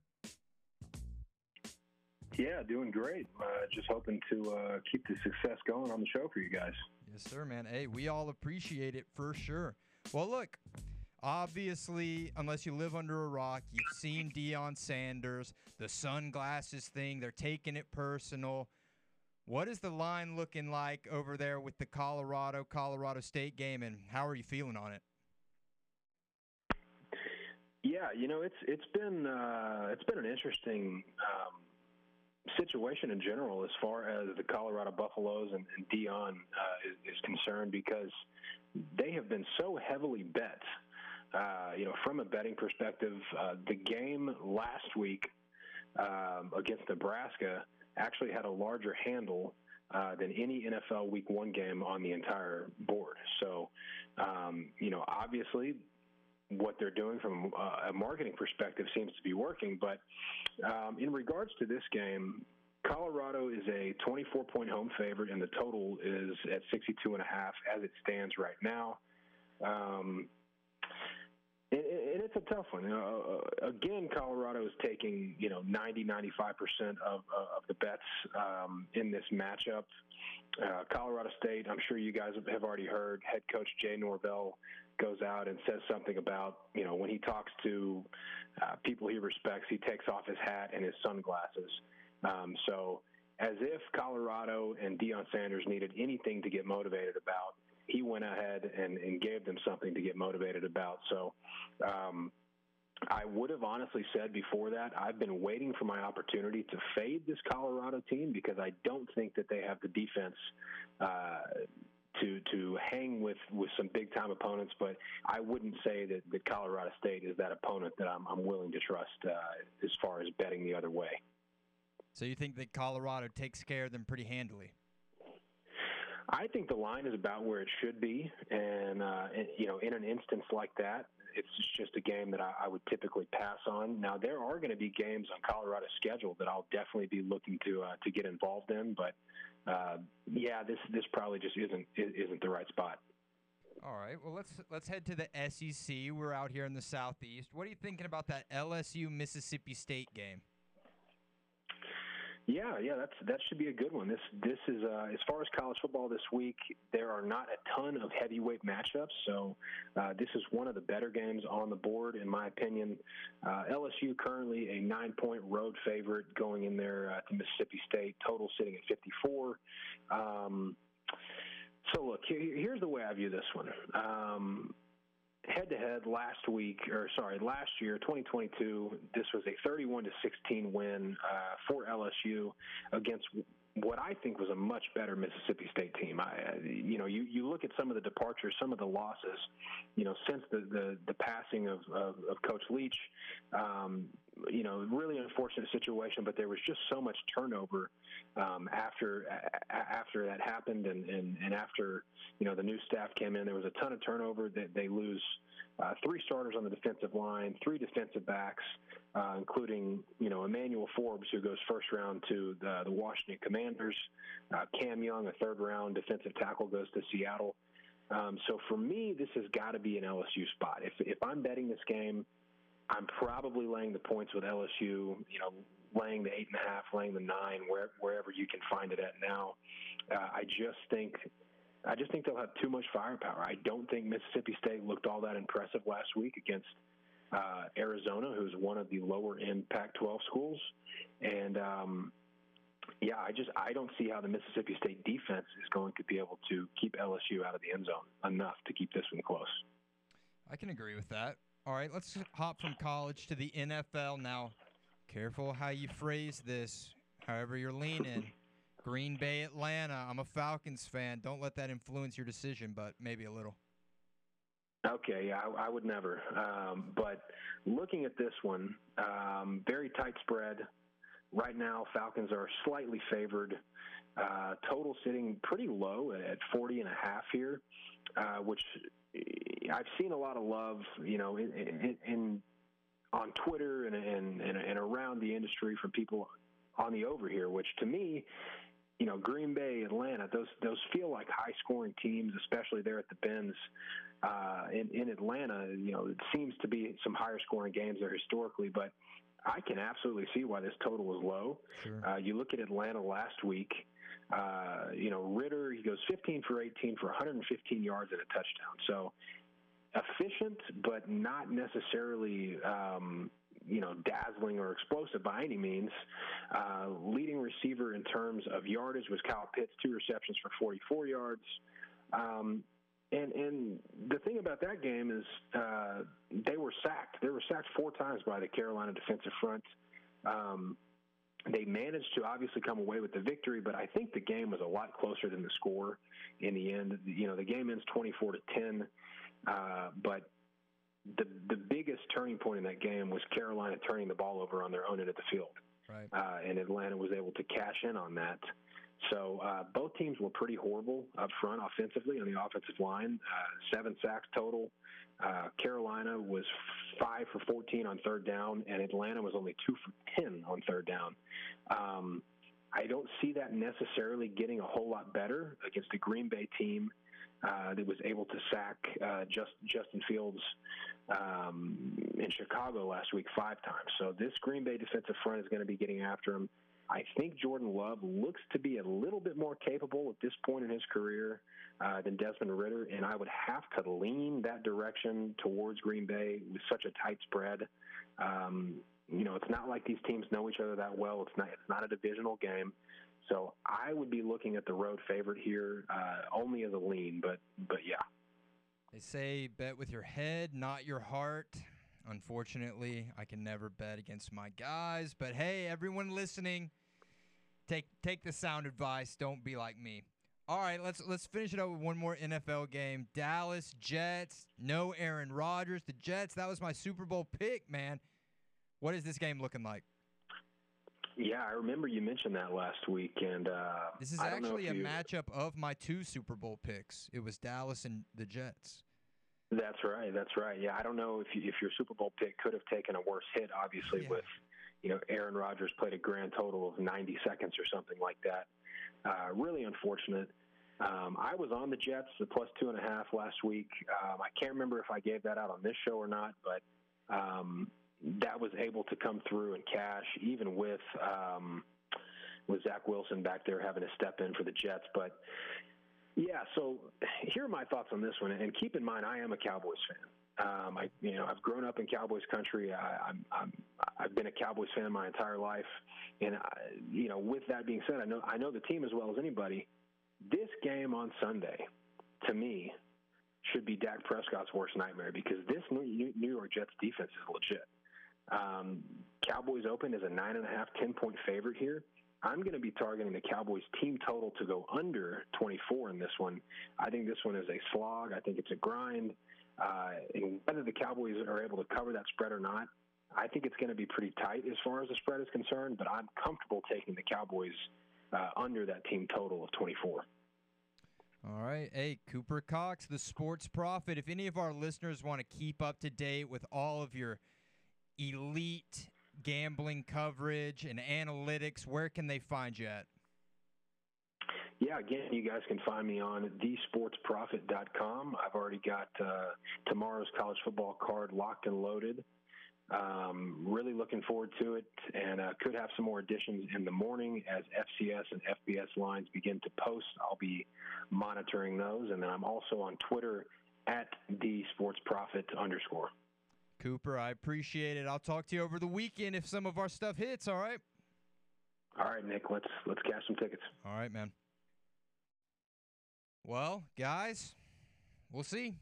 S20: Yeah, doing great. Uh, just hoping to uh, keep the success going on the show for you guys.
S4: Yes, sir, man. Hey, we all appreciate it for sure. Well, look, obviously, unless you live under a rock, you've seen Deion Sanders, the sunglasses thing. They're taking it personal. What is the line looking like over there with the Colorado Colorado State game, and how are you feeling on it?
S20: Yeah, you know it's it's been uh, it's been an interesting um, situation in general as far as the Colorado Buffaloes and, and Deion uh, is, is, concerned because they have been so heavily bet. Uh, you know, from a betting perspective, uh, the game last week um, against Nebraska actually had a larger handle uh, than any NFL Week One game on the entire board. So, um, you know, obviously what they're doing from uh, a marketing perspective seems to be working. But um, in regards to this game, Colorado is a 24 point home favorite, and the total is at 62 and a half as it stands right now. Um, and, and it's a tough one. You know, uh, again, Colorado is taking you know 90, 95 percent of uh, of the bets um, in this matchup. Uh, Colorado State, I'm sure you guys have already heard. Head coach Jay Norvell goes out and says something about you know when he talks to uh, people he respects, he takes off his hat and his sunglasses. Um, so as if Colorado and Deion Sanders needed anything to get motivated about he went ahead and, and gave them something to get motivated about. So, um, I would have honestly said before that I've been waiting for my opportunity to fade this Colorado team because I don't think that they have the defense uh, to to hang with with some big time opponents. But I wouldn't say that, that Colorado State is that opponent that I'm, I'm willing to trust uh, as far as betting the other way.
S4: So you think that Colorado takes care of them pretty handily?
S20: I think the line is about where it should be, and, uh, you know, in an instance like that, it's just a game that I, I would typically pass on. Now, there are going to be games on Colorado's schedule that I'll definitely be looking to uh, to get involved in, but uh, yeah, this this probably just isn't isn't the right spot.
S4: All right, well let's let's head to the SEC. We're out here in the southeast. What are you thinking about that LSU Mississippi State game?
S20: Yeah, yeah, that's that should be a good one. This this is uh, as far as college football this week. There are not a ton of heavyweight matchups, so uh, this is one of the better games on the board, in my opinion. Uh, LSU currently a nine point road favorite going in there to Mississippi State. Total sitting at 54. Um, so look, here's the way I view this one. Um, head to head last week, or sorry, last year, 2022, this was a 31 to 16 win uh, for LSU against what I think was a much better Mississippi State team. I, you know, you, you look at some of the departures, some of the losses, you know, since the the, the passing of, of, of Coach Leach. Um, you know, really unfortunate situation, but there was just so much turnover um, after a- after that happened, and, and and after you know the new staff came in, there was a ton of turnover. That they lose uh, three starters on the defensive line, three defensive backs, uh, including you know Emmanuel Forbes, who goes first round to the, the Washington Commanders. Uh, Cam Young, a third round defensive tackle, goes to Seattle. Um, so for me, this has got to be an LSU spot. If if I'm betting this game, I'm probably laying the points with LSU. You know, laying the eight and a half, laying the nine, where, wherever you can find it at now. Uh, I just think. I just think they'll have too much firepower. I don't think Mississippi State looked all that impressive last week against uh, Arizona, who's one of the lower end Pac-12 schools, and um, yeah, I just I don't see how the Mississippi State defense is going to be able to keep LSU out of the end zone enough to keep this one close.
S4: I can agree with that. All right, let's hop from college to the NFL now. Careful how you phrase this. However, you're leaning. Green Bay, Atlanta. I'm a Falcons fan. Don't let that influence your decision, but maybe a little.
S20: Okay, yeah, I, I would never. Um, but looking at this one, um, very tight spread. Right now, Falcons are slightly favored. Uh, total sitting pretty low at 40 and a half here, uh, which I've seen a lot of love, you know, in, in, in on Twitter and, and, and and around the industry from people on the over here, which to me, you know, Green Bay, Atlanta, those those feel like high scoring teams, especially there at the Benz. Uh, in, in Atlanta, you know, it seems to be some higher scoring games there historically, but I can absolutely see why this total is low.
S4: Sure.
S20: Uh, you look at Atlanta last week. Uh, you know, Ridder, he goes 15 for 18 for 115 yards and a touchdown. So efficient, but not necessarily. Um, you know, dazzling or explosive by any means. Uh, leading receiver in terms of yardage was Kyle Pitts, two receptions for 44 yards. Um, and and the thing about that game is uh, they were sacked. They were sacked four times by the Carolina defensive front. Um, they managed to obviously come away with the victory, but I think the game was a lot closer than the score in the end. You know, the game ends 24 to 10, uh, but the the biggest turning point in that game was Carolina turning the ball over on their own end of the field,
S4: right?
S20: Uh, and Atlanta was able to cash in on that. So uh, both teams were pretty horrible up front offensively on the offensive line. Uh, seven sacks total. Uh, Carolina was five for 14 on third down, and Atlanta was only two for 10 on third down. Um, I don't see that necessarily getting a whole lot better against a Green Bay team uh, that was able to sack uh, just Justin Fields um, in Chicago last week five times. So this Green Bay defensive front is going to be getting after him. I think Jordan Love looks to be a little bit more capable at this point in his career uh, than Desmond Ridder, and I would have to lean that direction towards Green Bay with such a tight spread. Um, you know, it's not like these teams know each other that well. It's not. It's not a divisional game. So I would be looking at the road favorite here, uh, only as a lean, but but yeah.
S4: They say bet with your head, not your heart. Unfortunately, I can never bet against my guys. But hey, everyone listening, take take the sound advice. Don't be like me. All right, let's let's finish it up with one more NFL game. Dallas Jets. No Aaron Rodgers. The Jets. That was my Super Bowl pick, man. What is this game looking like?
S20: Yeah, I remember you mentioned that last week, and uh,
S4: This is
S20: I don't know
S4: actually a
S20: you-
S4: matchup of my two Super Bowl picks. It was Dallas and the Jets.
S20: That's right. That's right. Yeah, I don't know if you, if your Super Bowl pick could have taken a worse hit. Obviously, with you know Aaron Rodgers played a grand total of 90 seconds or something like that. Uh, really unfortunate. Um, I was on the Jets, the plus two and a half last week. Um, I can't remember if I gave that out on this show or not, but um, that was able to come through and cash, even with um, with Zach Wilson back there having to step in for the Jets. But yeah, so here are my thoughts on this one. And keep in mind, I am a Cowboys fan. Um, I, you know, I've grown up in Cowboys country. I, I'm, I've been a Cowboys fan my entire life, and I, you know, with that being said, I know I know the team as well as anybody. This game on Sunday, to me, should be Dak Prescott's worst nightmare because this New New York Jets defense is legit. Um, Cowboys open as a nine and a half, ten point favorite here. I'm going to be targeting the Cowboys team total to go under 24 in this one. I think this one is a slog. I think it's a grind. Uh, and whether the Cowboys are able to cover that spread or not, I think it's going to be pretty tight as far as the spread is concerned, but I'm comfortable taking the Cowboys uh, under that team total of 24.
S4: All right. Hey, Cooper Cox, the sports prophet. If any of our listeners want to keep up to date with all of your elite gambling coverage and analytics, where can they find you at?
S20: Yeah, again, you guys can find me on TheSportsProphet.com. I've already got uh, tomorrow's college football card locked and loaded. Um, really looking forward to it, and uh, could have some more additions in the morning as FCS and FBS lines begin to post. I'll be monitoring those, and then I'm also on Twitter at the Sports Prophet underscore.
S4: Cooper, I appreciate it. I'll talk to you over the weekend if some of our stuff hits. All right.
S20: All right, Nick. Let's let's cash some tickets.
S4: All right, man. Well, guys, we'll see.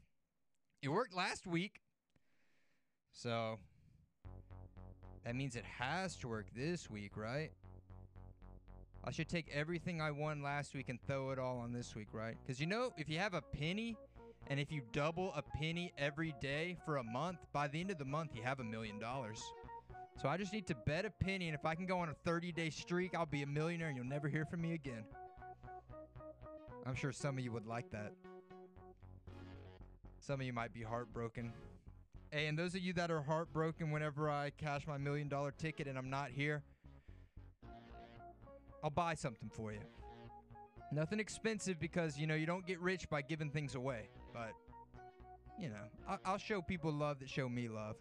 S4: It worked last week, so that means it has to work this week, right? I should take everything I won last week and throw it all on this week, right? Because you know, if you have a penny and if you double a penny every day for a month, by the end of the month, you have a million dollars. So I just need to bet a penny, and if I can go on a 30 day streak, I'll be a millionaire and you'll never hear from me again. I'm sure some of you would like that. Some of you might be heartbroken. Hey, and those of you that are heartbroken whenever I cash my million dollar ticket and I'm not here, I'll buy something for you. Nothing expensive because, you know, you don't get rich by giving things away. But, you know, I'll show people love that show me love.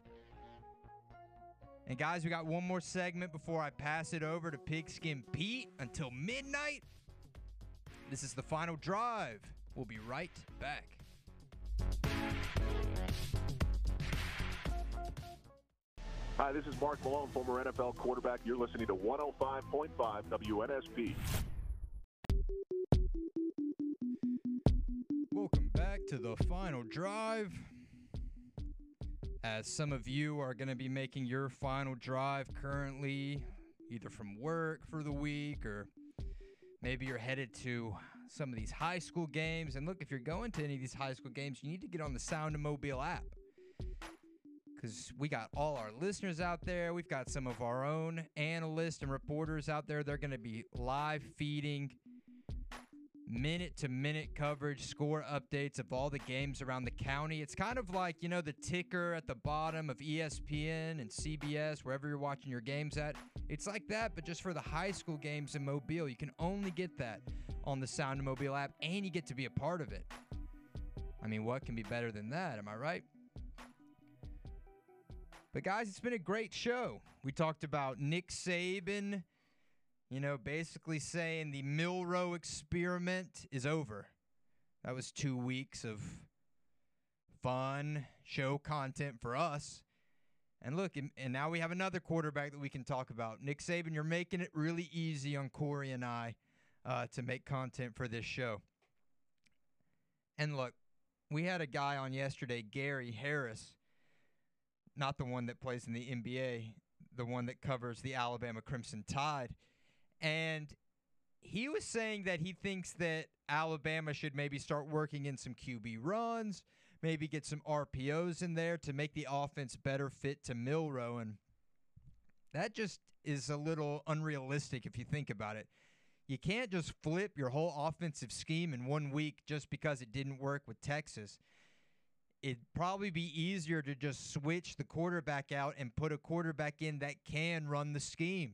S4: And guys, we got one more segment before I pass it over to Pigskin Pete until midnight. This is the final drive. We'll be right back.
S21: Hi, this is Mark Malone, former NFL quarterback. You're listening to 105.5 WNSP.
S4: Welcome back to the final drive. As some of you are going to be making your final drive currently, either from work for the week or maybe you're headed to some of these high school games. And look, if you're going to any of these high school games, you need to get on the Sound of Mobile app because we got all our listeners out there. We've got some of our own analysts and reporters out there. They're going to be live feeding minute to minute coverage, score updates of all the games around the county. It's kind of like, you know, the ticker at the bottom of ESPN and CBS, wherever you're watching your games at. It's like that, but just for the high school games in Mobile. You can only get that on the Sound Mobile app, and you get to be a part of it. I mean, what can be better than that? Am I right? But guys, it's been a great show. We talked about Nick Saban, you know, basically saying the Milroe experiment is over. That was two weeks of fun show content for us. And look, and, now we have another quarterback that we can talk about. Nick Saban, you're making it really easy on Corey and I uh, to make content for this show. And look, we had a guy on yesterday, Gary Harris, not the one that plays in the NBA, the one that covers the Alabama Crimson Tide. And he was saying that he thinks that Alabama should maybe start working in some QB runs, maybe get some RPOs in there to make the offense better fit to Milroe. And that just is a little unrealistic if you think about it. You can't just flip your whole offensive scheme in one week just because it didn't work with Texas. It'd probably be easier to just switch the quarterback out and put a quarterback in that can run the scheme.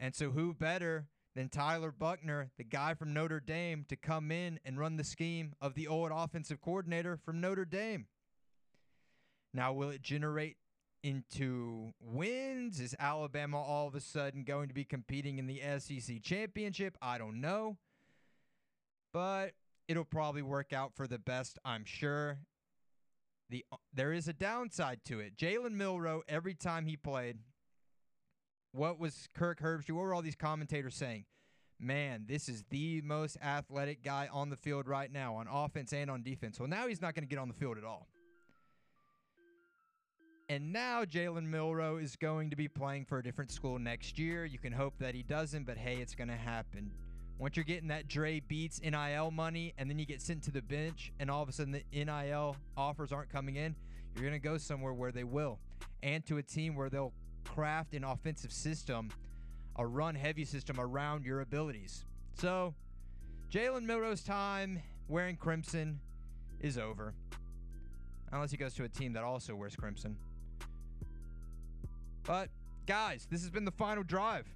S4: And so, who better than Tyler Buchner, the guy from Notre Dame, to come in and run the scheme of the old offensive coordinator from Notre Dame? Now, will it generate into wins? Is Alabama all of a sudden going to be competing in the SEC championship? I don't know. But it'll probably work out for the best, I'm sure. The, there is a downside to it. Jalen Milroe, every time he played, what was Kirk Herbstreit? What were all these commentators saying? Man, this is the most athletic guy on the field right now, on offense and on defense. Well, now he's not going to get on the field at all. And now Jalen Milroe is going to be playing for a different school next year. You can hope that he doesn't, but hey, it's going to happen. Once you're getting that Dre Beats NIL money and then you get sent to the bench and all of a sudden the NIL offers aren't coming in, you're going to go somewhere where they will. and to a team where they'll craft an offensive system, a run heavy system around your abilities. So, Jalen Milroe's time wearing crimson is over. Unless he goes to a team that also wears crimson. But, guys, this has been the final drive.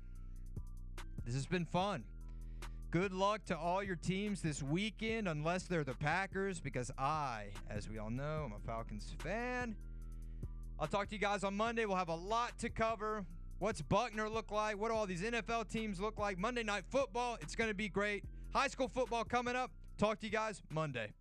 S4: This has been fun. Good luck to all your teams this weekend, unless they're the Packers, because I, as we all know, I'm a Falcons fan. I'll talk to you guys on Monday. We'll have a lot to cover. What's Buchner look like? What do all these NFL teams look like? Monday night football. It's going to be great. High school football coming up. Talk to you guys Monday.